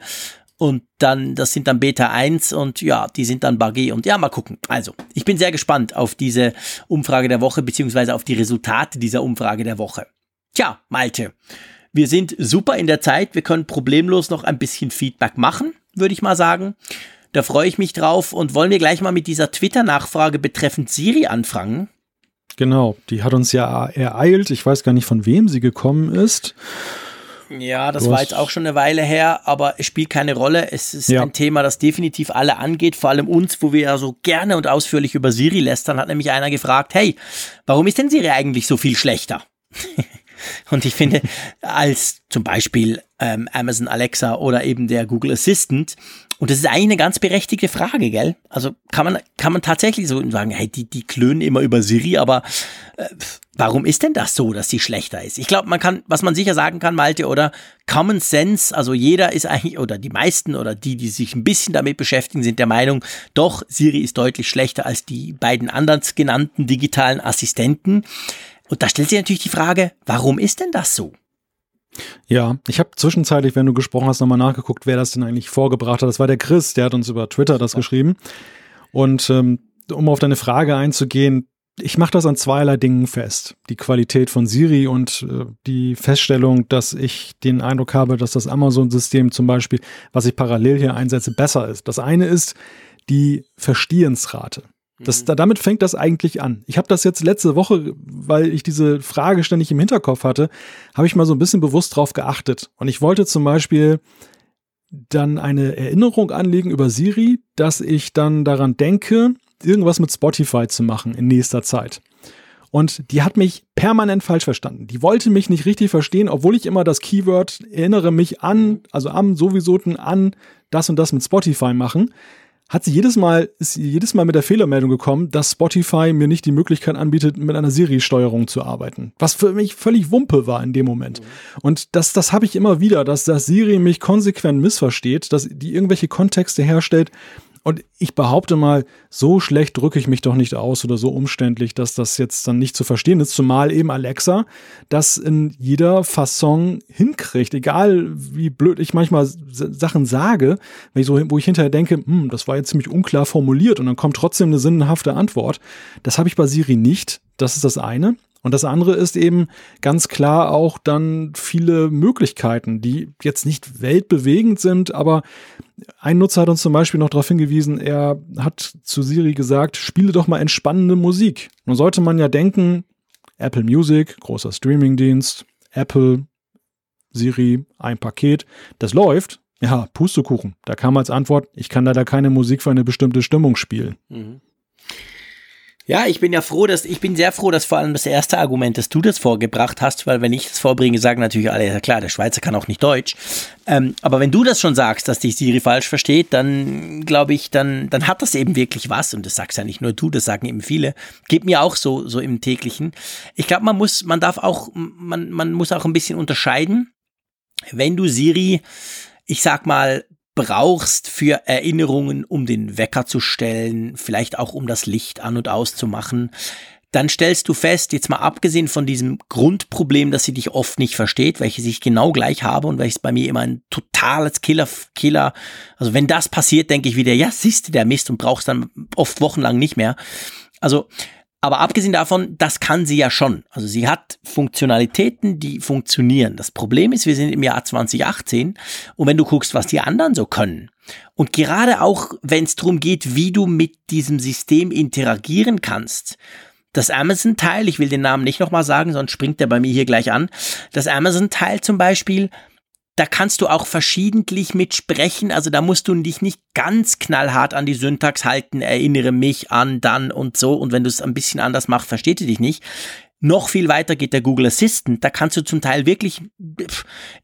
Und dann, das sind dann Beta 1 und ja, die sind dann buggy und ja, mal gucken. Also, ich bin sehr gespannt auf diese Umfrage der Woche, beziehungsweise auf die Resultate dieser Umfrage der Woche. Tja, Malte, wir sind super in der Zeit. Wir können problemlos noch ein bisschen Feedback machen, würde ich mal sagen. Da freue ich mich drauf und wollen wir gleich mal mit dieser Twitter-Nachfrage betreffend Siri anfangen. Genau, die hat uns ja ereilt. Ich weiß gar nicht, von wem sie gekommen ist. Ja, das war jetzt auch schon eine Weile her, aber es spielt keine Rolle. Es ist ja. ein Thema, das definitiv alle angeht, vor allem uns, wo wir ja so gerne und ausführlich über Siri lästern, hat nämlich einer gefragt, hey, warum ist denn Siri eigentlich so viel schlechter? und ich finde, als zum Beispiel ähm, Amazon Alexa oder eben der Google Assistant und das ist eigentlich eine ganz berechtigte Frage, gell? Also kann man, kann man tatsächlich so sagen, hey, die, die klönen immer über Siri, aber äh, warum ist denn das so, dass sie schlechter ist? Ich glaube, man kann, was man sicher sagen kann, Malte, oder Common Sense, also jeder ist eigentlich, oder die meisten oder die, die sich ein bisschen damit beschäftigen, sind der Meinung, doch, Siri ist deutlich schlechter als die beiden anderen genannten digitalen Assistenten. Und da stellt sich natürlich die Frage, warum ist denn das so? Ja, ich habe zwischenzeitlich, wenn du gesprochen hast, nochmal nachgeguckt, wer das denn eigentlich vorgebracht hat. Das war der Chris, der hat uns über Twitter das geschrieben. Und ähm, um auf deine Frage einzugehen, ich mache das an zweierlei Dingen fest. Die Qualität von Siri und äh, die Feststellung, dass ich den Eindruck habe, dass das Amazon-System zum Beispiel, was ich parallel hier einsetze, besser ist. Das eine ist die Verstehensrate. Das, mhm. da, damit fängt das eigentlich an. Ich habe das jetzt letzte Woche, weil ich diese Frage ständig im Hinterkopf hatte, habe ich mal so ein bisschen bewusst drauf geachtet. Und ich wollte zum Beispiel dann eine Erinnerung anlegen über Siri, dass ich dann daran denke, irgendwas mit Spotify zu machen in nächster Zeit. Und die hat mich permanent falsch verstanden. Die wollte mich nicht richtig verstehen, obwohl ich immer das Keyword erinnere mich an, also am sowieso an das und das mit Spotify machen hat sie jedes Mal, ist sie jedes Mal mit der Fehlermeldung gekommen, dass Spotify mir nicht die Möglichkeit anbietet, mit einer Siri-Steuerung zu arbeiten. Was für mich völlig Wumpe war in dem Moment. Mhm. Und das, das habe ich immer wieder, dass, dass Siri mich konsequent missversteht, dass die irgendwelche Kontexte herstellt, und ich behaupte mal, so schlecht drücke ich mich doch nicht aus oder so umständlich, dass das jetzt dann nicht zu verstehen ist, zumal eben Alexa das in jeder Fasson hinkriegt, egal wie blöd ich manchmal Sachen sage, wenn ich so, wo ich hinterher denke, hm, das war jetzt ziemlich unklar formuliert und dann kommt trotzdem eine sinnhafte Antwort. Das habe ich bei Siri nicht. Das ist das eine. Und das andere ist eben ganz klar auch dann viele Möglichkeiten, die jetzt nicht weltbewegend sind, aber ein Nutzer hat uns zum Beispiel noch darauf hingewiesen, er hat zu Siri gesagt, spiele doch mal entspannende Musik. Nun sollte man ja denken, Apple Music, großer Streamingdienst, Apple, Siri, ein Paket, das läuft. Ja, Pustekuchen. Da kam als Antwort, ich kann leider keine Musik für eine bestimmte Stimmung spielen. Mhm. Ja, ich bin ja froh, dass ich bin sehr froh, dass vor allem das erste Argument, dass du das vorgebracht hast, weil wenn ich das vorbringe, sagen natürlich alle, ja klar, der Schweizer kann auch nicht Deutsch. Ähm, aber wenn du das schon sagst, dass dich Siri falsch versteht, dann glaube ich, dann, dann hat das eben wirklich was. Und das sagst ja nicht nur du, das sagen eben viele. Geht mir auch so, so im täglichen. Ich glaube, man muss, man darf auch, man, man muss auch ein bisschen unterscheiden. Wenn du Siri, ich sag mal, brauchst für Erinnerungen, um den Wecker zu stellen, vielleicht auch um das Licht an und auszumachen, dann stellst du fest, jetzt mal abgesehen von diesem Grundproblem, dass sie dich oft nicht versteht, welches ich genau gleich habe und welches bei mir immer ein totales Killer, Killer, also wenn das passiert, denke ich wieder, ja, siehst du der Mist und brauchst dann oft wochenlang nicht mehr. Also aber abgesehen davon, das kann sie ja schon. Also sie hat Funktionalitäten, die funktionieren. Das Problem ist, wir sind im Jahr 2018 und wenn du guckst, was die anderen so können und gerade auch, wenn es darum geht, wie du mit diesem System interagieren kannst, das Amazon-Teil, ich will den Namen nicht nochmal sagen, sonst springt der bei mir hier gleich an. Das Amazon-Teil zum Beispiel da kannst du auch verschiedentlich mitsprechen. Also da musst du dich nicht ganz knallhart an die Syntax halten, erinnere mich an dann und so. Und wenn du es ein bisschen anders machst, versteht ihr dich nicht. Noch viel weiter geht der Google Assistant. Da kannst du zum Teil wirklich,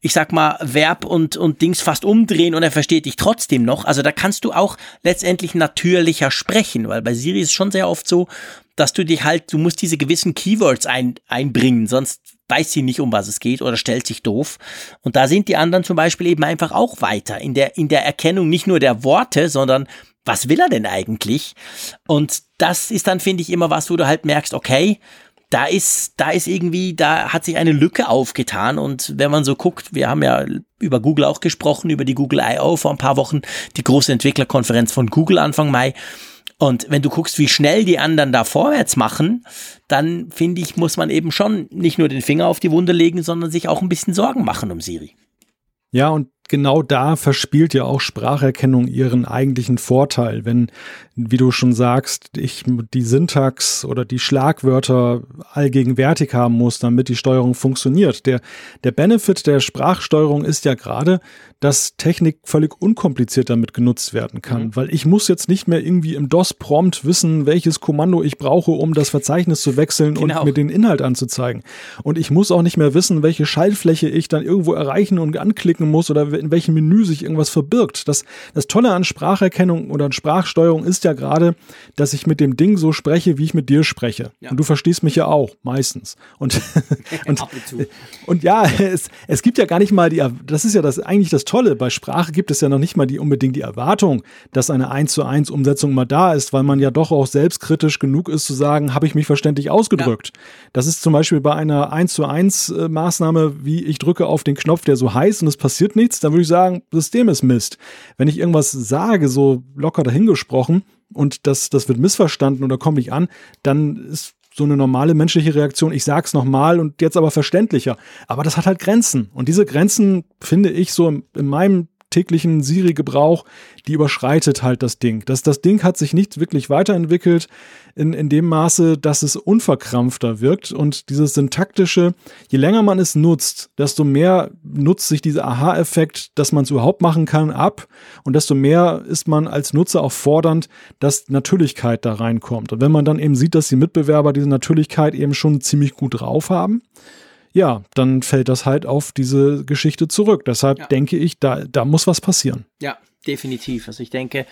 ich sag mal, Verb und, und Dings fast umdrehen und er versteht dich trotzdem noch. Also da kannst du auch letztendlich natürlicher sprechen, weil bei Siri ist es schon sehr oft so, dass du dich halt, du musst diese gewissen Keywords ein, einbringen, sonst weiß sie nicht, um was es geht oder stellt sich doof. Und da sind die anderen zum Beispiel eben einfach auch weiter in der, in der Erkennung nicht nur der Worte, sondern was will er denn eigentlich? Und das ist dann, finde ich, immer was, wo du halt merkst, okay, da ist, da ist irgendwie, da hat sich eine Lücke aufgetan. Und wenn man so guckt, wir haben ja über Google auch gesprochen, über die Google I.O. vor ein paar Wochen, die große Entwicklerkonferenz von Google Anfang Mai. Und wenn du guckst, wie schnell die anderen da vorwärts machen, dann finde ich, muss man eben schon nicht nur den Finger auf die Wunde legen, sondern sich auch ein bisschen Sorgen machen um Siri. Ja, und genau da verspielt ja auch Spracherkennung ihren eigentlichen Vorteil, wenn, wie du schon sagst, ich die Syntax oder die Schlagwörter allgegenwärtig haben muss, damit die Steuerung funktioniert. Der, der Benefit der Sprachsteuerung ist ja gerade, dass Technik völlig unkompliziert damit genutzt werden kann, mhm. weil ich muss jetzt nicht mehr irgendwie im DOS-Prompt wissen, welches Kommando ich brauche, um das Verzeichnis zu wechseln genau. und mir den Inhalt anzuzeigen. Und ich muss auch nicht mehr wissen, welche Schaltfläche ich dann irgendwo erreichen und anklicken muss oder in welchem Menü sich irgendwas verbirgt. Das, das Tolle an Spracherkennung oder an Sprachsteuerung ist ja gerade, dass ich mit dem Ding so spreche, wie ich mit dir spreche. Ja. Und du verstehst mich ja auch, meistens. Und, und, und ja, es, es gibt ja gar nicht mal die, das ist ja das eigentlich das Tolle. Bei Sprache gibt es ja noch nicht mal die unbedingt die Erwartung, dass eine 1 zu 1 Umsetzung mal da ist, weil man ja doch auch selbstkritisch genug ist zu sagen, habe ich mich verständlich ausgedrückt. Ja. Das ist zum Beispiel bei einer 1 zu 1 äh, Maßnahme, wie ich drücke auf den Knopf, der so heißt und es passiert nichts, dann würde ich sagen, System ist Mist. Wenn ich irgendwas sage, so locker dahingesprochen, und das, das wird missverstanden oder komme ich an, dann ist so eine normale menschliche Reaktion, ich sag's nochmal und jetzt aber verständlicher. Aber das hat halt Grenzen. Und diese Grenzen finde ich so in, in meinem täglichen Siri-Gebrauch, die überschreitet halt das Ding. Das, das Ding hat sich nicht wirklich weiterentwickelt in, in dem Maße, dass es unverkrampfter wirkt. Und dieses syntaktische, je länger man es nutzt, desto mehr nutzt sich dieser Aha-Effekt, dass man es überhaupt machen kann, ab. Und desto mehr ist man als Nutzer auch fordernd, dass Natürlichkeit da reinkommt. Und wenn man dann eben sieht, dass die Mitbewerber diese Natürlichkeit eben schon ziemlich gut drauf haben, ja, dann fällt das halt auf diese Geschichte zurück. Deshalb ja. denke ich, da, da muss was passieren. Ja, definitiv. Also ich denke,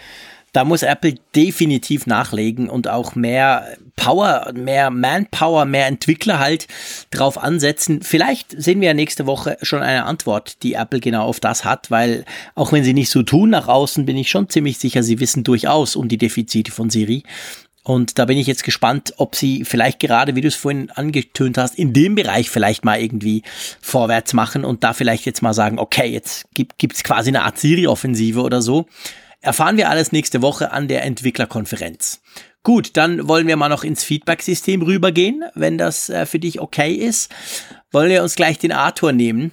da muss Apple definitiv nachlegen und auch mehr Power, mehr Manpower, mehr Entwickler halt drauf ansetzen. Vielleicht sehen wir ja nächste Woche schon eine Antwort, die Apple genau auf das hat, weil auch wenn sie nicht so tun nach außen, bin ich schon ziemlich sicher, sie wissen durchaus um die Defizite von Siri. Und da bin ich jetzt gespannt, ob sie vielleicht gerade, wie du es vorhin angetönt hast, in dem Bereich vielleicht mal irgendwie vorwärts machen und da vielleicht jetzt mal sagen, okay, jetzt gibt es quasi eine Art Siri-Offensive oder so. Erfahren wir alles nächste Woche an der Entwicklerkonferenz. Gut, dann wollen wir mal noch ins Feedback-System rübergehen, wenn das äh, für dich okay ist. Wollen wir uns gleich den Arthur nehmen?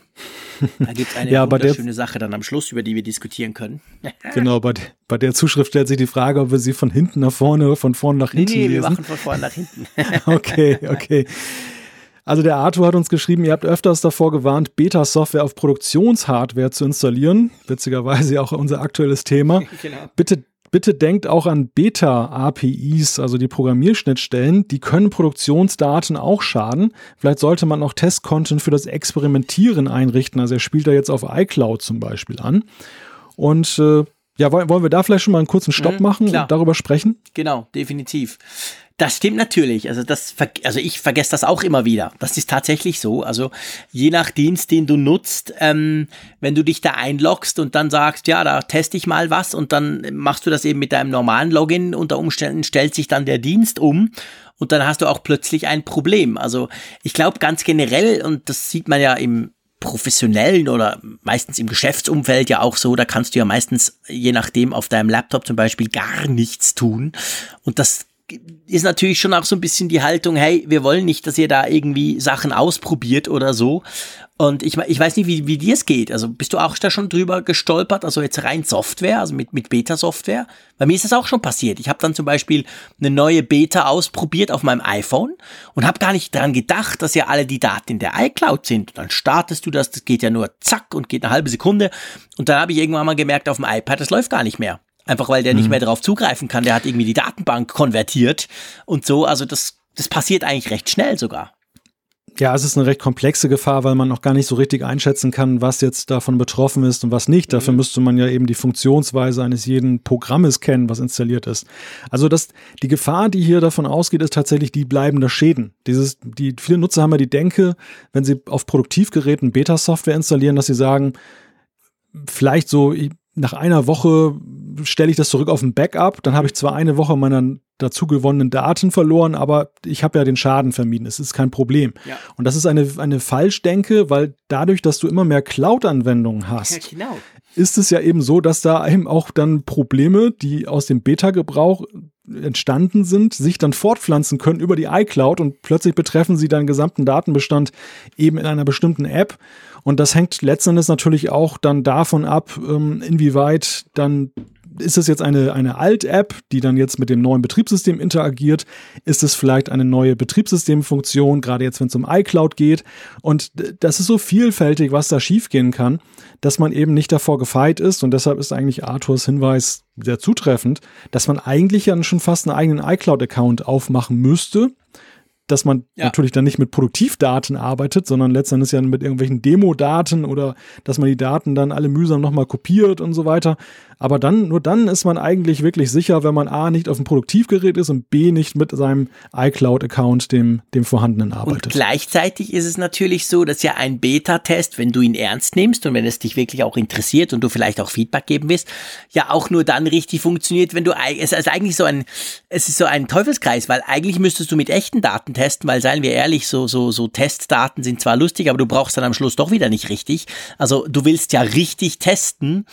Da gibt es eine ja, wunderschöne Sache dann am Schluss, über die wir diskutieren können. genau, bei, bei der Zuschrift stellt sich die Frage, ob wir sie von hinten nach vorne oder von vorne nach hinten nee, nee, lesen. wir machen von vorne nach hinten. okay, okay. Also der Arthur hat uns geschrieben, ihr habt öfters davor gewarnt, Beta-Software auf Produktionshardware zu installieren. Witzigerweise auch unser aktuelles Thema. genau. Bitte Bitte denkt auch an Beta-APIs, also die Programmierschnittstellen. Die können Produktionsdaten auch schaden. Vielleicht sollte man auch Test-Content für das Experimentieren einrichten. Also er spielt da jetzt auf iCloud zum Beispiel an. Und äh, ja, wollen, wir da vielleicht schon mal einen kurzen Stopp mhm, machen klar. und darüber sprechen? Genau, definitiv. Das stimmt natürlich. Also das, also ich vergesse das auch immer wieder. Das ist tatsächlich so. Also je nach Dienst, den du nutzt, ähm, wenn du dich da einloggst und dann sagst, ja, da teste ich mal was und dann machst du das eben mit deinem normalen Login. Unter Umständen stellt sich dann der Dienst um und dann hast du auch plötzlich ein Problem. Also ich glaube ganz generell und das sieht man ja im professionellen oder meistens im Geschäftsumfeld ja auch so, da kannst du ja meistens, je nachdem, auf deinem Laptop zum Beispiel gar nichts tun. Und das ist natürlich schon auch so ein bisschen die Haltung, hey, wir wollen nicht, dass ihr da irgendwie Sachen ausprobiert oder so. Und ich, ich weiß nicht, wie, wie dir es geht. Also bist du auch da schon drüber gestolpert? Also jetzt rein Software, also mit, mit Beta-Software? Bei mir ist das auch schon passiert. Ich habe dann zum Beispiel eine neue Beta ausprobiert auf meinem iPhone und habe gar nicht daran gedacht, dass ja alle die Daten in der iCloud sind. Und dann startest du das, das geht ja nur zack und geht eine halbe Sekunde. Und dann habe ich irgendwann mal gemerkt auf dem iPad, das läuft gar nicht mehr. Einfach weil der mhm. nicht mehr darauf zugreifen kann. Der hat irgendwie die Datenbank konvertiert und so. Also das, das passiert eigentlich recht schnell sogar. Ja, es ist eine recht komplexe Gefahr, weil man noch gar nicht so richtig einschätzen kann, was jetzt davon betroffen ist und was nicht. Dafür mhm. müsste man ja eben die Funktionsweise eines jeden Programmes kennen, was installiert ist. Also das, die Gefahr, die hier davon ausgeht, ist tatsächlich die bleibende Schäden. Dieses, die, viele Nutzer haben ja die Denke, wenn sie auf Produktivgeräten Beta-Software installieren, dass sie sagen, vielleicht so, nach einer Woche stelle ich das zurück auf ein Backup, dann habe ich zwar eine Woche meiner dazu gewonnenen Daten verloren, aber ich habe ja den Schaden vermieden. Es ist kein Problem. Ja. Und das ist eine, eine Falschdenke, weil dadurch, dass du immer mehr Cloud-Anwendungen hast, ja, genau. ist es ja eben so, dass da eben auch dann Probleme, die aus dem Beta-Gebrauch entstanden sind, sich dann fortpflanzen können über die iCloud und plötzlich betreffen sie deinen gesamten Datenbestand eben in einer bestimmten App. Und das hängt letztendlich natürlich auch dann davon ab, ähm, inwieweit dann ist es jetzt eine, eine Alt-App, die dann jetzt mit dem neuen Betriebssystem interagiert? Ist es vielleicht eine neue Betriebssystemfunktion, gerade jetzt, wenn es um iCloud geht? Und das ist so vielfältig, was da schiefgehen kann, dass man eben nicht davor gefeit ist. Und deshalb ist eigentlich Arthurs Hinweis sehr zutreffend, dass man eigentlich ja schon fast einen eigenen iCloud-Account aufmachen müsste dass man ja. natürlich dann nicht mit Produktivdaten arbeitet, sondern letztendlich ja mit irgendwelchen Demo-Daten oder dass man die Daten dann alle mühsam nochmal kopiert und so weiter. Aber dann, nur dann ist man eigentlich wirklich sicher, wenn man A nicht auf dem Produktivgerät ist und B nicht mit seinem iCloud-Account, dem, dem vorhandenen arbeitet. Und gleichzeitig ist es natürlich so, dass ja ein Beta-Test, wenn du ihn ernst nimmst und wenn es dich wirklich auch interessiert und du vielleicht auch Feedback geben willst, ja auch nur dann richtig funktioniert, wenn du, es ist eigentlich so ein, es ist so ein Teufelskreis, weil eigentlich müsstest du mit echten Daten testen, weil seien wir ehrlich, so, so, so Testdaten sind zwar lustig, aber du brauchst dann am Schluss doch wieder nicht richtig. Also du willst ja richtig testen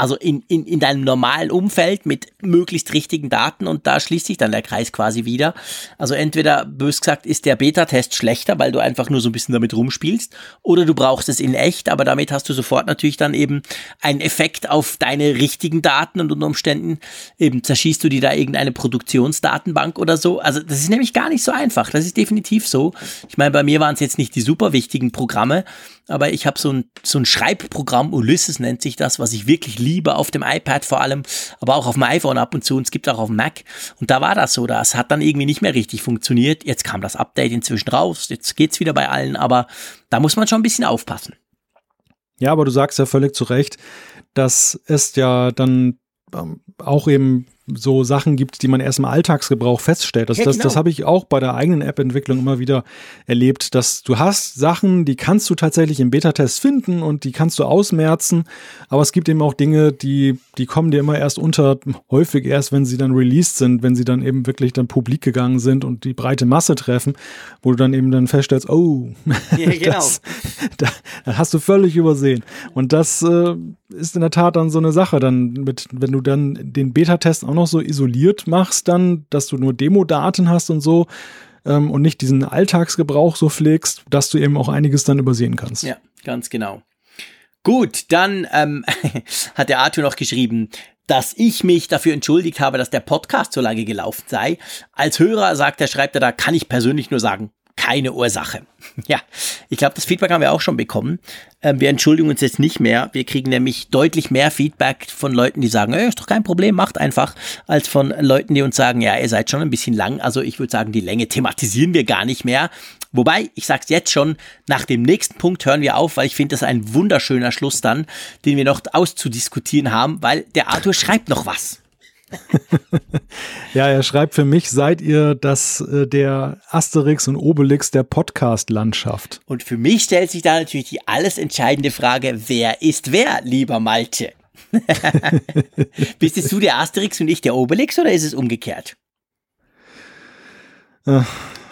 also in, in, in deinem normalen Umfeld mit möglichst richtigen Daten und da schließt sich dann der Kreis quasi wieder. Also entweder, bös gesagt, ist der Beta-Test schlechter, weil du einfach nur so ein bisschen damit rumspielst, oder du brauchst es in echt, aber damit hast du sofort natürlich dann eben einen Effekt auf deine richtigen Daten und unter Umständen eben zerschießt du dir da irgendeine Produktionsdatenbank oder so. Also das ist nämlich gar nicht so einfach. Das ist definitiv so. Ich meine, bei mir waren es jetzt nicht die super wichtigen Programme, aber ich habe so ein, so ein Schreibprogramm, Ulysses nennt sich das, was ich wirklich liebe, auf dem iPad vor allem, aber auch auf dem iPhone ab und zu und es gibt auch auf dem Mac. Und da war das so, das hat dann irgendwie nicht mehr richtig funktioniert. Jetzt kam das Update inzwischen raus, jetzt geht's wieder bei allen, aber da muss man schon ein bisschen aufpassen. Ja, aber du sagst ja völlig zu Recht, dass es ja dann ähm, auch eben so Sachen gibt, die man erst im Alltagsgebrauch feststellt. Das, ja, genau. das, das habe ich auch bei der eigenen App-Entwicklung immer wieder erlebt, dass du hast Sachen, die kannst du tatsächlich im Beta-Test finden und die kannst du ausmerzen, aber es gibt eben auch Dinge, die, die kommen dir immer erst unter, häufig erst, wenn sie dann released sind, wenn sie dann eben wirklich dann publik gegangen sind und die breite Masse treffen, wo du dann eben dann feststellst, oh, ja, genau. das, da, das hast du völlig übersehen. Und das äh, ist in der Tat dann so eine Sache, dann mit, wenn du dann den Beta-Test auch noch so isoliert machst, dann, dass du nur Demo-Daten hast und so ähm, und nicht diesen Alltagsgebrauch so pflegst, dass du eben auch einiges dann übersehen kannst. Ja, ganz genau. Gut, dann ähm, hat der Arthur noch geschrieben, dass ich mich dafür entschuldigt habe, dass der Podcast so lange gelaufen sei. Als Hörer sagt er, schreibt er da, kann ich persönlich nur sagen, keine Ursache. Ja, ich glaube, das Feedback haben wir auch schon bekommen. Ähm, wir entschuldigen uns jetzt nicht mehr. Wir kriegen nämlich deutlich mehr Feedback von Leuten, die sagen, ist doch kein Problem, macht einfach, als von Leuten, die uns sagen, ja, ihr seid schon ein bisschen lang. Also ich würde sagen, die Länge thematisieren wir gar nicht mehr. Wobei, ich sag's jetzt schon, nach dem nächsten Punkt hören wir auf, weil ich finde das ein wunderschöner Schluss dann, den wir noch auszudiskutieren haben, weil der Arthur schreibt noch was. ja, er schreibt für mich, seid ihr das äh, der Asterix und Obelix der Podcast-Landschaft. Und für mich stellt sich da natürlich die alles entscheidende Frage, wer ist wer, lieber Malte? Bist es du der Asterix und ich der Obelix oder ist es umgekehrt?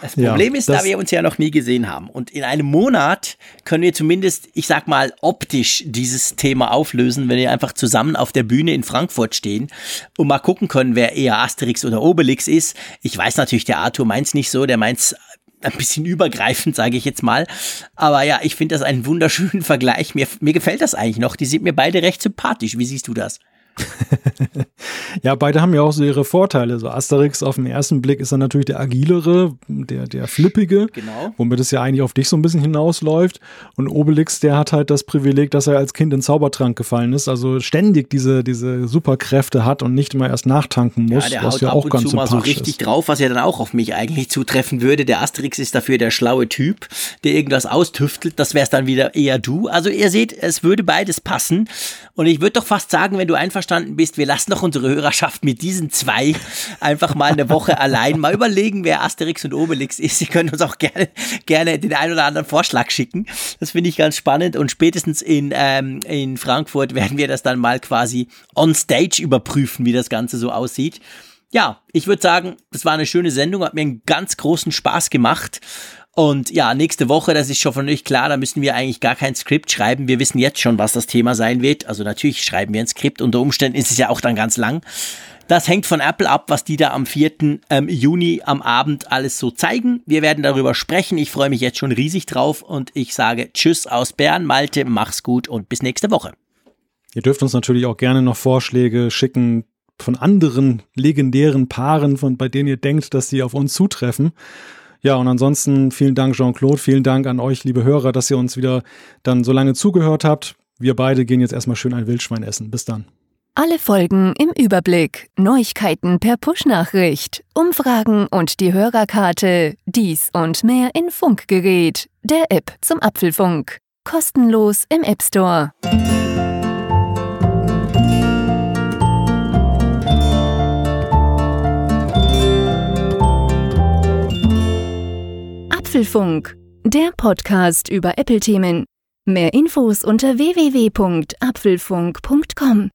Das Problem ja, ist, da wir uns ja noch nie gesehen haben. Und in einem Monat können wir zumindest, ich sag mal, optisch dieses Thema auflösen, wenn wir einfach zusammen auf der Bühne in Frankfurt stehen und mal gucken können, wer eher Asterix oder Obelix ist. Ich weiß natürlich, der Arthur meint's nicht so, der meint's ein bisschen übergreifend, sage ich jetzt mal. Aber ja, ich finde das einen wunderschönen Vergleich. Mir, mir gefällt das eigentlich noch. Die sind mir beide recht sympathisch. Wie siehst du das? ja, beide haben ja auch so ihre Vorteile. So Asterix auf den ersten Blick ist dann natürlich der agilere, der, der flippige, genau. womit es ja eigentlich auf dich so ein bisschen hinausläuft. Und Obelix, der hat halt das Privileg, dass er als Kind in Zaubertrank gefallen ist, also ständig diese, diese Superkräfte hat und nicht immer erst nachtanken muss, ja, der was ja auch ganz mal so richtig ist. drauf, was ja dann auch auf mich eigentlich zutreffen würde. Der Asterix ist dafür der schlaue Typ, der irgendwas austüftelt. Das wär's dann wieder eher du. Also ihr seht, es würde beides passen. Und ich würde doch fast sagen, wenn du einverstanden bist, wir lassen doch unsere Hörerschaft mit diesen zwei einfach mal eine Woche allein mal überlegen, wer Asterix und Obelix ist. Sie können uns auch gerne, gerne den einen oder anderen Vorschlag schicken. Das finde ich ganz spannend und spätestens in, ähm, in Frankfurt werden wir das dann mal quasi on stage überprüfen, wie das Ganze so aussieht. Ja, ich würde sagen, das war eine schöne Sendung, hat mir einen ganz großen Spaß gemacht. Und ja, nächste Woche, das ist schon von euch klar, da müssen wir eigentlich gar kein Skript schreiben. Wir wissen jetzt schon, was das Thema sein wird. Also natürlich schreiben wir ein Skript. Unter Umständen ist es ja auch dann ganz lang. Das hängt von Apple ab, was die da am 4. Ähm, Juni am Abend alles so zeigen. Wir werden darüber sprechen. Ich freue mich jetzt schon riesig drauf und ich sage Tschüss aus Bern. Malte, mach's gut und bis nächste Woche. Ihr dürft uns natürlich auch gerne noch Vorschläge schicken von anderen legendären Paaren, von bei denen ihr denkt, dass sie auf uns zutreffen. Ja, und ansonsten vielen Dank, Jean-Claude. Vielen Dank an euch, liebe Hörer, dass ihr uns wieder dann so lange zugehört habt. Wir beide gehen jetzt erstmal schön ein Wildschwein essen. Bis dann. Alle Folgen im Überblick, Neuigkeiten per Push-Nachricht, Umfragen und die Hörerkarte. Dies und mehr in Funkgerät, der App zum Apfelfunk. Kostenlos im App Store. Apfelfunk, der Podcast über Apple-Themen. Mehr Infos unter www.apfelfunk.com.